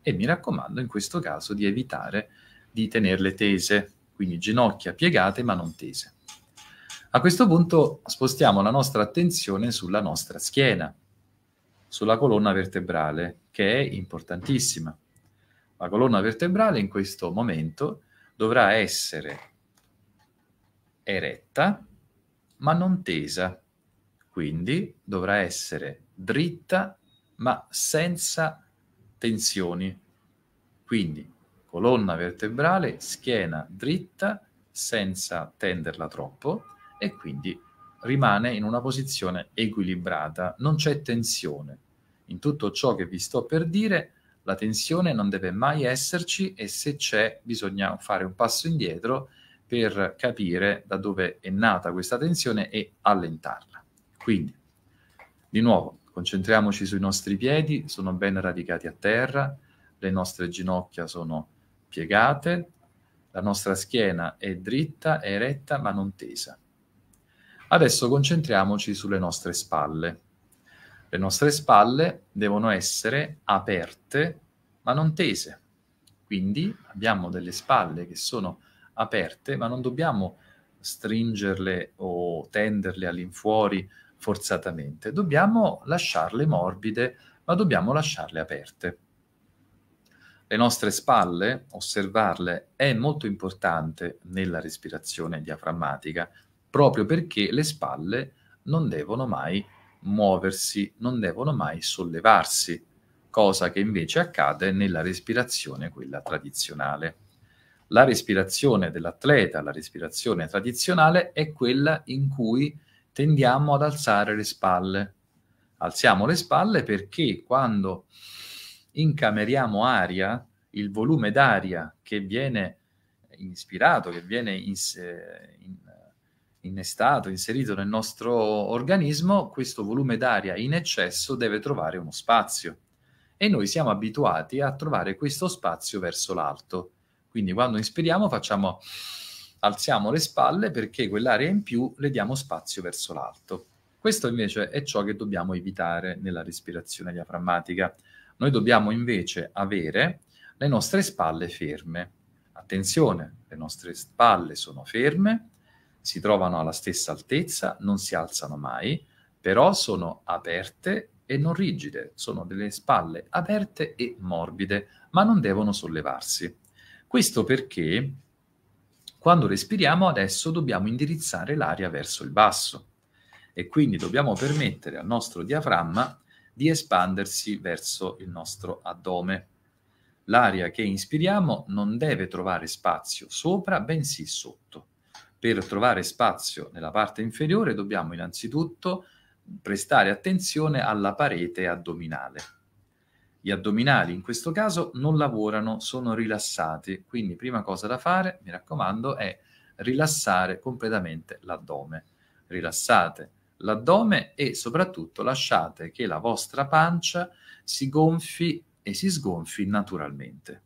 E mi raccomando in questo caso di evitare di tenerle tese, quindi ginocchia piegate ma non tese. A questo punto spostiamo la nostra attenzione sulla nostra schiena, sulla colonna vertebrale, che è importantissima. La colonna vertebrale in questo momento dovrà essere eretta, ma non tesa, quindi dovrà essere dritta, ma senza tensioni. Quindi colonna vertebrale, schiena dritta, senza tenderla troppo e quindi rimane in una posizione equilibrata, non c'è tensione. In tutto ciò che vi sto per dire, la tensione non deve mai esserci e se c'è bisogna fare un passo indietro per capire da dove è nata questa tensione e allentarla. Quindi, di nuovo, concentriamoci sui nostri piedi, sono ben radicati a terra, le nostre ginocchia sono piegate, la nostra schiena è dritta, è eretta ma non tesa. Adesso concentriamoci sulle nostre spalle. Le nostre spalle devono essere aperte ma non tese. Quindi abbiamo delle spalle che sono aperte ma non dobbiamo stringerle o tenderle all'infuori forzatamente. Dobbiamo lasciarle morbide ma dobbiamo lasciarle aperte. Le nostre spalle, osservarle è molto importante nella respirazione diaframmatica proprio perché le spalle non devono mai muoversi, non devono mai sollevarsi, cosa che invece accade nella respirazione, quella tradizionale. La respirazione dell'atleta, la respirazione tradizionale, è quella in cui tendiamo ad alzare le spalle. Alziamo le spalle perché quando incameriamo aria, il volume d'aria che viene ispirato, che viene in, in, innestato, inserito nel nostro organismo, questo volume d'aria in eccesso deve trovare uno spazio. E noi siamo abituati a trovare questo spazio verso l'alto. Quindi quando inspiriamo facciamo, alziamo le spalle perché quell'area in più le diamo spazio verso l'alto. Questo invece è ciò che dobbiamo evitare nella respirazione diaframmatica. Noi dobbiamo invece avere le nostre spalle ferme. Attenzione, le nostre spalle sono ferme, si trovano alla stessa altezza, non si alzano mai, però sono aperte e non rigide, sono delle spalle aperte e morbide, ma non devono sollevarsi. Questo perché quando respiriamo adesso dobbiamo indirizzare l'aria verso il basso e quindi dobbiamo permettere al nostro diaframma di espandersi verso il nostro addome. L'aria che inspiriamo non deve trovare spazio sopra, bensì sotto per trovare spazio nella parte inferiore dobbiamo innanzitutto prestare attenzione alla parete addominale. Gli addominali in questo caso non lavorano, sono rilassati, quindi prima cosa da fare, mi raccomando, è rilassare completamente l'addome. Rilassate l'addome e soprattutto lasciate che la vostra pancia si gonfi e si sgonfi naturalmente.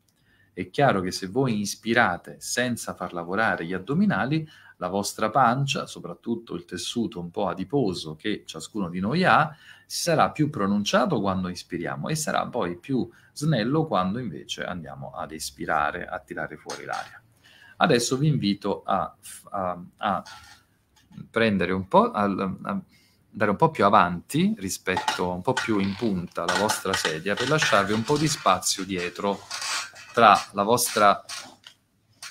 È chiaro che se voi inspirate senza far lavorare gli addominali, la vostra pancia, soprattutto il tessuto un po' adiposo che ciascuno di noi ha, sarà più pronunciato quando ispiriamo e sarà poi più snello quando invece andiamo ad espirare, a tirare fuori l'aria. Adesso vi invito a, a, a prendere un po', a, a andare un po' più avanti rispetto, un po' più in punta la vostra sedia per lasciarvi un po' di spazio dietro tra la vostra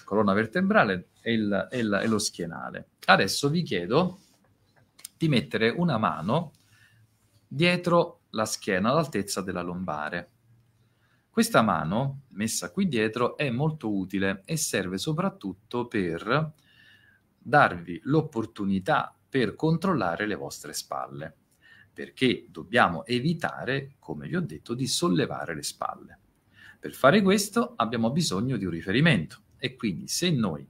colonna vertebrale e, il, e, il, e lo schienale. Adesso vi chiedo di mettere una mano dietro la schiena all'altezza della lombare. Questa mano, messa qui dietro, è molto utile e serve soprattutto per darvi l'opportunità per controllare le vostre spalle, perché dobbiamo evitare, come vi ho detto, di sollevare le spalle. Per fare questo abbiamo bisogno di un riferimento e quindi se noi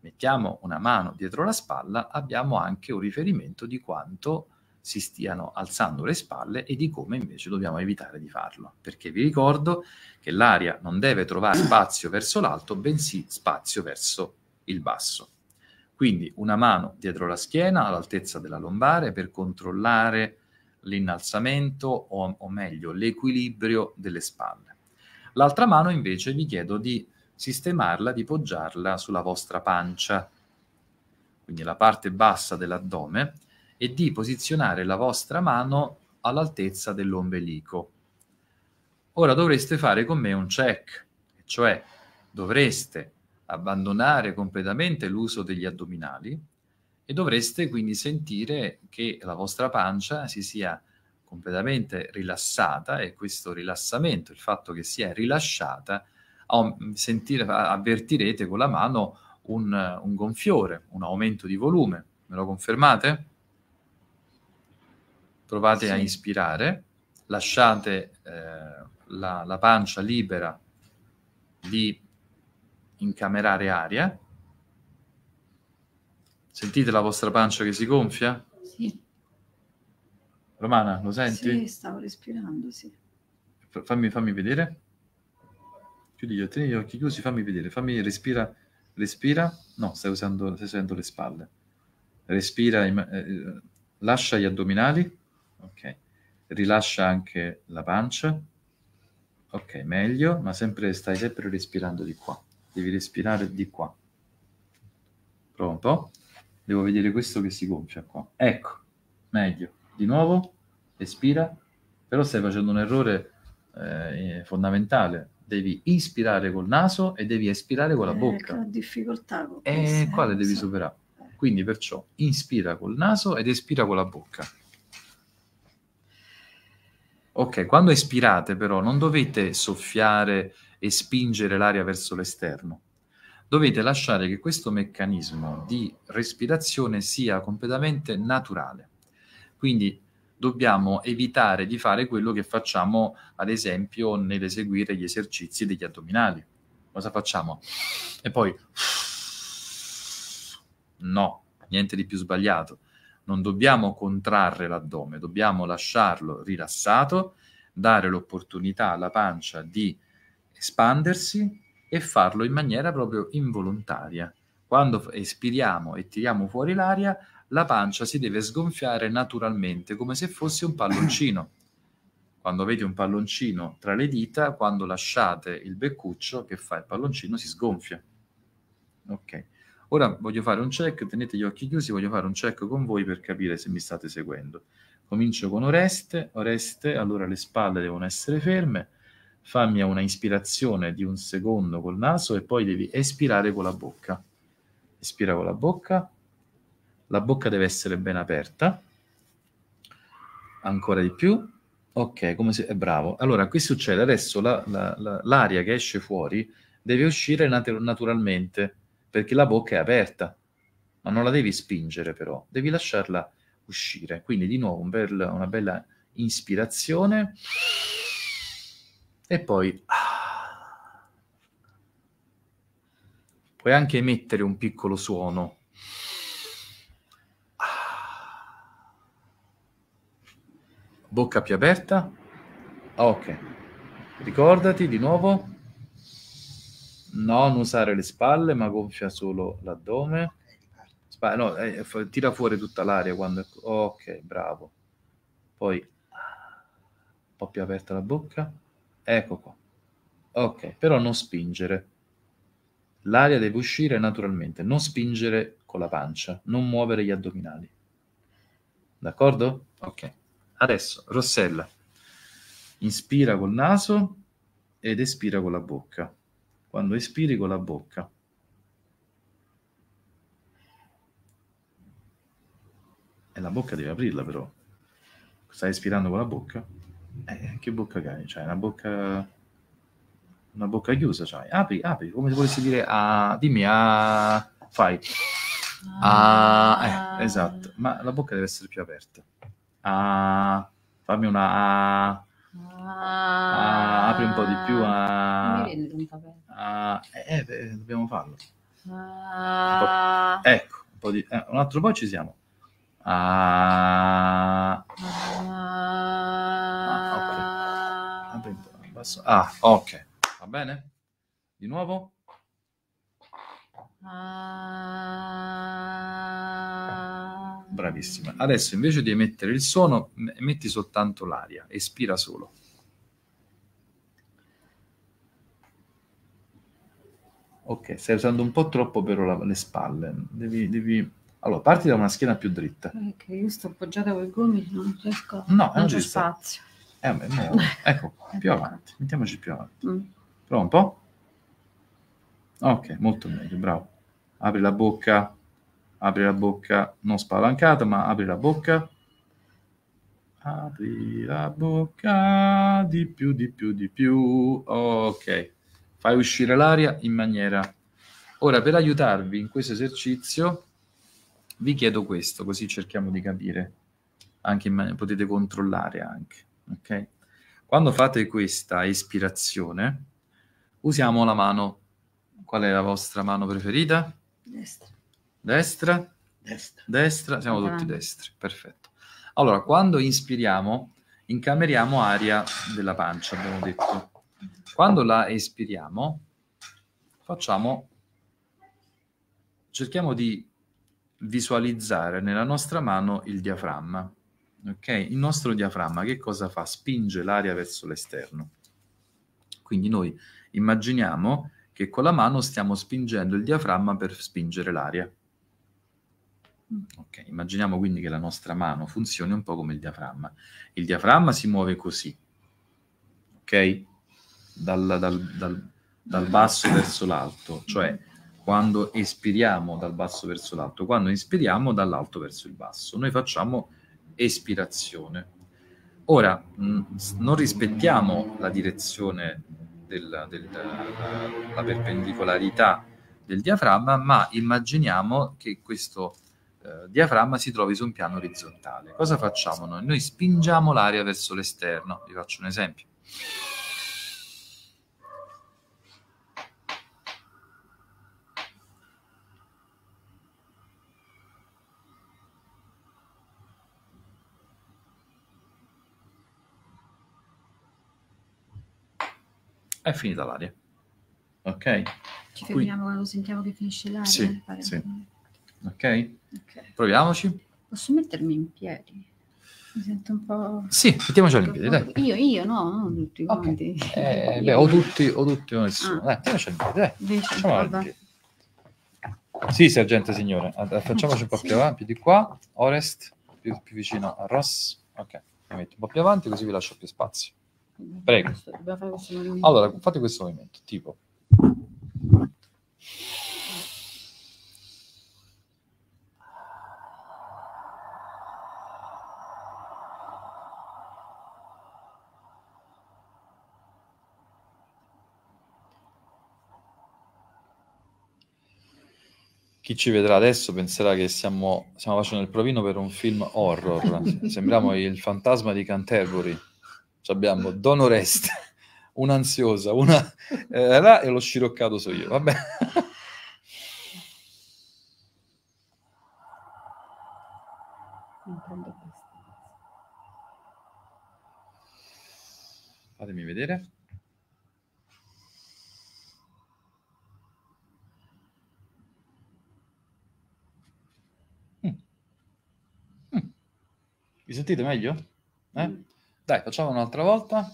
mettiamo una mano dietro la spalla, abbiamo anche un riferimento di quanto si stiano alzando le spalle e di come invece dobbiamo evitare di farlo. Perché vi ricordo che l'aria non deve trovare spazio verso l'alto, bensì spazio verso il basso. Quindi una mano dietro la schiena all'altezza della lombare per controllare l'innalzamento o, o meglio l'equilibrio delle spalle. L'altra mano invece vi chiedo di sistemarla, di poggiarla sulla vostra pancia, quindi la parte bassa dell'addome, e di posizionare la vostra mano all'altezza dell'ombelico. Ora dovreste fare con me un check, cioè dovreste abbandonare completamente l'uso degli addominali e dovreste quindi sentire che la vostra pancia si sia completamente rilassata e questo rilassamento, il fatto che sia rilasciata, sentire, avvertirete con la mano un, un gonfiore, un aumento di volume. Me lo confermate? Provate Sì. a inspirare, lasciate eh, la, la pancia libera di incamerare aria. Sentite la vostra pancia che si gonfia? Sì. Romana, lo senti? Sì, stavo respirando, sì. Fa- Fammi, fammi vedere. Chiudi gli gli occhi chiusi, fammi vedere. Fammi, respira, respira. No, stai usando, stai usando le spalle. Respira, im- eh, lascia gli addominali. Ok. Rilascia anche la pancia. Ok, meglio, ma sempre, stai sempre respirando di qua. Devi respirare di qua. Po'. Devo vedere questo che si gonfia qua. Ecco, meglio. Di nuovo, respira. Però stai facendo un errore eh, fondamentale. Devi ispirare col naso e devi espirare con la Eh, bocca. ho difficoltà con E questo, eh, quale devi superare? Quindi perciò inspira col naso ed espira con la bocca. Ok, quando espirate però non dovete soffiare e spingere l'aria verso l'esterno. Dovete lasciare che questo meccanismo di respirazione sia completamente naturale. Quindi dobbiamo evitare di fare quello che facciamo, ad esempio, nell'eseguire gli esercizi degli addominali. Cosa facciamo? E poi No, niente di più sbagliato. Non dobbiamo contrarre l'addome, dobbiamo lasciarlo rilassato, dare l'opportunità alla pancia di espandersi e farlo in maniera proprio involontaria. Quando espiriamo e tiriamo fuori l'aria, la pancia si deve sgonfiare naturalmente, come se fosse un palloncino. Quando avete un palloncino tra le dita, quando lasciate il beccuccio che fa il palloncino si sgonfia. Ok. Ora voglio fare un check, tenete gli occhi chiusi, voglio fare un check con voi per capire se mi state seguendo. Comincio con Oreste, Oreste, allora le spalle devono essere ferme, fammi una ispirazione di un secondo col naso e poi devi espirare con la bocca. Espira con la bocca, la bocca deve essere ben aperta, ancora di più, ok, come se... è bravo. Allora, qui succede adesso la- la- la- l'aria che esce fuori deve uscire nat- naturalmente perché la bocca è aperta, ma non la devi spingere però, devi lasciarla uscire. Quindi di nuovo un bel- una bella ispirazione e poi ah. puoi anche emettere un piccolo suono. Bocca più aperta. Ok. Ricordati di nuovo non usare le spalle, ma gonfia solo l'addome. Spa- no, eh, fa- tira fuori tutta l'aria quando... Ok, bravo. Poi un po' più aperta la bocca. Ecco qua. Ok, però non spingere. L'aria deve uscire naturalmente, non spingere con la pancia, non muovere gli addominali. D'accordo? Ok. Adesso, Rossella, inspira col naso ed espira con la bocca. Quando espiri con la bocca. E la bocca devi aprirla però. Stai espirando con la bocca? Eh, che bocca hai? C'hai una bocca... Una bocca chiusa c'hai. Apri, apri, come se volessi dire a... Dimmi a... Fai. Ah, eh, esatto. Ma la bocca deve essere più aperta. Ah, fammi una... Ah, ah, apri un po' di più. Ah, ah, eh, eh, dobbiamo farlo. Ah, Ecco, un, po' di, eh, un altro po' ci siamo. Ah, ah, apri un po', basso. Ah, ok. Va bene? Di nuovo? ah. Bravissima. Adesso invece di emettere il suono, m- emetti soltanto l'aria, espira solo. Ok, stai usando un po' troppo però la- le spalle. Devi, devi... Allora, parti da una schiena più dritta. Che io sto appoggiata con i gomiti, non riesco. No, non c'è spazio. Eh, beh, mo- ecco più avanti. Mettiamoci più avanti. Mm. Prova un po'. Ok, molto meglio, bravo. Apri la bocca, apri la bocca, non spalancata, ma apri la bocca. Apri la bocca, di più, di più, di più. Ok, fai uscire l'aria in maniera Ora, per aiutarvi in questo esercizio, vi chiedo questo, così cerchiamo di capire, anche man- potete controllare anche, ok? Quando fate questa espirazione, usiamo la mano. Qual è la vostra mano preferita? Destra. Destra? Destra. Destra? Siamo tutti Avanti. destri, perfetto. Allora, quando inspiriamo, incameriamo aria della pancia, abbiamo detto. Quando la espiriamo, facciamo, cerchiamo di visualizzare nella nostra mano il diaframma. Ok? Il nostro diaframma che cosa fa? Spinge l'aria verso l'esterno. Quindi noi immaginiamo che con la mano stiamo spingendo il diaframma per spingere l'aria. Ok, immaginiamo quindi che la nostra mano funzioni un po' come il diaframma. Il diaframma si muove così, ok? Dal, dal- dal- dal basso verso l'alto, cioè quando espiriamo dal basso verso l'alto, quando inspiriamo dall'alto verso il basso. Noi facciamo espirazione. Ora, mh, s- non rispettiamo la direzione, del, del- la, la perpendicolarità del diaframma, ma immaginiamo che questo eh, diaframma si trovi su un piano orizzontale. Cosa facciamo noi? Noi spingiamo l'aria verso l'esterno. Vi faccio un esempio. È finita l'aria. Ok? Ci fermiamo quando sentiamo che finisce l'aria? Sì, Fare- sì. Ok? Ok. Proviamoci. Posso mettermi in piedi? Mi sento un po'... Sì, mettiamoci in piedi, dai. Io, io, no, non tutti Ok. quanti. Eh, beh, o tutti o tutti o nessuno. Ah. Dai, mettiamoci in piedi, dai. Invece. Sì, sergente signore. Facciamoci un po' Sì. più avanti di qua. Orest, più, più vicino a Ross. Ok, mi metto un po' più avanti così vi lascio più spazio. Prego. Allora, fate questo movimento, tipo. Chi ci vedrà adesso penserà che stiamo, stiamo facendo il provino per un film horror. Sembriamo il fantasma di Canterbury. Ci abbiamo Don Oreste, un'ansiosa, una eh, là e lo sciroccato so io. Vabbè. Fatemi vedere. Vi sentite meglio? Eh? Mm. Dai, facciamo un'altra volta.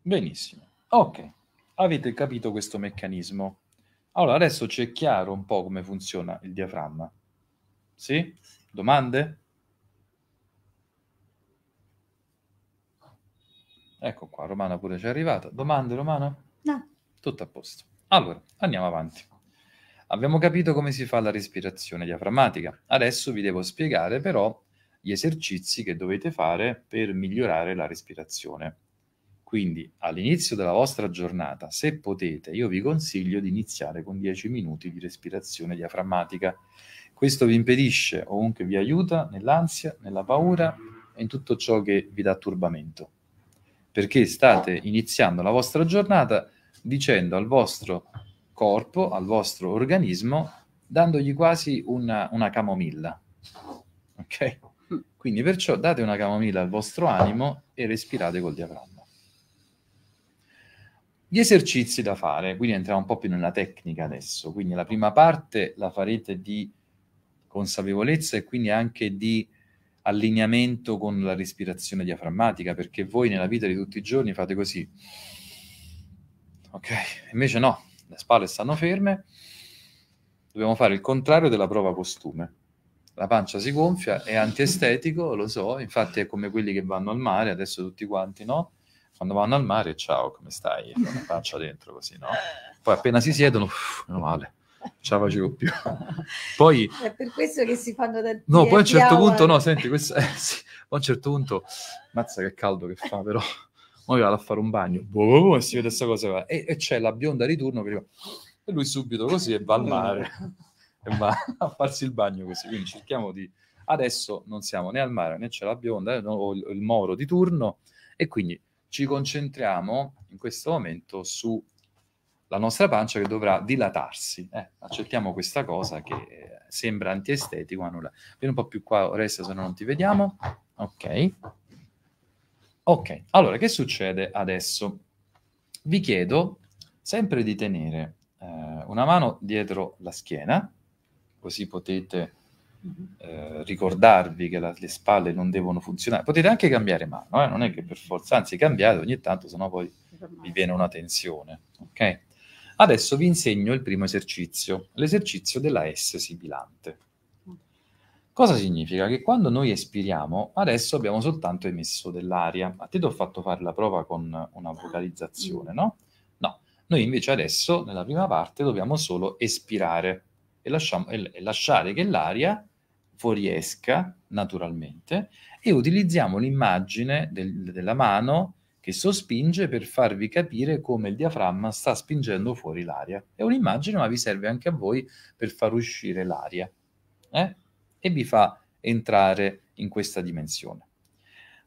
Benissimo. Ok, avete capito questo meccanismo. Allora, adesso c'è chiaro un po' come funziona il diaframma. Sì? Domande? Ecco qua, Romana pure ci è arrivata. Domande, Romana? No. Tutto a posto. Allora, andiamo avanti. Abbiamo capito come si fa la respirazione diaframmatica. Adesso vi devo spiegare però gli esercizi che dovete fare per migliorare la respirazione. Quindi all'inizio della vostra giornata, se potete, io vi consiglio di iniziare con 10 minuti di respirazione diaframmatica. Questo vi impedisce o comunque vi aiuta nell'ansia, nella paura e in tutto ciò che vi dà turbamento. Perché state iniziando la vostra giornata dicendo al vostro corpo, al vostro organismo, dandogli quasi una, una camomilla. Ok? Quindi perciò date una camomilla al vostro animo e respirate col diaframma. Gli esercizi da fare, quindi entriamo un po' più nella tecnica adesso, quindi la prima parte la farete di consapevolezza e quindi anche di allineamento con la respirazione diaframmatica, perché voi nella vita di tutti i giorni fate così. Ok, invece no, le spalle stanno ferme, dobbiamo fare il contrario della prova costume. La pancia si gonfia, è antiestetico, lo so, infatti è come quelli che vanno al mare, adesso tutti quanti, no? Quando vanno al mare, ciao, come stai? Con la faccia dentro così, no? Poi appena si siedono, uff, meno male, ce la facevo più. Poi, È per questo che si fanno tanti no, poi a un certo punto, no, senti, questo, eh, sì, poi a un certo punto, mazza che caldo che fa, però, ora vado a fare un bagno, boh, e si vede questa cosa qua. E, e c'è la bionda di turno che fa- e lui subito così e va al mare e va a farsi il bagno così. Quindi cerchiamo di... Adesso non siamo né al mare né c'è la bionda eh, no, o il, il moro di turno e quindi ci concentriamo in questo momento su la nostra pancia che dovrà dilatarsi. Eh, accettiamo questa cosa che eh, sembra antiestetico, ma nulla. Vieni un po' più qua, resta se no non ti vediamo. Ok. Ok, allora che succede adesso? Vi chiedo sempre di tenere eh, una mano dietro la schiena, così potete eh, ricordarvi che la- le spalle non devono funzionare. Potete anche cambiare mano, eh, non è che per forza, anzi cambiate ogni tanto, sennò poi vi viene una tensione. Ok? Adesso vi insegno il primo esercizio, l'esercizio della S sibilante. Cosa significa? Che quando noi espiriamo, adesso abbiamo soltanto emesso dell'aria. A te ti ho fatto fare la prova con una vocalizzazione, no? No, noi invece adesso, nella prima parte, dobbiamo solo espirare e, lasciamo- e- e lasciare che l'aria fuoriesca naturalmente e utilizziamo l'immagine del- della mano che sospinge per farvi capire come il diaframma sta spingendo fuori l'aria. È un'immagine, ma vi serve anche a voi per far uscire l'aria eh? e vi fa entrare in questa dimensione.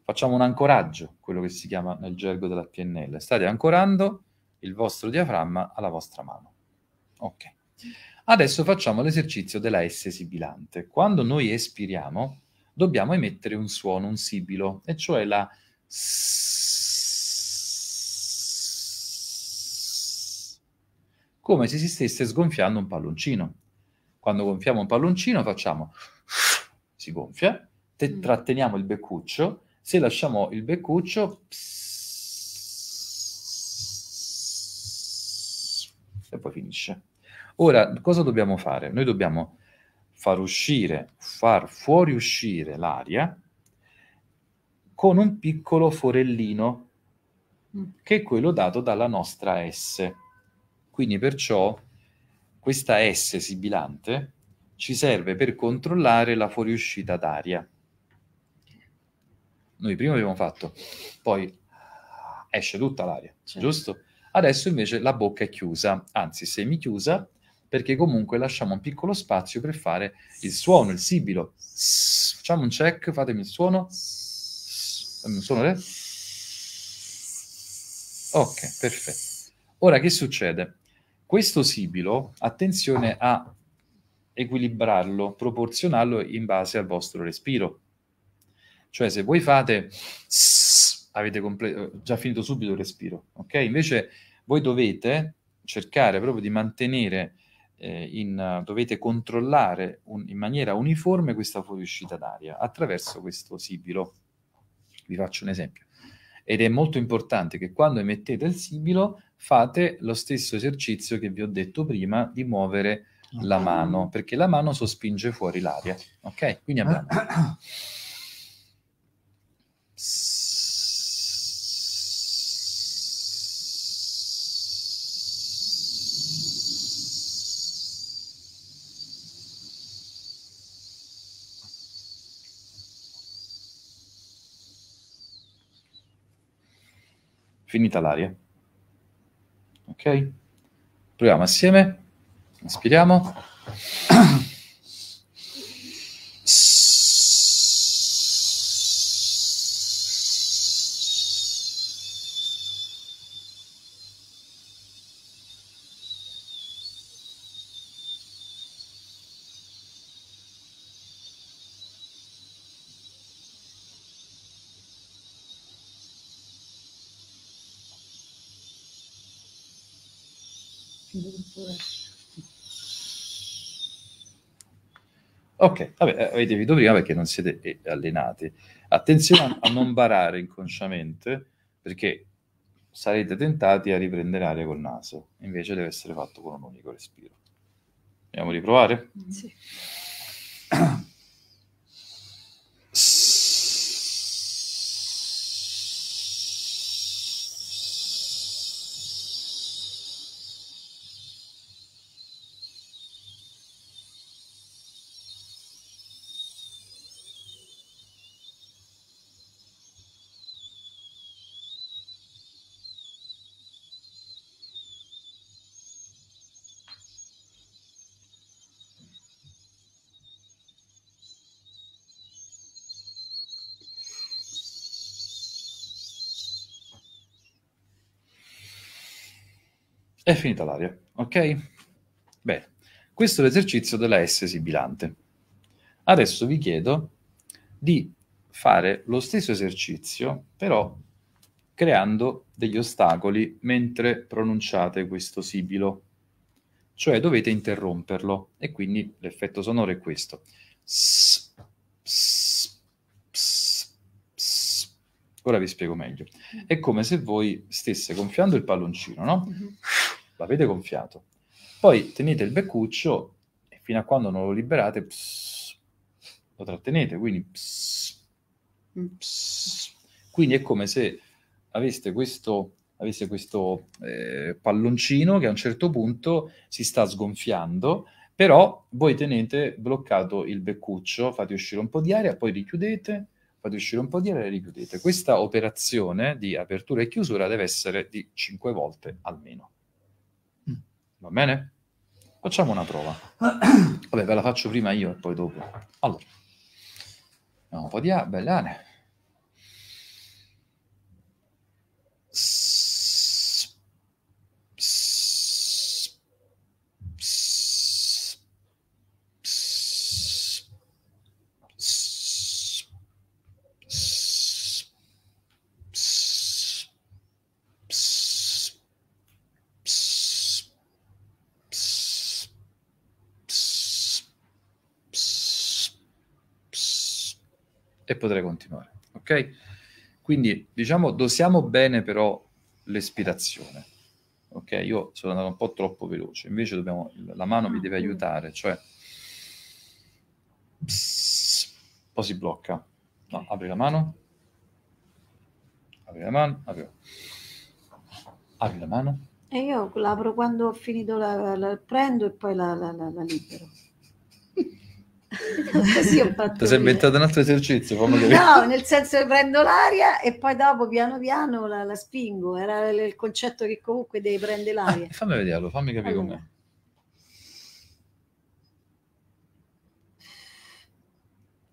Facciamo un ancoraggio, quello che si chiama nel gergo della PNL. State ancorando il vostro diaframma alla vostra mano. Ok. Adesso facciamo l'esercizio della S sibilante. Quando noi espiriamo, dobbiamo emettere un suono, un sibilo, e cioè la S. Come se si stesse sgonfiando un palloncino. Quando gonfiamo un palloncino facciamo si gonfia, te- Mm. tratteniamo il beccuccio, se lasciamo il beccuccio e poi finisce. Ora, cosa dobbiamo fare? Noi dobbiamo far uscire, far fuoriuscire l'aria con un piccolo forellino, Mm. che è quello dato dalla nostra S. Quindi perciò questa S sibilante ci serve per controllare la fuoriuscita d'aria. Noi prima abbiamo fatto, poi esce tutta l'aria, Certo. giusto? Adesso invece la bocca è chiusa, anzi semi-chiusa, perché comunque lasciamo un piccolo spazio per fare il suono, il sibilo. Facciamo un check, fatemi il suono. Fammi un suono, eh? Ok, perfetto. Ora che succede? Questo sibilo, attenzione a equilibrarlo, proporzionarlo in base al vostro respiro. Cioè se voi fate avete comple- già finito subito il respiro, ok? Invece voi dovete cercare proprio di mantenere eh, in, dovete controllare un- in maniera uniforme questa fuoriuscita d'aria attraverso questo sibilo. Vi faccio un esempio. Ed è molto importante che quando emettete il sibilo fate lo stesso esercizio che vi ho detto prima di muovere la mano, perché la mano sospinge fuori l'aria. Ok? Quindi abbiamo finita l'aria. Ok? Proviamo assieme. Inspiriamo. Ok, vabbè, eh, avete finito prima perché non siete eh, allenati. Attenzione a non barare inconsciamente perché sarete tentati a riprendere aria col naso, invece deve essere fatto con un unico respiro. Andiamo a riprovare? Sì. È finita l'aria, ok? Bene, questo è l'esercizio della S sibilante. Adesso vi chiedo di fare lo stesso esercizio, però creando degli ostacoli mentre pronunciate questo sibilo. Cioè dovete interromperlo e quindi l'effetto sonoro è questo. S, s, s. Ora vi spiego meglio. È come se voi stesse gonfiando il palloncino, no? Mhm. L'avete gonfiato. Poi tenete il beccuccio e fino a quando non lo liberate ps, lo trattenete, quindi ps, Mm. ps. Quindi è come se aveste questo, aveste questo eh, palloncino che a un certo punto si sta sgonfiando, però voi tenete bloccato il beccuccio, fate uscire un po' di aria, poi richiudete, fate uscire un po' di aria e richiudete. Questa operazione di apertura e chiusura deve essere di 5 volte almeno. Va bene? Facciamo una prova. Vabbè, ve la faccio prima io e poi dopo. Allora, abbiamo un po' di aria, bella e potrei continuare, ok? Quindi diciamo dosiamo bene però l'espirazione. Ok, io sono andato un po' troppo veloce, invece dobbiamo, la mano vi deve aiutare, cioè Psst, poi si blocca. No, apri la mano. Apri la mano, apri, apri la mano. E io l'apro quando ho finito, la, la- prendo e poi la- la- la libero. Così ho fatto Ti sei inventato un altro esercizio. No, nel senso che prendo l'aria e poi dopo piano piano la, la spingo. Era il, il concetto che comunque devi prendere Ah, l'aria. fammi vederlo, fammi capire Allora. com'è.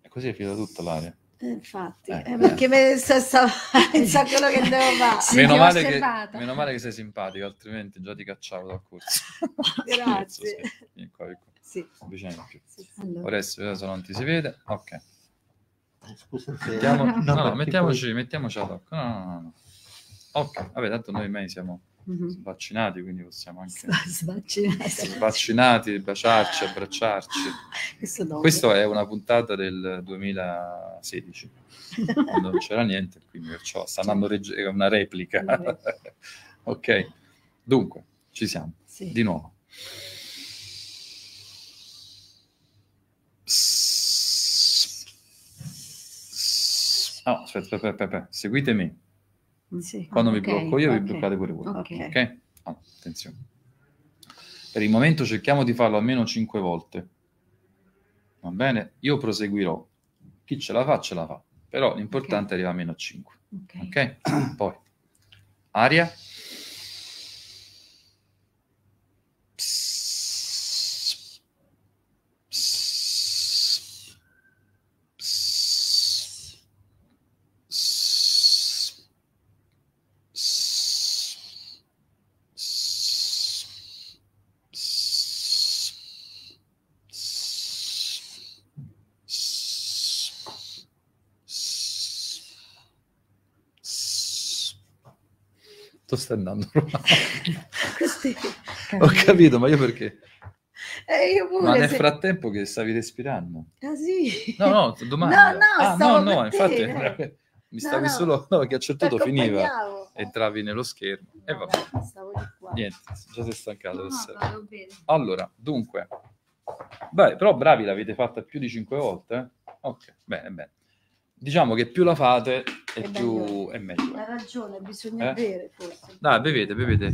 E così è finita tutta l'aria. Eh, infatti, Eh, eh, perché me sta, sta, sa quello che devo fare. Sì, meno, male che, meno male che sei simpatico, altrimenti già ti cacciavo dal corso. Grazie. Vieni qua, vieni qua. Sì, più. sì. Allora, Adesso adesso non ti si vede. Ok. Eh, Scusa se... Mettiamo, no, no, mettiamoci, poi- mettiamoci ad hoc. No, no, no, no. Ok, vabbè, tanto noi ormai siamo mhm. vaccinati, quindi possiamo anche sbaccinata. vaccinati, baciarci, abbracciarci. Questo dopo. Questa è una puntata del 2016, quando non c'era niente, quindi perciò sta andando reg- una replica. Ok, dunque, ci siamo. Sì. Di nuovo. No, aspetta, aspetta, aspetta, seguitemi. Sì. Quando mi ok, blocco io, vi ok. bloccate pure voi. Ok. Ok. Ok? Ah, attenzione. Per il momento cerchiamo di farlo almeno 5 volte. Va bene? Io proseguirò. Chi ce la fa, ce la fa. Però l'importante è arrivare almeno a 5. Ok. Ok? Poi. Aria. Andando. Questi- Ho capito, ma io perché? Eh, io pure. Ma nel se- frattempo che stavi respirando. Ah, sì. No, no, domanda. No, no, ah, no, no, infatti eh. mi stavi no. solo... No, che a un certo punto finiva, entravi nello schermo. E No, vabbè, di qua. niente, già sei stancato. No. Allora, dunque, beh, però bravi, l'avete fatta più di cinque volte? eh? Ok, bene, bene. Diciamo che più la fate e È più è meglio. Ha ragione, bisogna Eh? bere forse. Dai, bevete, bevete.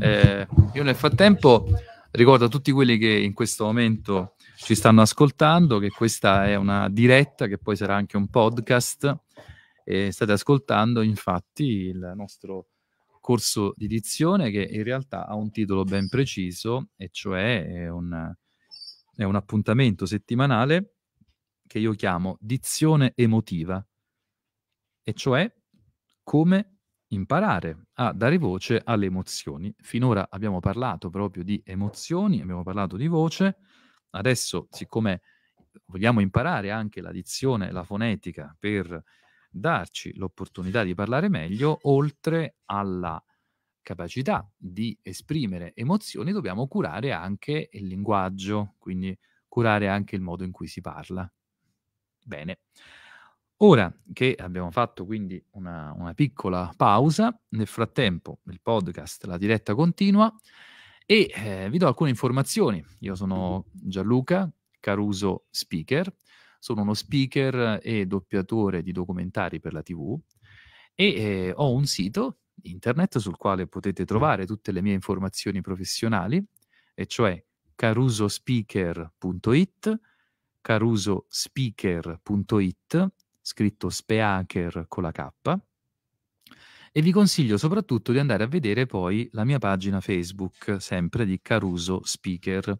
Eh, io nel frattempo ricordo a tutti quelli che in questo momento ci stanno ascoltando che questa è una diretta che poi sarà anche un podcast e state ascoltando infatti il nostro corso di dizione che in realtà ha un titolo ben preciso e cioè è un, è un appuntamento settimanale che io chiamo dizione emotiva e cioè come imparare a dare voce alle emozioni. Finora abbiamo parlato proprio di emozioni, abbiamo parlato di voce. Adesso, siccome vogliamo imparare anche la dizione la fonetica per darci l'opportunità di parlare meglio, oltre alla capacità di esprimere emozioni, dobbiamo curare anche il linguaggio, quindi curare anche il modo in cui si parla. Bene. Ora che abbiamo fatto quindi una, una piccola pausa, nel frattempo il podcast, la diretta continua e eh, vi do alcune informazioni. Io sono Gianluca Caruso Speaker, sono uno speaker e doppiatore di documentari per la TV e eh, ho un sito internet sul quale potete trovare tutte le mie informazioni professionali, e cioè carusospeaker.it, carusospeaker.it scritto Speaker con la K. E vi consiglio soprattutto di andare a vedere poi la mia pagina Facebook, sempre di Caruso Speaker.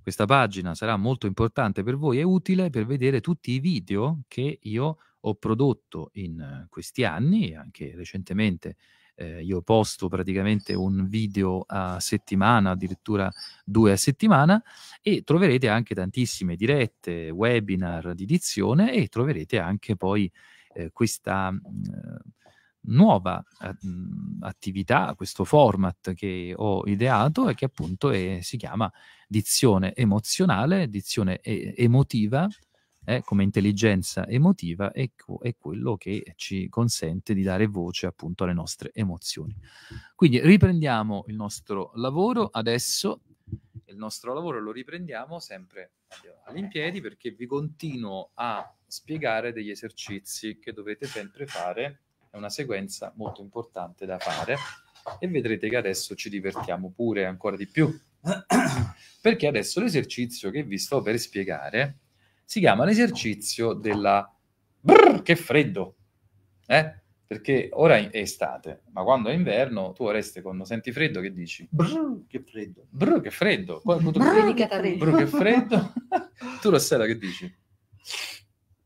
Questa pagina sarà molto importante per voi e utile per vedere tutti i video che io ho prodotto in questi anni e anche recentemente eh, io posto praticamente un video a settimana, addirittura due a settimana, e troverete anche tantissime dirette, webinar di dizione e troverete anche poi eh, questa mh, nuova mh, attività, questo format che ho ideato e che appunto è, si chiama dizione emozionale, dizione e- emotiva eh, come intelligenza emotiva è, è, quello che ci consente di dare voce appunto alle nostre emozioni. Quindi riprendiamo il nostro lavoro adesso. Il nostro lavoro lo riprendiamo sempre all'impiedi perché vi continuo a spiegare degli esercizi che dovete sempre fare. È una sequenza molto importante da fare e vedrete che adesso ci divertiamo pure ancora di più. Perché adesso l'esercizio che vi sto per spiegare si chiama l'esercizio della brrr, che freddo, eh? Perché ora è estate, ma quando è inverno, tu Oreste, quando senti freddo, che dici? Brr, che freddo. Brr, che freddo. Quando tu... Brr, che freddo. Brr, che freddo. tu, Rossella, che dici?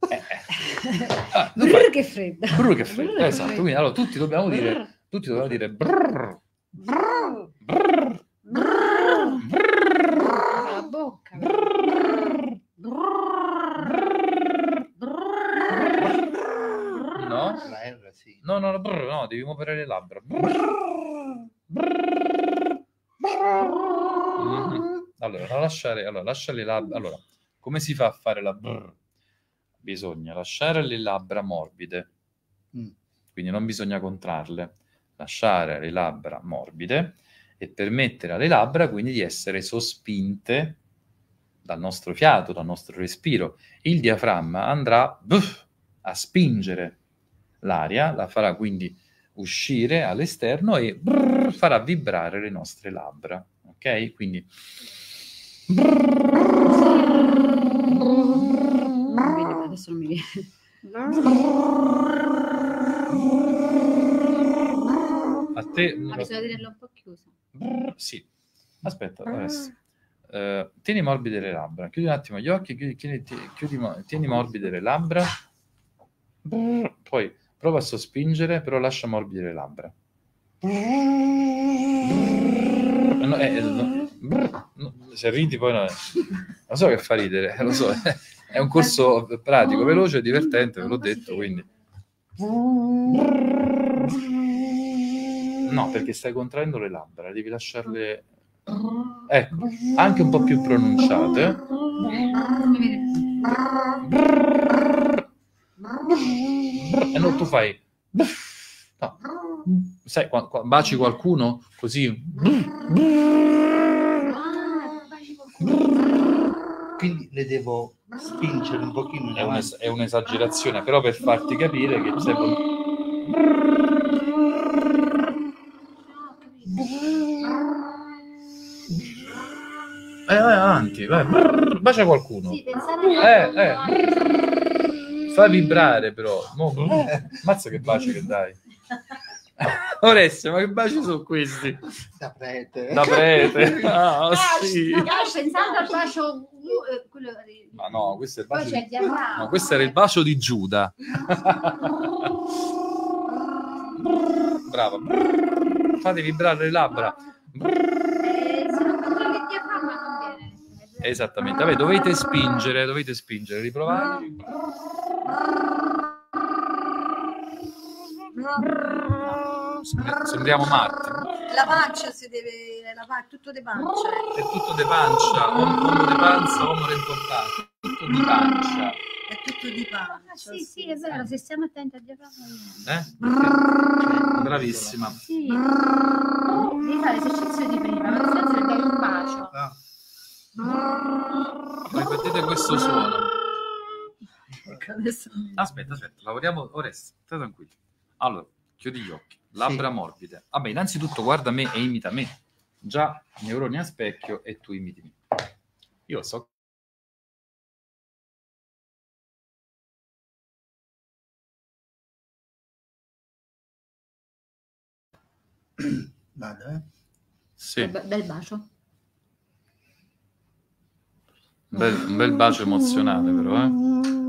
Eh, eh. Ah, brr, che freddo. Brr, che freddo. Brr, esatto, quindi allora tutti dobbiamo dire, tutti dobbiamo dire brr, brr, brr, brr, brr, la bocca. brr, No? La R sì. No, no, no, brr, no, devi muovere le labbra. Brr, brr, Mhm. Allora, lasciare, allora, lascia le labbra. Allora, come si fa a fare la brr? Bisogna lasciare le labbra morbide, Mm. quindi non bisogna contrarle. Lasciare le labbra morbide e permettere alle labbra quindi di essere sospinte dal nostro fiato, dal nostro respiro. Il diaframma andrà buff, a spingere l'aria, la farà quindi uscire all'esterno e brrr, farà vibrare le nostre labbra. Ok? Quindi adesso non mi viene. a te Ma bisogna tenerla un po' chiusa. Brrr, sì. Aspetta, adesso. Eh, tieni morbide le labbra, chiudi un attimo gli occhi, chiudi, chiudi- chiudi tieni morbide le labbra, Brrr, poi prova a sospingere, però lascia morbide le labbra. Eh, no, eh, no, brrr, no, se ridi poi no, lo so che fa ridere, lo so, è un corso pratico, veloce e divertente, ve l'ho detto, quindi... No, perché stai contraendo le labbra, devi lasciarle... Ecco, anche un po' più pronunciate. E no, tu fai... No. Sai, qua- qua- baci qualcuno così... Quindi le devo spingere un pochino in È, un'es- è un'esagerazione, però per farti capire che sei... Vai, vai avanti, vai. Brrr, bacia qualcuno. Sì, pensare Eh, eh. Fa vibrare però. Mo, mazza che baci che dai. Oreste, ma che baci sono questi? Da prete. Da prete. Ah, sì. No, pensando al bacio eh, quello di- Ma no, questo è il bacio di... No, questo era il bacio di Giuda. Brava. Fate vibrare le labbra. Eh. Esattamente. Vabbè, dovete spingere, dovete spingere. Riprovate. Sem- Sembriamo matti. La pancia si deve, la tutto di pancia. È tutto de pancia, uomo di panza, uomo importante. Tutto di pancia. È tutto di pancia. Ah, sì, sì, è vero, se stiamo attenti al diaframma. Eh? Bravissima. Sì. Devi fare l'esercizio di prima, nel senso che dai un bacio. Ripetete questo suono. Ecco, adesso- Aspetta, aspetta, lavoriamo. Oreste, stai tranquillo. Allora, chiudi gli occhi, labbra morbide. Vabbè, innanzitutto guarda me e imita me. Già neuroni a specchio e tu imiti me. Io so Vado, eh? sì, Bel, bel bacio. un bel, un bel bacio emozionale, però, eh.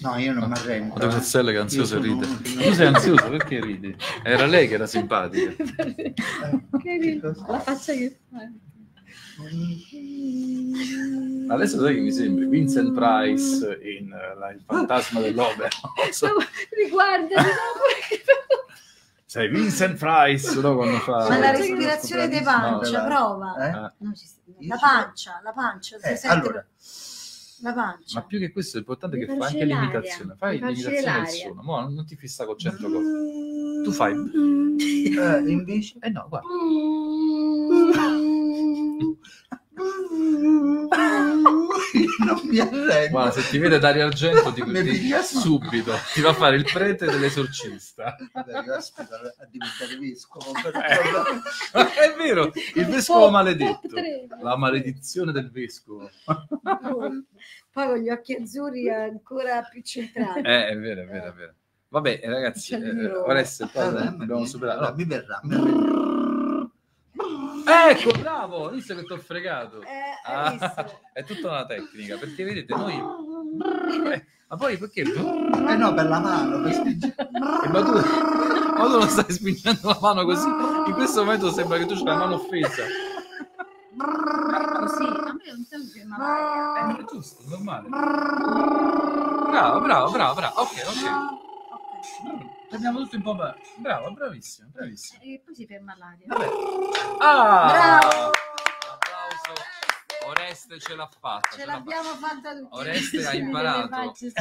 No, io non mi arrendo. Guarda Rossella che è ansiosa Io sono- ride. Tu sei ansioso perché ridi? Era lei che era simpatica. Eh, Che cosa? La faccia che fa. Adesso sai che mi sembri Vincent Price in eh, la- Il fantasma dell'opera. So. Riguarda, Sei Vincent Price, no? Quando fa... Ma la respirazione di pancia, No, prova. Eh? Ah, No, la ci- pancia, la pancia, Eh, allora. La pancia. Ma più che questo, l'importante è che fai anche l'imitazione. Fai l'imitazione del suono. Mo non ti fissa con cento cose. Tu fai... Eh, invece... Eh no, guarda. non mi arrendo. Guarda, se ti vede Dario Argento ti, ti- piglia subito ti va a fare il prete dell'esorcista. Aspetto a diventare vescovo. Eh. È vero, il vescovo maledetto. La maledizione del vescovo. Poi con gli occhi azzurri ancora più centrati. Eh, è vero, è vero, è vero. Vabbè, ragazzi, eh, ora è poi Vabbè, dobbiamo superare. no. Mi verrà, mi arrendo. Ecco, bravo, visto che ti ho fregato. Eh, Ah, è tutta una tecnica, perché vedete, noi... Eh, ma poi perché... Eh, Eh no, per la mano, per spingere. ma tu, ma tu non stai spingendo la mano così? In questo momento sembra che tu c'hai la mano offesa. Così, a me non sembra che ma Eh, è giusto, normale. Bravo, bravo, bravo, bravo. Ok, ok. Andiamo tutti un po' bene. Bravo, bravissimo, bravissimo. E poi si ferma l'aria. Vabbè. Ah! Bravo! Applauso. Oreste ce l'ha fatta. Ce ce l'ha l'abbiamo fatta tutti. Oreste ha imparato, facce,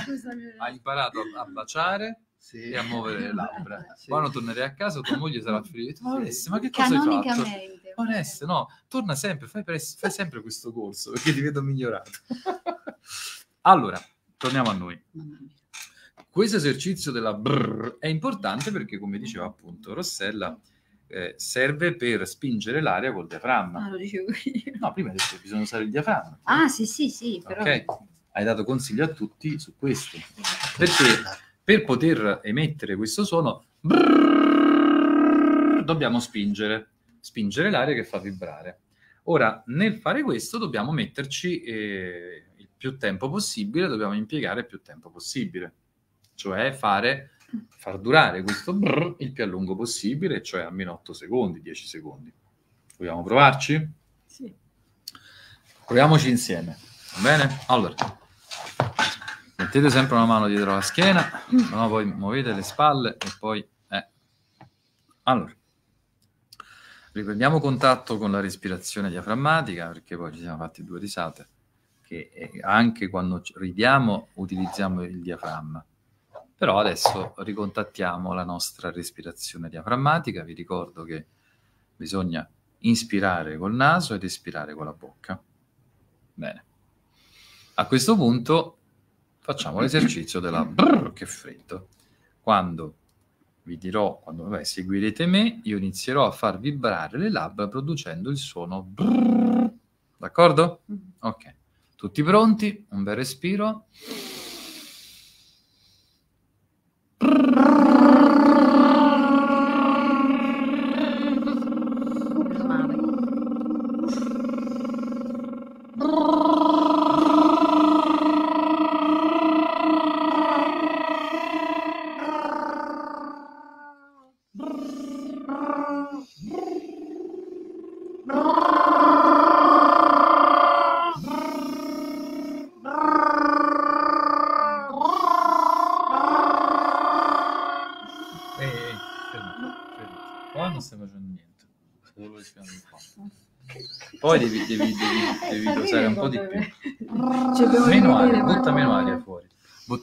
ha imparato a, baciare Sì. e a muovere le labbra. Sì. Quando tornerai a casa tua moglie sarà felice. Ma Oreste, ma che cosa hai fatto? Oreste, no, torna sempre, fai, pres- fai sempre questo corso perché ti vedo migliorato. allora, torniamo a noi. Questo esercizio della brrr è importante perché, come diceva appunto Rossella, eh, serve per spingere l'aria col Ah, diaframma. lo dicevo io. No, prima hai detto che bisogna usare il diaframma. Ah, sì, sì, sì, però... Ok? Hai dato consigli a tutti su questo. Perché per poter emettere questo suono brrr, dobbiamo spingere, spingere l'aria che fa vibrare. Ora, nel fare questo dobbiamo metterci eh, il più tempo possibile, dobbiamo impiegare il più tempo possibile, cioè fare, far durare questo brrr il più a lungo possibile, cioè almeno 8 secondi, 10 secondi. Vogliamo provarci? Sì. Proviamoci insieme, va bene? Allora, mettete sempre una mano dietro la schiena, no, poi muovete le spalle e poi... eh. Allora, riprendiamo contatto con la respirazione diaframmatica, perché poi ci siamo fatti due risate, che eh, anche quando ridiamo utilizziamo il diaframma. Però adesso ricontattiamo la nostra respirazione diaframmatica, vi ricordo che bisogna inspirare col naso ed espirare con la bocca. Bene. A questo punto facciamo l'esercizio della brrr, che freddo. Quando vi dirò, quando vabbè, seguirete me, io inizierò a far vibrare le labbra producendo il suono brrr. D'accordo? Ok. Tutti pronti? Un bel respiro.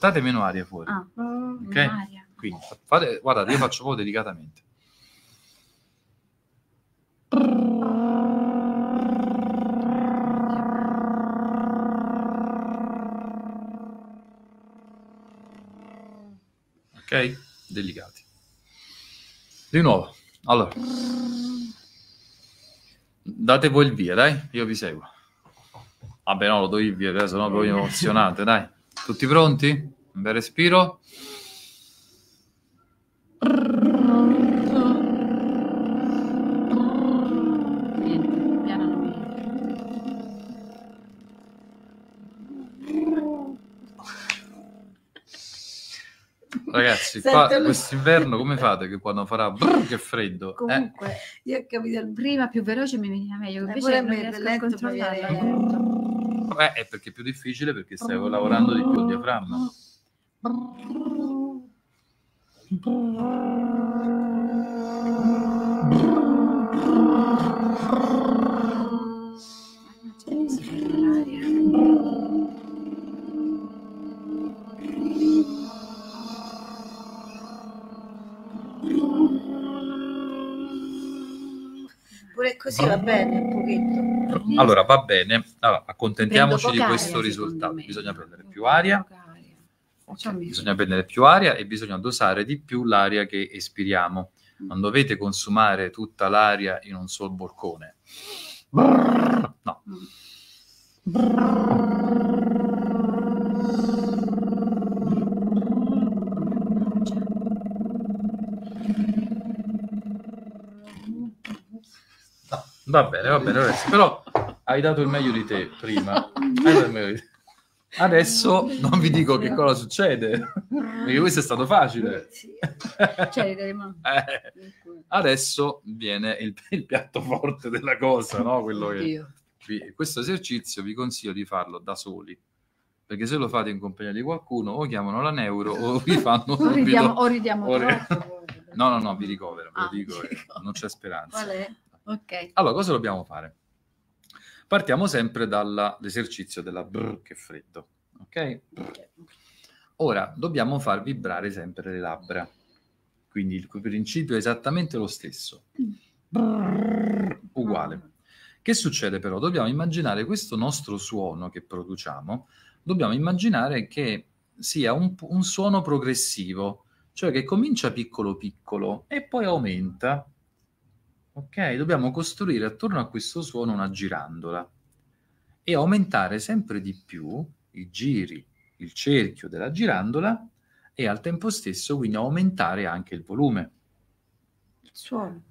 Buttate meno aria fuori. Ah, Ok? aria. Quindi, fate, guardate, io faccio proprio delicatamente. Ok? Delicati. Di nuovo. Allora. Date voi il via, dai, io vi seguo. Vabbè, no, lo do il via, no, voi emozionate, dai. Tutti pronti? Bel respiro. Niente, piano non mi... Ragazzi, qua quest'inverno come fate che quando farà brrr, che freddo? Eh, Comunque, Io ho capito il prima più veloce mi veniva meglio, Eh, invece non me riesco a controllarla. eh, è perché è più difficile perché stai lavorando di più il diaframma. C'è di sfrutare l'aria. Pure così va bene, un pochetto. Allora, va bene. Allora, accontentiamoci di questo aria, secondo risultato. me. Bisogna prendere più aria. Il- Bisogna prendere più aria e bisogna dosare di più l'aria che espiriamo. Non dovete consumare tutta l'aria in un sol boccone. No. Va bene, va bene, però hai dato il meglio di te prima. Adesso non vi dico che cosa succede, perché questo è stato facile. Cioè. Eh, adesso viene il, il piatto forte della cosa, no? Che, vi- questo esercizio vi consiglio di farlo da soli, perché se lo fate in compagnia di qualcuno o chiamano la neuro o vi fanno O ridiamo, o ridiamo o ri- troppo. No, no, no, vi ricovero, ve lo Ah, dico, non c'è speranza. Allora, cosa dobbiamo fare? Partiamo sempre dall'esercizio della brr che freddo, ok? Ora, dobbiamo far vibrare sempre le labbra, quindi il principio è esattamente lo stesso. Brrr, uguale. Che succede però? Dobbiamo immaginare questo nostro suono che produciamo, dobbiamo immaginare che sia un, un suono progressivo, cioè che comincia piccolo piccolo e poi aumenta. Ok? Dobbiamo costruire attorno a questo suono una girandola e aumentare sempre di più i giri, il cerchio della girandola e al tempo stesso quindi aumentare anche il volume Il suono.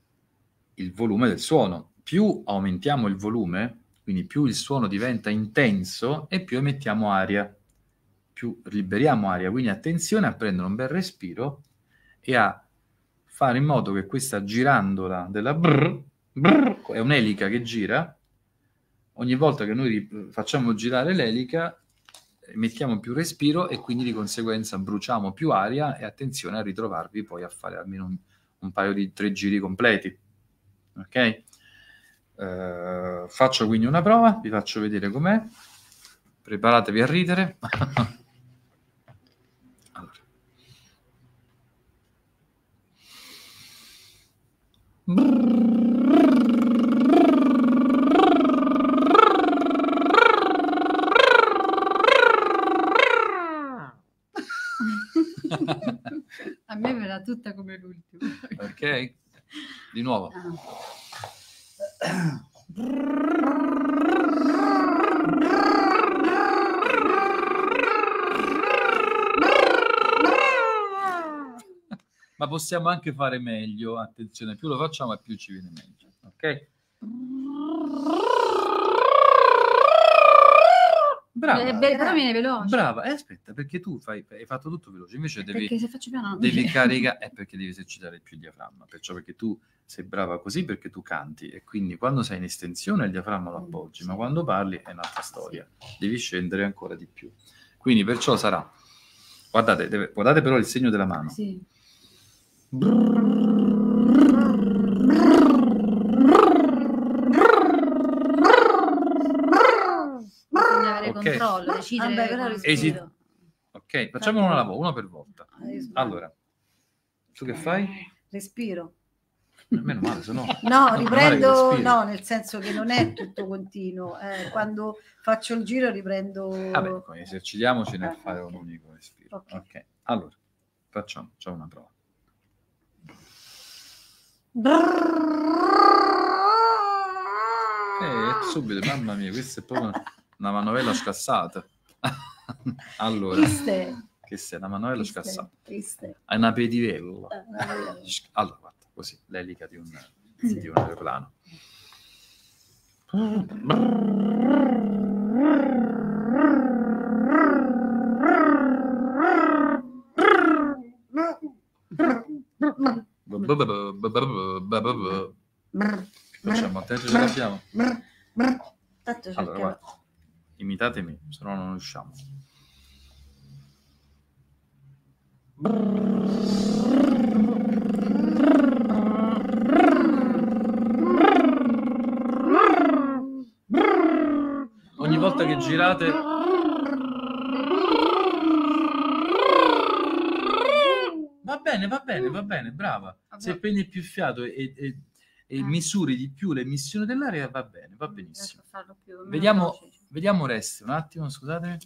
il volume del suono. Più aumentiamo il volume, quindi più il suono diventa intenso e più emettiamo aria, più liberiamo aria. Quindi attenzione a prendere un bel respiro e a fare in modo che questa girandola della brr, brr è un'elica che gira. Ogni volta che noi facciamo girare l'elica, mettiamo più respiro e quindi di conseguenza bruciamo più aria e attenzione a ritrovarvi poi a fare almeno un, un paio di tre giri completi. Ok? Eh, faccio quindi una prova, vi faccio vedere com'è. Preparatevi a ridere. A me verrà tutta come l'ultimo. Ok? Di nuovo. Ah. Ma possiamo anche fare meglio. Attenzione, più lo facciamo e più ci viene meglio. Ok? Brava. Eh, però viene veloce. Brava, eh, aspetta, perché tu fai, hai fatto tutto veloce, invece devi, piano non devi viene. caricare, è perché devi esercitare più il diaframma, perciò perché tu sei brava così perché tu canti e quindi quando sei in estensione il diaframma lo Mm, appoggi, ma quando parli è un'altra storia, devi scendere ancora di più. Quindi perciò sarà, guardate, deve- guardate però il segno della mano. Sì. Bisogna avere Ok. controllo, decidere. Vabbè, però. Esi- Ok, facciamolo una alla volta, uno per volta. Sbagliato. Allora, tu che fai? Respiro. Meno male, se no... Riprendo, no, nel senso che non è tutto continuo. eh, quando faccio il giro riprendo... Vabbè, poi esercitiamoci nel Eh, fare un unico respiro. Ok. Ok, allora, facciamo, facciamo una prova. Eh, subito, mamma mia, questa è proprio una manovella scassata. allora, Triste, che sei, una manovella triste, scassata. triste. È una pedivella. Allora, guarda, così, l'elica di un, Sì. di un aeroplano. Facciamo? A te ce l'abbiamo? Tanto Allora, cercherò. guarda, imitatemi, se no non riusciamo. Ogni volta che girate... bene, va bene, va bene, brava. Se prendi più fiato e, e- e Ah. misuri di più l'emissione dell'aria, va bene, va Mm, benissimo. più- Vediamo, vediamo resti un attimo, scusate.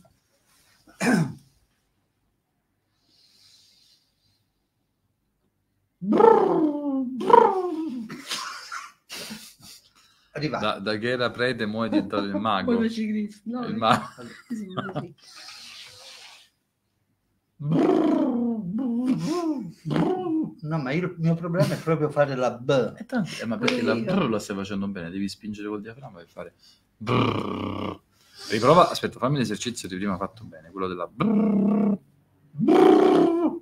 Arrivato. Da, da che era prete, mo è diventato il mago. No, Il mago. così, così. No, ma io, il mio problema è proprio fare la B. E tanto- eh, ma perché la brr la stai facendo bene, devi spingere col diaframma per fare brrr. Riprova, aspetta, fammi l'esercizio di prima fatto bene, quello della brrr. Brrr.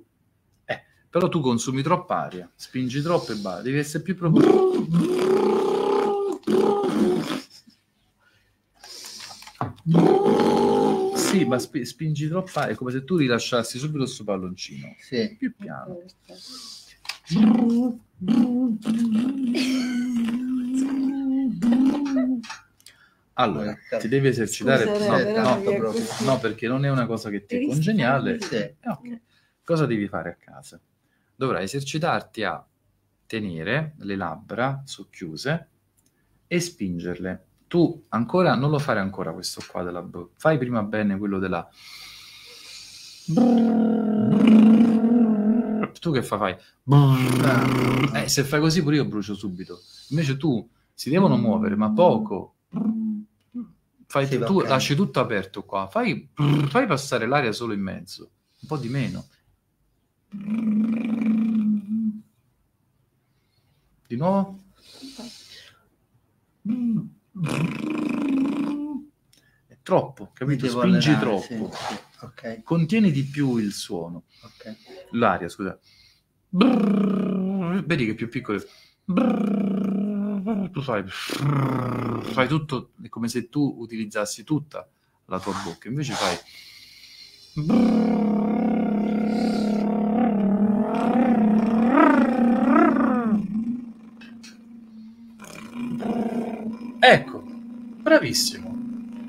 Eh, però tu consumi troppa aria, spingi troppo e basta, devi essere più proprio Sì, ma spi- spingi troppa aria, è come se tu rilasciassi subito questo palloncino. Sì. Più piano. Allora, ti devi esercitare. Scusa, no, no, così- no, perché non è una cosa che ti è congeniale. Eh, ok. Cosa devi fare a casa? Dovrai esercitarti a tenere le labbra socchiuse e spingerle. Tu ancora non lo fare ancora questo qua della B. Fai prima bene quello della Tu che fa- fai? Eh, se fai così pure io brucio subito. Invece tu si devono muovere, ma poco. Fai, Sì, tu ok. lasci tutto aperto qua. Fai, fai passare l'aria solo in mezzo. Un po' di meno. Di nuovo. Troppo, capito? Spingi allenare, troppo. sì, sì. Ok, Contieni di più il suono. ok. L'aria, scusa. Brrr, vedi che è più piccolo. Tu fai, fai tutto è come se tu utilizzassi tutta la tua bocca, invece fai. Ecco, bravissimo,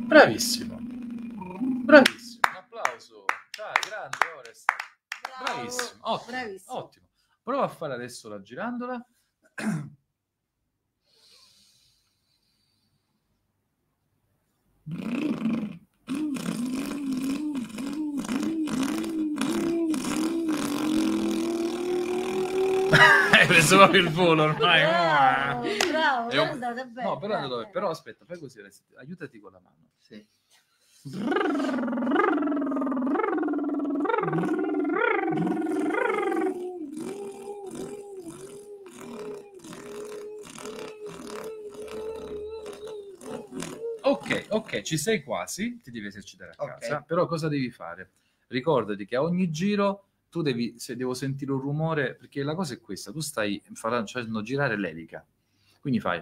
bravissimo, bravissimo. Un applauso. Dai, grande Orest. Bravissimo, ottimo, Bravissimo. ottimo. Prova a fare adesso la girandola. Hai preso proprio il volo ormai. Bravo, È un- è andata bene. No, però, dai, allora, dai. però aspetta, fai così, aiutati con la mano. Sì. Ok, ok, ci sei quasi, ti devi esercitare a Ok. casa, però cosa devi fare? Ricordati che a ogni giro tu devi, se devo sentire un rumore, perché la cosa è questa, tu stai facendo girare l'elica, quindi fai...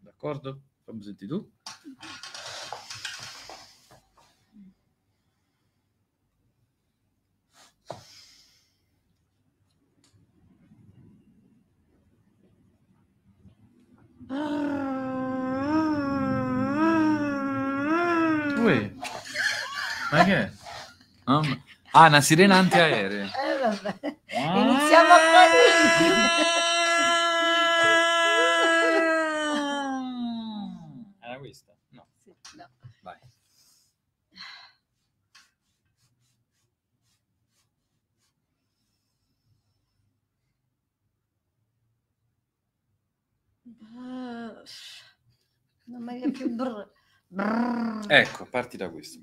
D'accordo? Fammi sentire tu. Uè. Ma che è? Ah, una sirena antiaerea. Eh, vabbè. Ah. Iniziamo a Era questa? No. Sì, no. Vai. Non mi più brr. Brr. Ecco, parti da questo.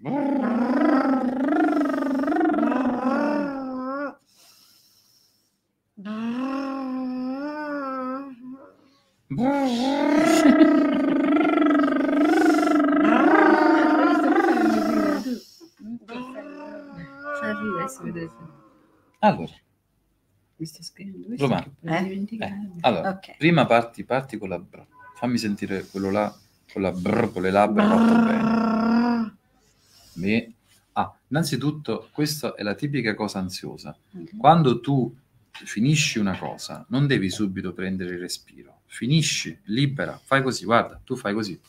Sa ridere, si vede. Allora, Mi sto scrivendo. Romano. Eh? eh, allora Ok. prima parti, parti con la bra. Fammi sentire quello là con la brr, con le labbra fatto bene. Ah, innanzitutto, questa è la tipica cosa ansiosa. Quando tu finisci una cosa, non devi subito prendere il respiro. Finisci, libera, fai così, guarda, tu fai così.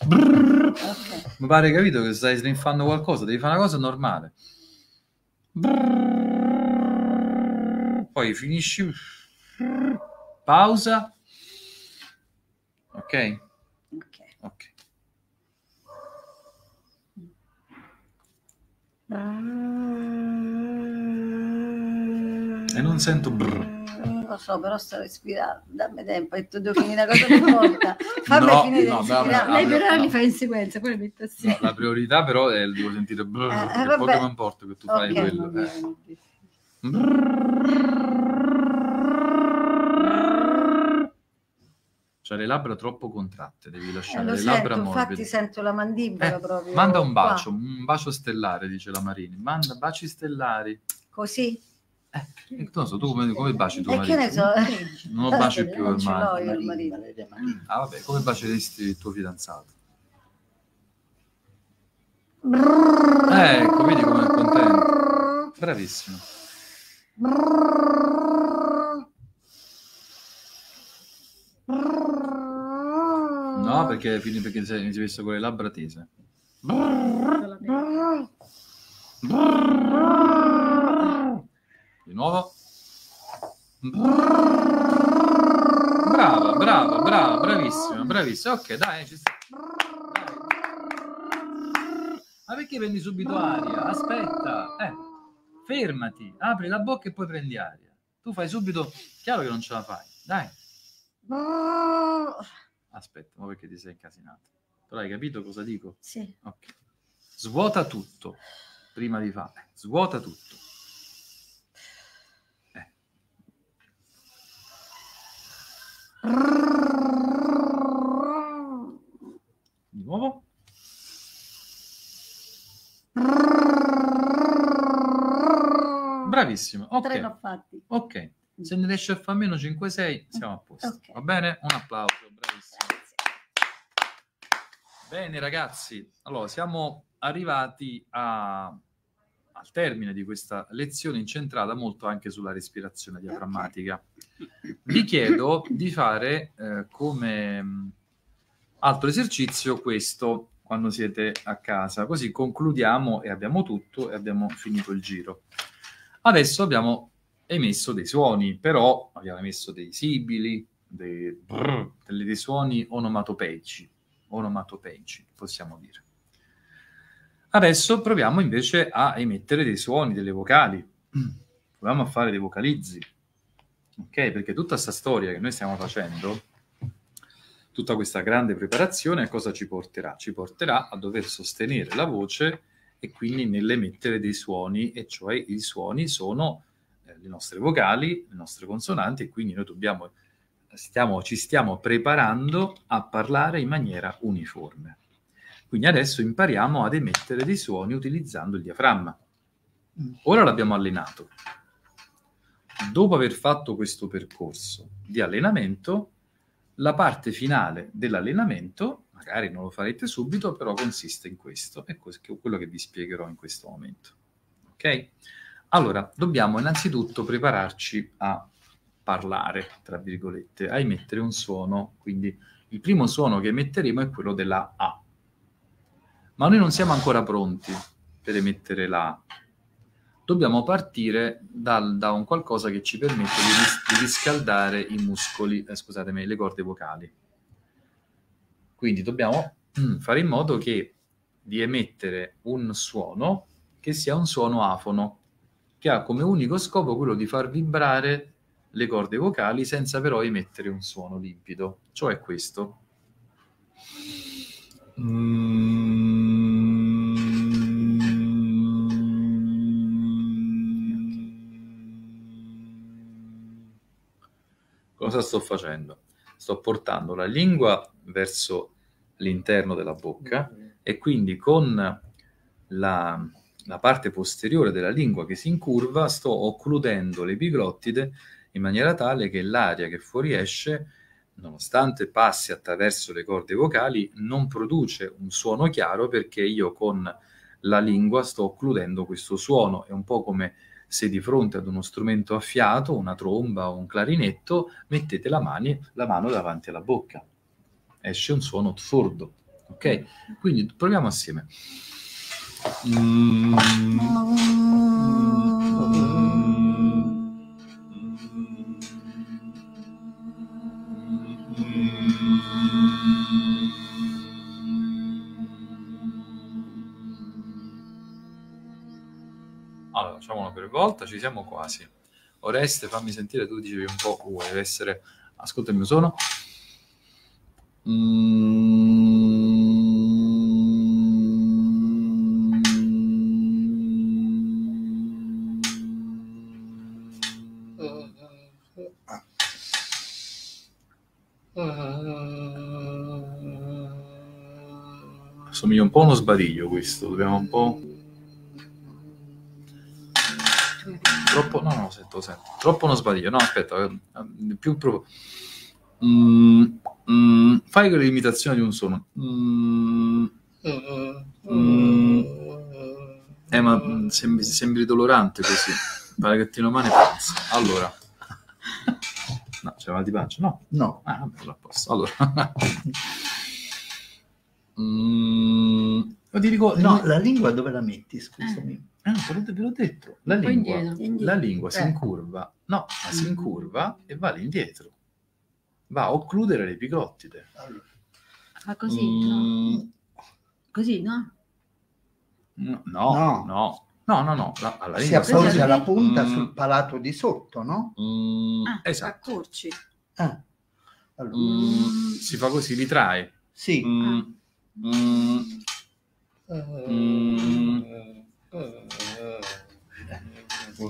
Ok. Mi pare capito che stai sniffando qualcosa, devi fare una cosa normale. Poi finisci, pausa. Ok? Ok. Ok. E non sento brr. Non lo so, però sto respirando. Dammi tempo, e tu devo finire una cosa una volta. Fammi No, finire no, di vabbè, respirare. Lei però no. li fa in sequenza, poi le mette No, assieme. la priorità però è devo sentire brr, Eh, poi che mi importa che tu fai Ok. quello. eh. Cioè le labbra troppo contratte, devi Eh, lasciare lo le labbra sento, infatti morbide. sento la mandibola Eh, proprio. Manda un qua. bacio, un bacio stellare, dice la Marini. Manda baci stellari. Così? Eh, non so, tu come, come baci tuo E che ne marito? so? Non lo baci più Non ormai. io il Marini, marito. Marini. Ah, vabbè, come baceresti il tuo fidanzato? Brrr. Ecco, vedi come è contento. Bravissimo. No, perché, quindi perché sei, sei messo con le labbra tese. Di nuovo. Brava, brava, brava, bravissima, bravissima. Ok, dai, ci sta. Dai. Ma perché prendi subito aria? Aspetta, eh. Fermati, apri la bocca e poi prendi aria. Tu fai subito, chiaro che non ce la fai. Dai, aspetta, ma perché ti sei incasinato? Però hai capito cosa dico? Sì. Ok. Svuota tutto prima di fare. Svuota tutto. Di nuovo. Bravissimo. Ho Ok. fatti. Ok. Se ne riesci a fare almeno 5-6, siamo a posto. Ok. Va bene? Un applauso. Bravissimo. Grazie. Bene ragazzi, allora siamo arrivati a- al termine di questa lezione incentrata molto anche sulla respirazione diaframmatica. Vi chiedo di fare eh, come mh, altro esercizio questo quando siete a casa, così concludiamo e abbiamo tutto e abbiamo finito il giro. Adesso abbiamo emesso dei suoni, però abbiamo emesso dei sibili, dei, brr, delle- dei suoni onomatopeici, onomatopeici, possiamo dire. Adesso proviamo invece a emettere dei suoni, delle vocali. Proviamo a fare dei vocalizzi. Ok? Perché tutta questa storia che noi stiamo facendo Tutta questa grande preparazione a cosa ci porterà? Ci porterà a dover sostenere la voce e quindi nell'emettere dei suoni, e cioè i suoni sono eh, le nostre vocali, le nostre consonanti, e quindi noi dobbiamo, stiamo, ci stiamo preparando a parlare in maniera uniforme. Quindi adesso impariamo ad emettere dei suoni utilizzando il diaframma. Ora l'abbiamo allenato. Dopo aver fatto questo percorso di allenamento, la parte finale dell'allenamento, magari non lo farete subito, però consiste in questo, è quello che vi spiegherò in questo momento. Ok? Allora, dobbiamo innanzitutto prepararci a parlare, tra virgolette, a emettere un suono. Quindi il primo suono che emetteremo è quello della A. Ma noi non siamo ancora pronti per emettere la A. Dobbiamo partire dal, da un qualcosa che ci permette di, di riscaldare i muscoli, eh, scusatemi, le corde vocali. Quindi dobbiamo mm, fare in modo che di emettere un suono che sia un suono afono, che ha come unico scopo quello di far vibrare le corde vocali senza però emettere un suono limpido, cioè questo. Cosa sto facendo? Sto portando la lingua verso l'interno della bocca e quindi con la, la parte posteriore della lingua che si incurva sto occludendo l'epiglottide in maniera tale che l'aria che fuoriesce nonostante passi attraverso le corde vocali, non produce un suono chiaro perché io con la lingua sto occludendo questo suono. È un po' come se di fronte ad uno strumento a fiato, una tromba o un clarinetto, mettete la, mani, la mano davanti alla bocca. Esce un suono sordo. Ok? Quindi proviamo assieme. Mm. Volta, ci siamo quasi. Oreste, fammi sentire, tu dicevi un po', uh, deve essere... Ascolta il mio suono. Somiglia un po' a uno sbadiglio questo, dobbiamo un po'... Troppo, no, no, sento, sento. Troppo uno sbadiglio. No, aspetta, eh, più proprio. Mm, mm, fai l'imitazione di un suono. Mm, mm, eh, ma mm, sembri, sembri dolorante così. Pagattino mane pazzo. Allora. No, c'è mal di pancia? No. No. Ah, vabbè, a posto. Allora. mm, ti dico, No, la lingua dove la metti, scusami? Ah, te l'ho, ve l'ho detto, la lingua, indietro. la lingua si Eh. incurva, no, ma si Mm. incurva e va all'indietro, va a occludere l'epiglottide. Allora, Fa così, Mm, no? Così, no? no, no, no, no, no, no, la, alla si lingua si appoggia la punta Mm. sul palato di sotto, no? Mm, Ah, esatto, Accorci. Ah, allora, Mm, si fa così, ritrae. sì. Mm, mm, mm. Vuoi fare-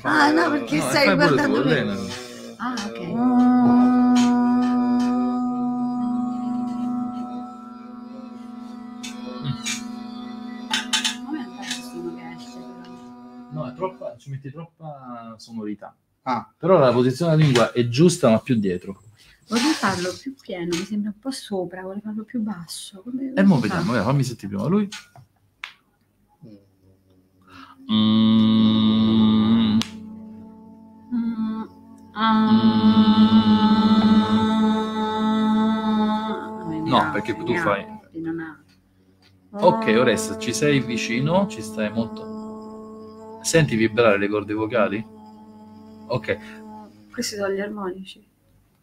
Ah, no, perché stai pure tu, guardando me. Elena. Ah, ok. No, è troppa, ci metti troppa sonorità. Ah, Però la posizione della lingua è giusta, ma più dietro. Vorrei farlo più pieno, mi sembra un po' sopra, vorrei farlo più basso. Come, E mo vediamo, vediamo, fammi sentire prima lui. Mm. Mm, ah, No, perché tu fai- Non ha. Ok, Oresta, ci sei vicino? Ci stai molto... Senti vibrare le corde vocali? Ok, Questi sono gli armonici.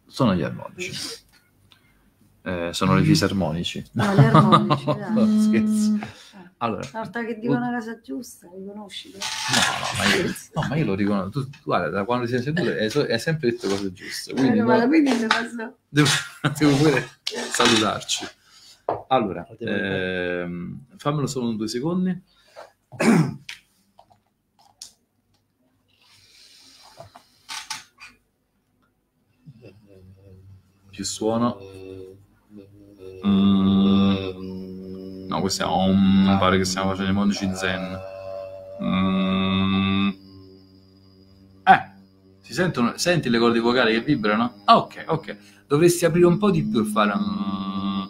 sono gli armonici. Eh, sono le fisarmonici. No, gli armonici, dai. No, scherzo. Allora, Una volta che dico una cosa giusta, riconosci. No, no, ma io, no, ma io lo riconosco. Tu, tu, guarda, da quando sei seduto hai, so- hai sempre detto cose giuste. Quindi Eh, ma no- quindi devo, devo pure salutarci. Allora, ehm, fammelo solo in due secondi. Più suono. Mm. No, questo è Om, pare che stiamo facendo i monici zen. Mm. Eh, si sentono, senti le corde vocali che vibrano? Ah, ok, ok. Dovresti aprire un po' di più e fare... mm,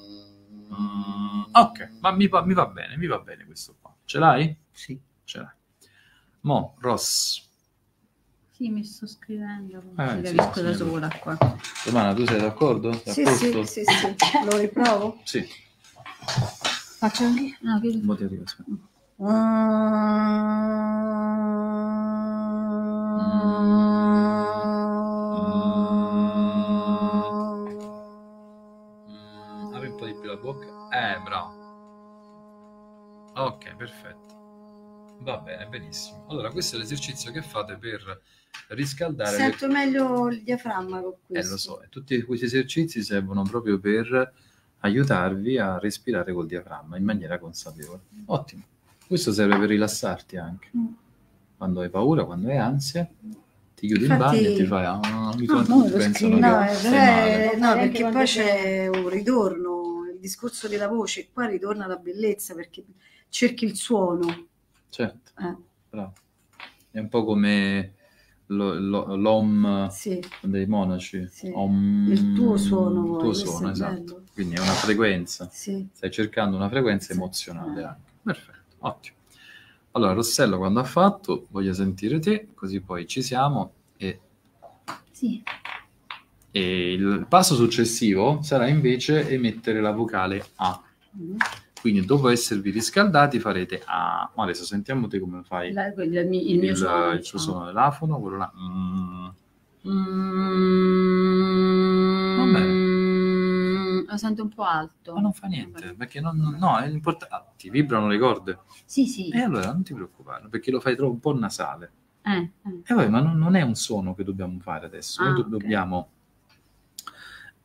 mm. Ok, ma mi, va- mi va bene, mi va bene questo qua. Ce l'hai? Sì. Ce l'hai. Mo, Ross, Sì, mi sto scrivendo, Eh, mi sì, capisco sì, da sola qua. Romana, tu sei d'accordo? Sei Sì, sì, sì, sì. Lo riprovo? Sì. Faccio anche? No, chiudi. Mo ti arrivo, aspetta. Mm, apri un po' di più la bocca. Eh, bravo. Ok, perfetto. Va bene, benissimo. Allora, questo è l'esercizio che fate per riscaldare le... Sento meglio il diaframma con Eh, questo. lo so, e tutti questi esercizi servono proprio per aiutarvi a respirare col diaframma in maniera consapevole. Ottimo. Questo serve per rilassarti anche. Mm. Quando hai paura, quando hai ansia, ti chiudi in Infatti- bagno e ti fai... Ah, mi Ah, tutti mo lo pensano. No, che no, perché poi c'è- un ritorno, il discorso della voce, qua ritorna la bellezza perché cerchi il suono. Certo, Eh, bravo. È un po' come lo- lo- l'om sì, dei monaci. Sì. Om- Il tuo suono, Il tuo suono, esatto. bello. Quindi è una frequenza. sì. Stai cercando una frequenza emozionale anche. Perfetto, ottimo. Allora, Rossello, quando ha fatto, voglio sentire te, così poi ci siamo. E, Sì. e il passo successivo sarà invece emettere la vocale A. Mm. Quindi, dopo esservi riscaldati, farete A. Ma adesso sentiamo te come fai La- il, il mio- il mio il, suono. il tuo diciamo. suono dell'afono, quello là. Mm. Mm, lo sento un po' alto. Ma non fa niente, perché non, non- no, è importante. Ah, ti vibrano le corde. Sì, sì. E allora non ti preoccupare, perché lo fai troppo un po' nasale. Eh, eh. E vabbè, ma non, non è un suono che dobbiamo fare adesso. Noi Ah, do- ok. dobbiamo.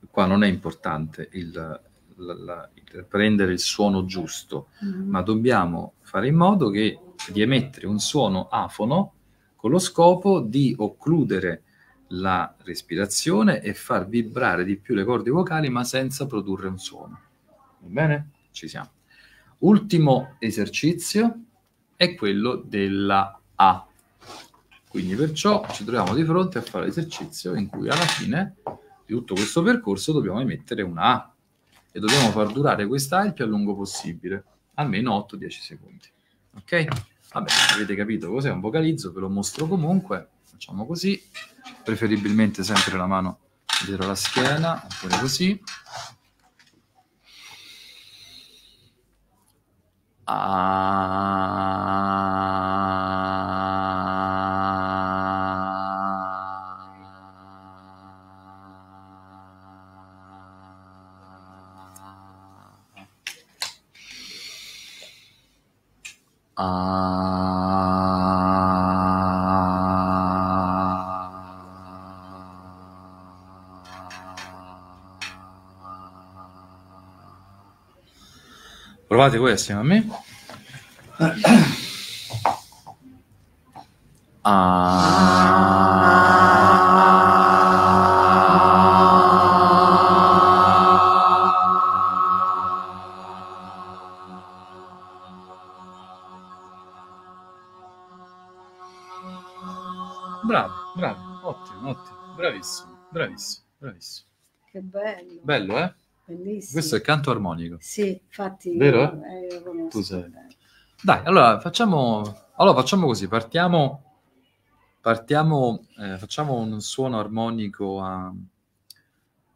Qua non è importante il, la- la- il prendere il suono giusto, Mm. ma dobbiamo fare in modo che di emettere un suono afono con lo scopo di occludere la respirazione e far vibrare di più le corde vocali, ma senza produrre un suono. Va bene? Ci siamo. Ultimo esercizio è quello della A. Quindi perciò ci troviamo di fronte a fare l'esercizio in cui alla fine di tutto questo percorso dobbiamo emettere una A e dobbiamo far durare questa A il più a lungo possibile, almeno 8-10 secondi. Ok? Vabbè, avete capito cos'è un vocalizzo, ve lo mostro comunque. Facciamo così, preferibilmente sempre la mano dietro la schiena, oppure così. Provate voi assieme a me. Bravo, bravo, ottimo, ottimo, bravissimo, bravissimo, bravissimo. Che bello, Bello, eh? Bellissimo. Questo è il canto armonico. Sì, infatti. Vero, eh, conosco. Tu sei. Dai, allora facciamo, allora facciamo così, partiamo, partiamo eh, facciamo un suono armonico a,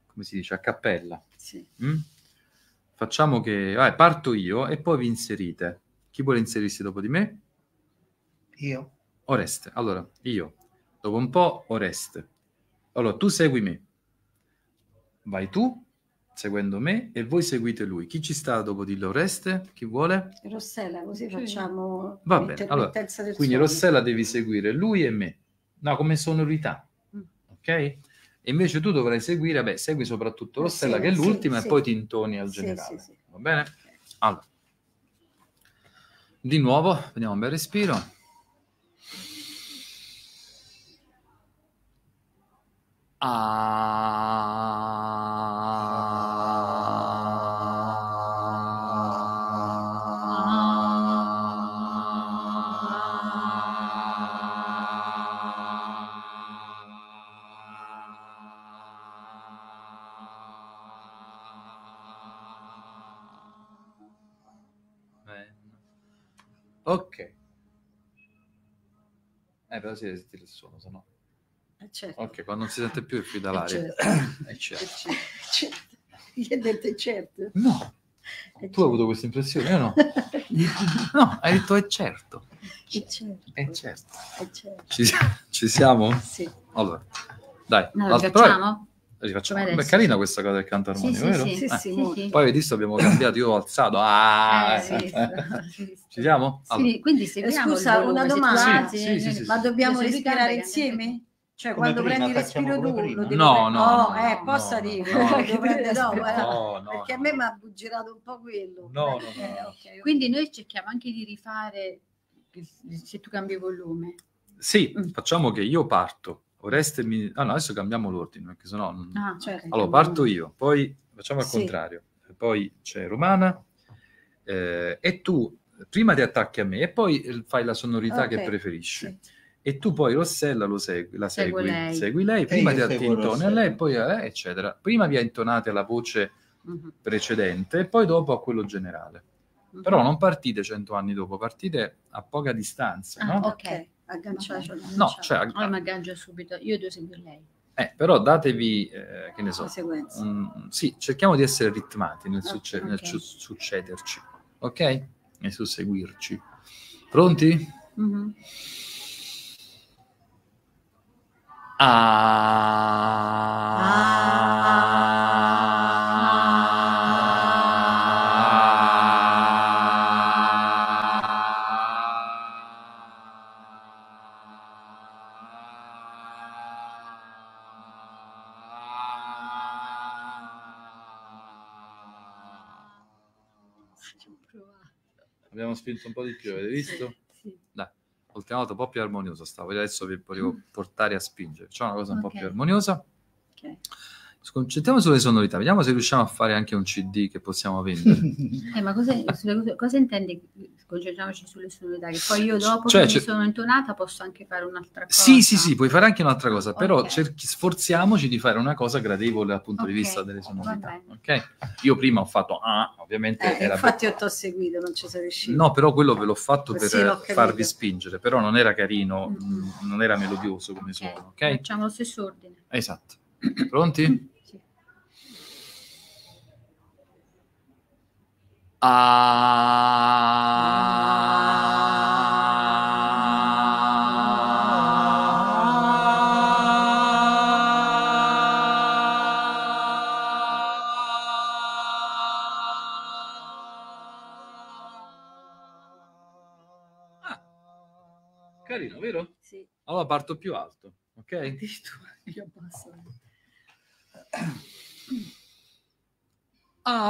come si dice, a cappella. Sì. mm? Facciamo che, vai, parto io e poi vi inserite. Chi vuole inserirsi dopo di me? Io? Oreste. Allora, io. Dopo un po', Oreste. Allora, tu segui me. Vai tu seguendo me e voi seguite lui. Chi ci sta dopo di Oreste? Chi vuole? Rossella, così Sì. facciamo Va bene, del Quindi suono. Rossella devi seguire lui e me. No, come sonorità. Mm. Ok? E invece tu dovrai seguire, beh, segui soprattutto Rossella Sì, che è sì, l'ultima sì. e poi ti intoni al Sì, generale. sì, sì. Va bene? Allora. Di nuovo, prendiamo un bel respiro. Bene. Si deve sentire il suono, se no. Eh, certo. Ok, quando non si sente più è più da Eh, l'aria. certo. Certo. Eh, certo. certo. Gli hai detto è certo. No, Eh, tu hai avuto questa impressione, io no. No, hai detto è certo. Eh, certo. È certo. Eh, certo. Ci, ci siamo? Sì. Allora, dai. No, lo facciamo? Rifacciamo. Come Beh, adesso, carina questa cosa del canto armonico, sì, vero? sì. Sì, Eh. sì. Poi hai visto, abbiamo cambiato, io ho alzato. Ah, Eh, sì, sì, sì. Ci siamo? Sì, Allora, quindi Eh, seguiamo scusa, una domanda. alzi, Sì, sì, sì, Ma dobbiamo respirare insieme? Cioè, Come quando prima, prendi respiro tu, prima. lo devi No, no, Oh, no, eh, no, possa no, dire. no, eh, che prende- no, no, eh, no, no, perché a no. me mi ha buggirato un po' quello. No, no, no, Eh, no. Quindi noi cerchiamo anche di rifare se tu cambi volume. Sì, Mm. facciamo che io parto. Oreste mi... Ah no, adesso cambiamo l'ordine, perché sennò... non- Ah, Certo. Allora, parto io, poi facciamo al Sì. contrario. Poi c'è Romana eh, e tu prima ti attacchi a me e poi eh, fai la sonorità che Ok, preferisci. sì. E tu poi Rossella lo segui, la segui, lei. segui lei, prima ti intoni a lei, poi eh, eccetera. Prima vi intonate la voce Mhm, precedente e poi dopo a quello generale. mhm. Però non partite cento anni dopo, partite a poca distanza, Ah, no? ok. Ok, agganciato. No, cioè, Allora mi aggaggio subito, io devo seguire lei. eh, però datevi, eh, che ne so, un- sì, cerchiamo di essere ritmati nel, succe- nel ok. su- succederci, ok? E susseguirci. Pronti? Mhm. Facciamo spinto un po' di più, avete visto? Sì. Dai, l'ultima volta un po' più armonioso stavo, adesso vi volevo portare a spingere. Facciamo una cosa un po' Ok. più armoniosa. Ok. Concentriamo sulle sonorità, vediamo se riusciamo a fare anche un CD che possiamo vendere. Eh, ma cosa, sulle- cosa intendi? Concentriamoci sulle sonorità, che poi io dopo Cioè, che sono intonata posso anche fare un'altra cosa. Sì, sì, sì, puoi fare anche un'altra cosa, però Ok. cerchi- sforziamoci di fare una cosa gradevole dal punto di Ok, vista delle sonorità. bene. Ok? Io prima ho fatto ah, ovviamente Eh, infatti io ti ho seguito, non ci sei riuscito. No, però quello ve l'ho fatto per Sì, l'ho capito. farvi spingere, però non era carino, Mm. mh, non era melodioso come suono, ok? Facciamo lo stesso ordine. Esatto. Pronti? Sì. Ah, carino, vero? Sì. Allora parto più alto, ok? Addirittura io abbasso. Ok,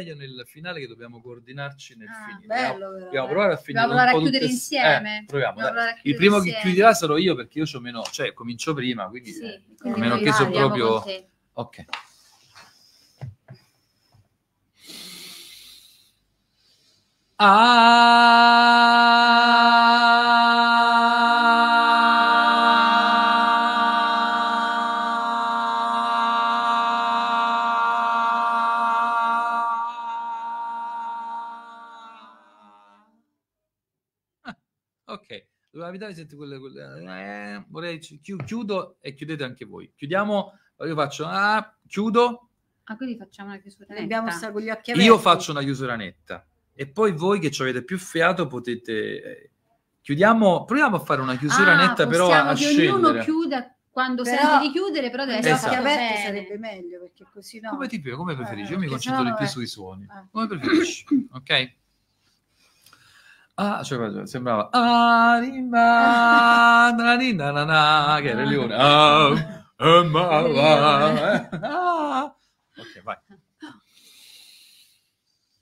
meglio nel finale che dobbiamo coordinarci nel Ah, finire. bello, Dobbiamo- però, Dobbiamo provare a finire Dobbiamo provare a chiudere tutte- insieme. Eh, proviamo, Il primo che insieme. chiuderà sarò io perché io ho meno, cioè comincio prima, quindi Sì, eh, quindi a meno che sono proprio ok. Ah, evitare senti quelle, quelle eh, vorrei chi- chiudo e chiudete anche voi. Chiudiamo, io faccio ah, chiudo, Ah, quindi facciamo una chiusura netta. aperti. io faccio una chiusura netta e poi voi che ci avete più fiato potete eh, chiudiamo, proviamo a fare una chiusura Ah, netta però a che ognuno scegliere. chiuda quando Però- sente di chiudere, però deve essere Esatto. aperti bene. sarebbe meglio perché così no. Come ti piace, come preferisci? Eh, Io mi perché concentro di più sui suoni. eh. Come preferisci? Ok? Ah, cioè, sembrava Anima, na, ni, na, na, na, che era il leone. Ah, ah, eh. Ah. Ok, vai.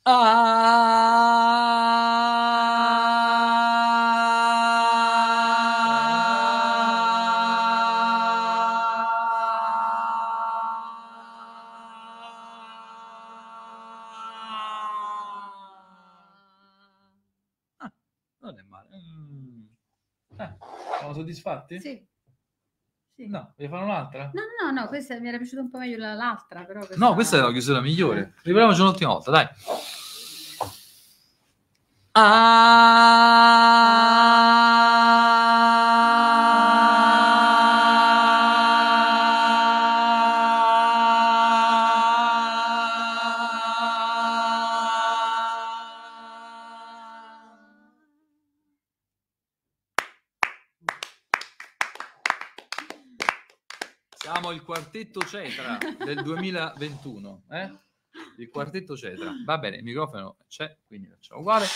Ah, soddisfatti? Sì. Sì. No, voglio fare un'altra? No, no, no, questa mi era piaciuta un po' meglio la- l'altra, però No, questa è la chiusura migliore. Riproviamoci un'ultima volta, dai. Siamo quartetto Cetra del 2021, eh? Il quartetto Cetra. Va bene, il microfono c'è, quindi facciamo uguale.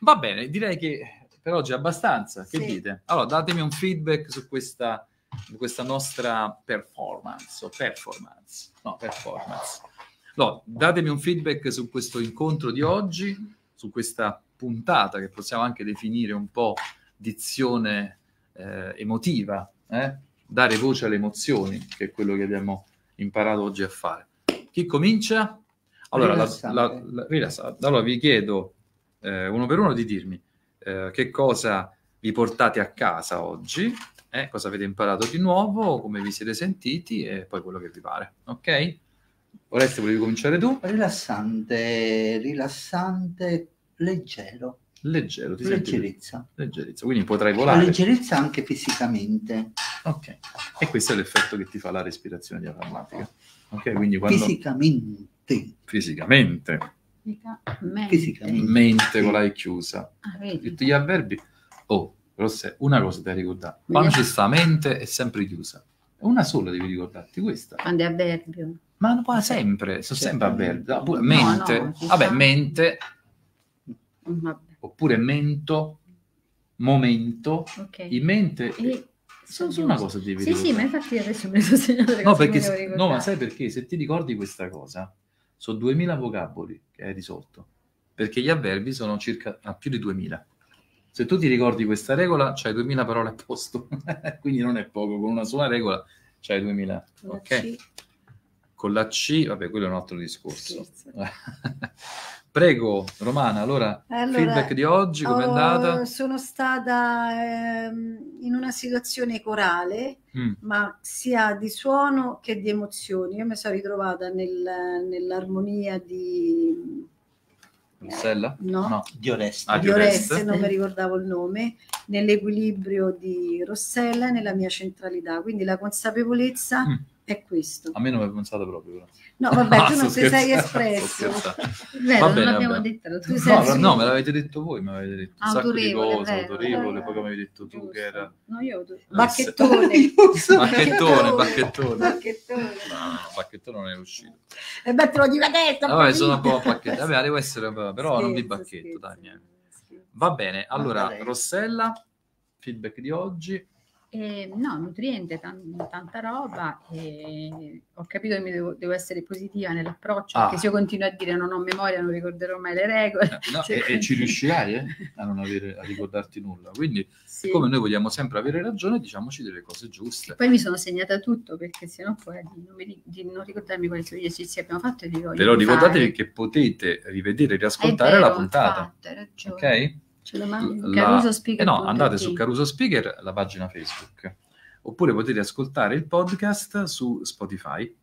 Va bene, direi che per oggi è abbastanza. Che Sì. dite? Allora, datemi un feedback su questa, su questa nostra performance, o performance, no, performance. No, datemi un feedback su questo incontro di oggi, su questa puntata che possiamo anche definire un po' dizione eh, emotiva, eh? Dare voce alle emozioni, che è quello che abbiamo imparato oggi a fare. Chi comincia? Allora, la- Rilassante. la- la- rilassante. Allora vi chiedo eh, uno per uno di dirmi eh, che cosa vi portate a casa oggi, eh, cosa avete imparato di nuovo, come vi siete sentiti e poi quello che vi pare. Ok? Oreste, volevi cominciare tu? Rilassante, rilassante, leggero, Leggero, ti leggerezza. leggerezza, quindi potrai La volare. leggerezza anche fisicamente, Ok. E questo è l'effetto che ti fa la respirazione diaframmatica. Ok, quindi quando fisicamente, fisicamente. Fisicamente. mente con la è chiusa, Ah, tutti gli avverbi. Oh, Rosse, una cosa da ricordare. Quando ci sta mente è sempre chiusa. Una sola devi ricordarti questa. Quando è avverbio. Ma non può sempre, sono sempre avverbi. No, pure No, mente, no, ci vabbè, mente, Mm, Vabbè, oppure mento, momento, ok. in mente. E- Solo su una cosa devi Sì, sì, ma infatti adesso me lo sono segnato le No, perché, mi se- no, ma sai perché? Se ti ricordi questa cosa, sono 2000 vocaboli che hai risolto, perché gli avverbi sono circa a più di 2000. Se tu ti ricordi questa regola, c'hai 2000 parole a posto, quindi non è poco, con una sola regola c'hai 2000. Con la Ok? C, Con la C, vabbè, quello è un altro discorso. Prego, Romana, allora, Allora, feedback di oggi, com'è ho- andata? Sono stata ehm, in una situazione corale, Mm, ma sia di suono che di emozioni. Io mi sono ritrovata nel- nell'armonia di, Rossella? no, No. di Oreste. Ah, di di Oreste, Oreste. non mi ricordavo il nome, nell'equilibrio di Rossella e nella mia centralità. Quindi la consapevolezza Mm. È questo. A me non è pensato proprio. però. No, vabbè, tu non sto ti sei espresso. Vero, non l'abbiamo detto. No, no, me l'avete detto voi, mi avete detto un sacco di cose, autorevole, poi come hai detto tu che era No, io tu- Bacchettone. bacchettone, bacchettone. Bacchettone. No, bacchettone non è uscito. E beh, te lo dico adesso. Vabbè, sono un po' bacchettone. Vabbè, devo essere però non di bacchetto, dai, niente. Va bene, allora. Rossella, feedback di oggi. Eh, no, nutriente, tan- tanta roba. e ho capito che mi devo, devo essere positiva nell'approccio, Ah. perché se io continuo a dire non ho memoria, non ricorderò mai le regole. Eh, no, Cioè, e, e ci riuscirai eh, a non avere, a ricordarti nulla. Quindi, sì. siccome noi vogliamo sempre avere ragione, diciamoci delle cose giuste. Poi mi sono segnata tutto perché sennò poi di di non ricordarmi quali sono gli esercizi che abbiamo fatto e li voglio Però ricordatevi rifare. che potete rivedere e riascoltare vero, la puntata. ragione. Ok? Ce lo mando. Caruso Speaker eh no, andate su Caruso Speaker, la pagina Facebook, oppure potete ascoltare il podcast su Spotify.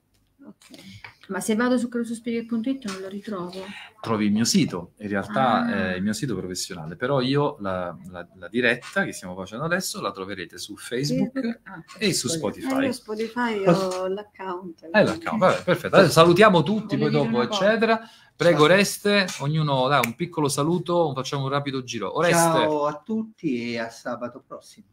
Ok. Ma se vado su credosuspirit.it non lo ritrovo. Trovi il mio sito, in realtà Ah. è il mio sito professionale, però io la, la- la diretta che stiamo facendo adesso la troverete su Facebook Ah, e su Eh, Spotify. io Spotify ho l'account. È l'account, vabbè, perfetto. Adesso salutiamo tutti, poi Volevo dire dopo, eccetera. Prego, Oreste, ognuno dai un piccolo saluto, facciamo un rapido giro. Oreste, Ciao a tutti e a sabato prossimo.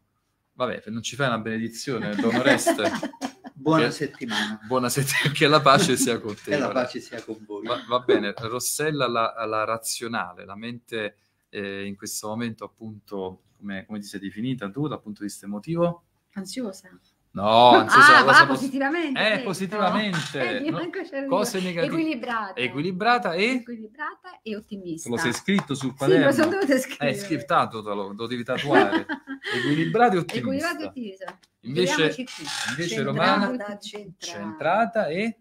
vabbè, non ci fai una benedizione, Don Oreste. Buona Che- settimana Buona settimana, che la pace sia con te. e la pace sia con voi. Va, va bene, Rossella la, la razionale, la mente eh, in questo momento appunto, come, come ti sei definita tu dal punto di vista emotivo? Ansiosa. No, ansiosa, ah, va, pos- positivamente. Eh, positivamente. Eh, no? Cose negative. Equilibrata. Equilibrata e... Equilibrata e ottimista. Te lo sei scritto sul Sì, quaderno? lo sono dovuta scrivere. Eh, scritto, te lo, devi tatuare. Equilibrato e ottimista. Equilibrato e ottimista. Invece, invece Centrata, Romana, centrata. e...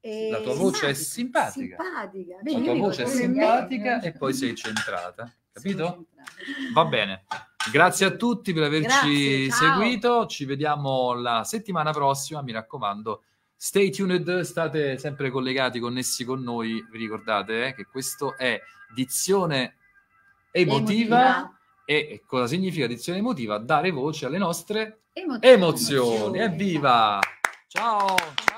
E La tua voce è simpatica. Simpatica. La Vedi, tua voce è simpatica e poi sei centrata. Capito? Centrata. Va bene. Grazie a tutti per averci Grazie, seguito. Ci vediamo la settimana prossima. Mi raccomando, stay tuned, state sempre collegati, connessi con noi. Vi ricordate eh, che questo è dizione emotiva. Emotiva. E e cosa significa dizione emotiva? Dare voce alle nostre Emozioni. emozioni. Evviva! Ciao! Ciao!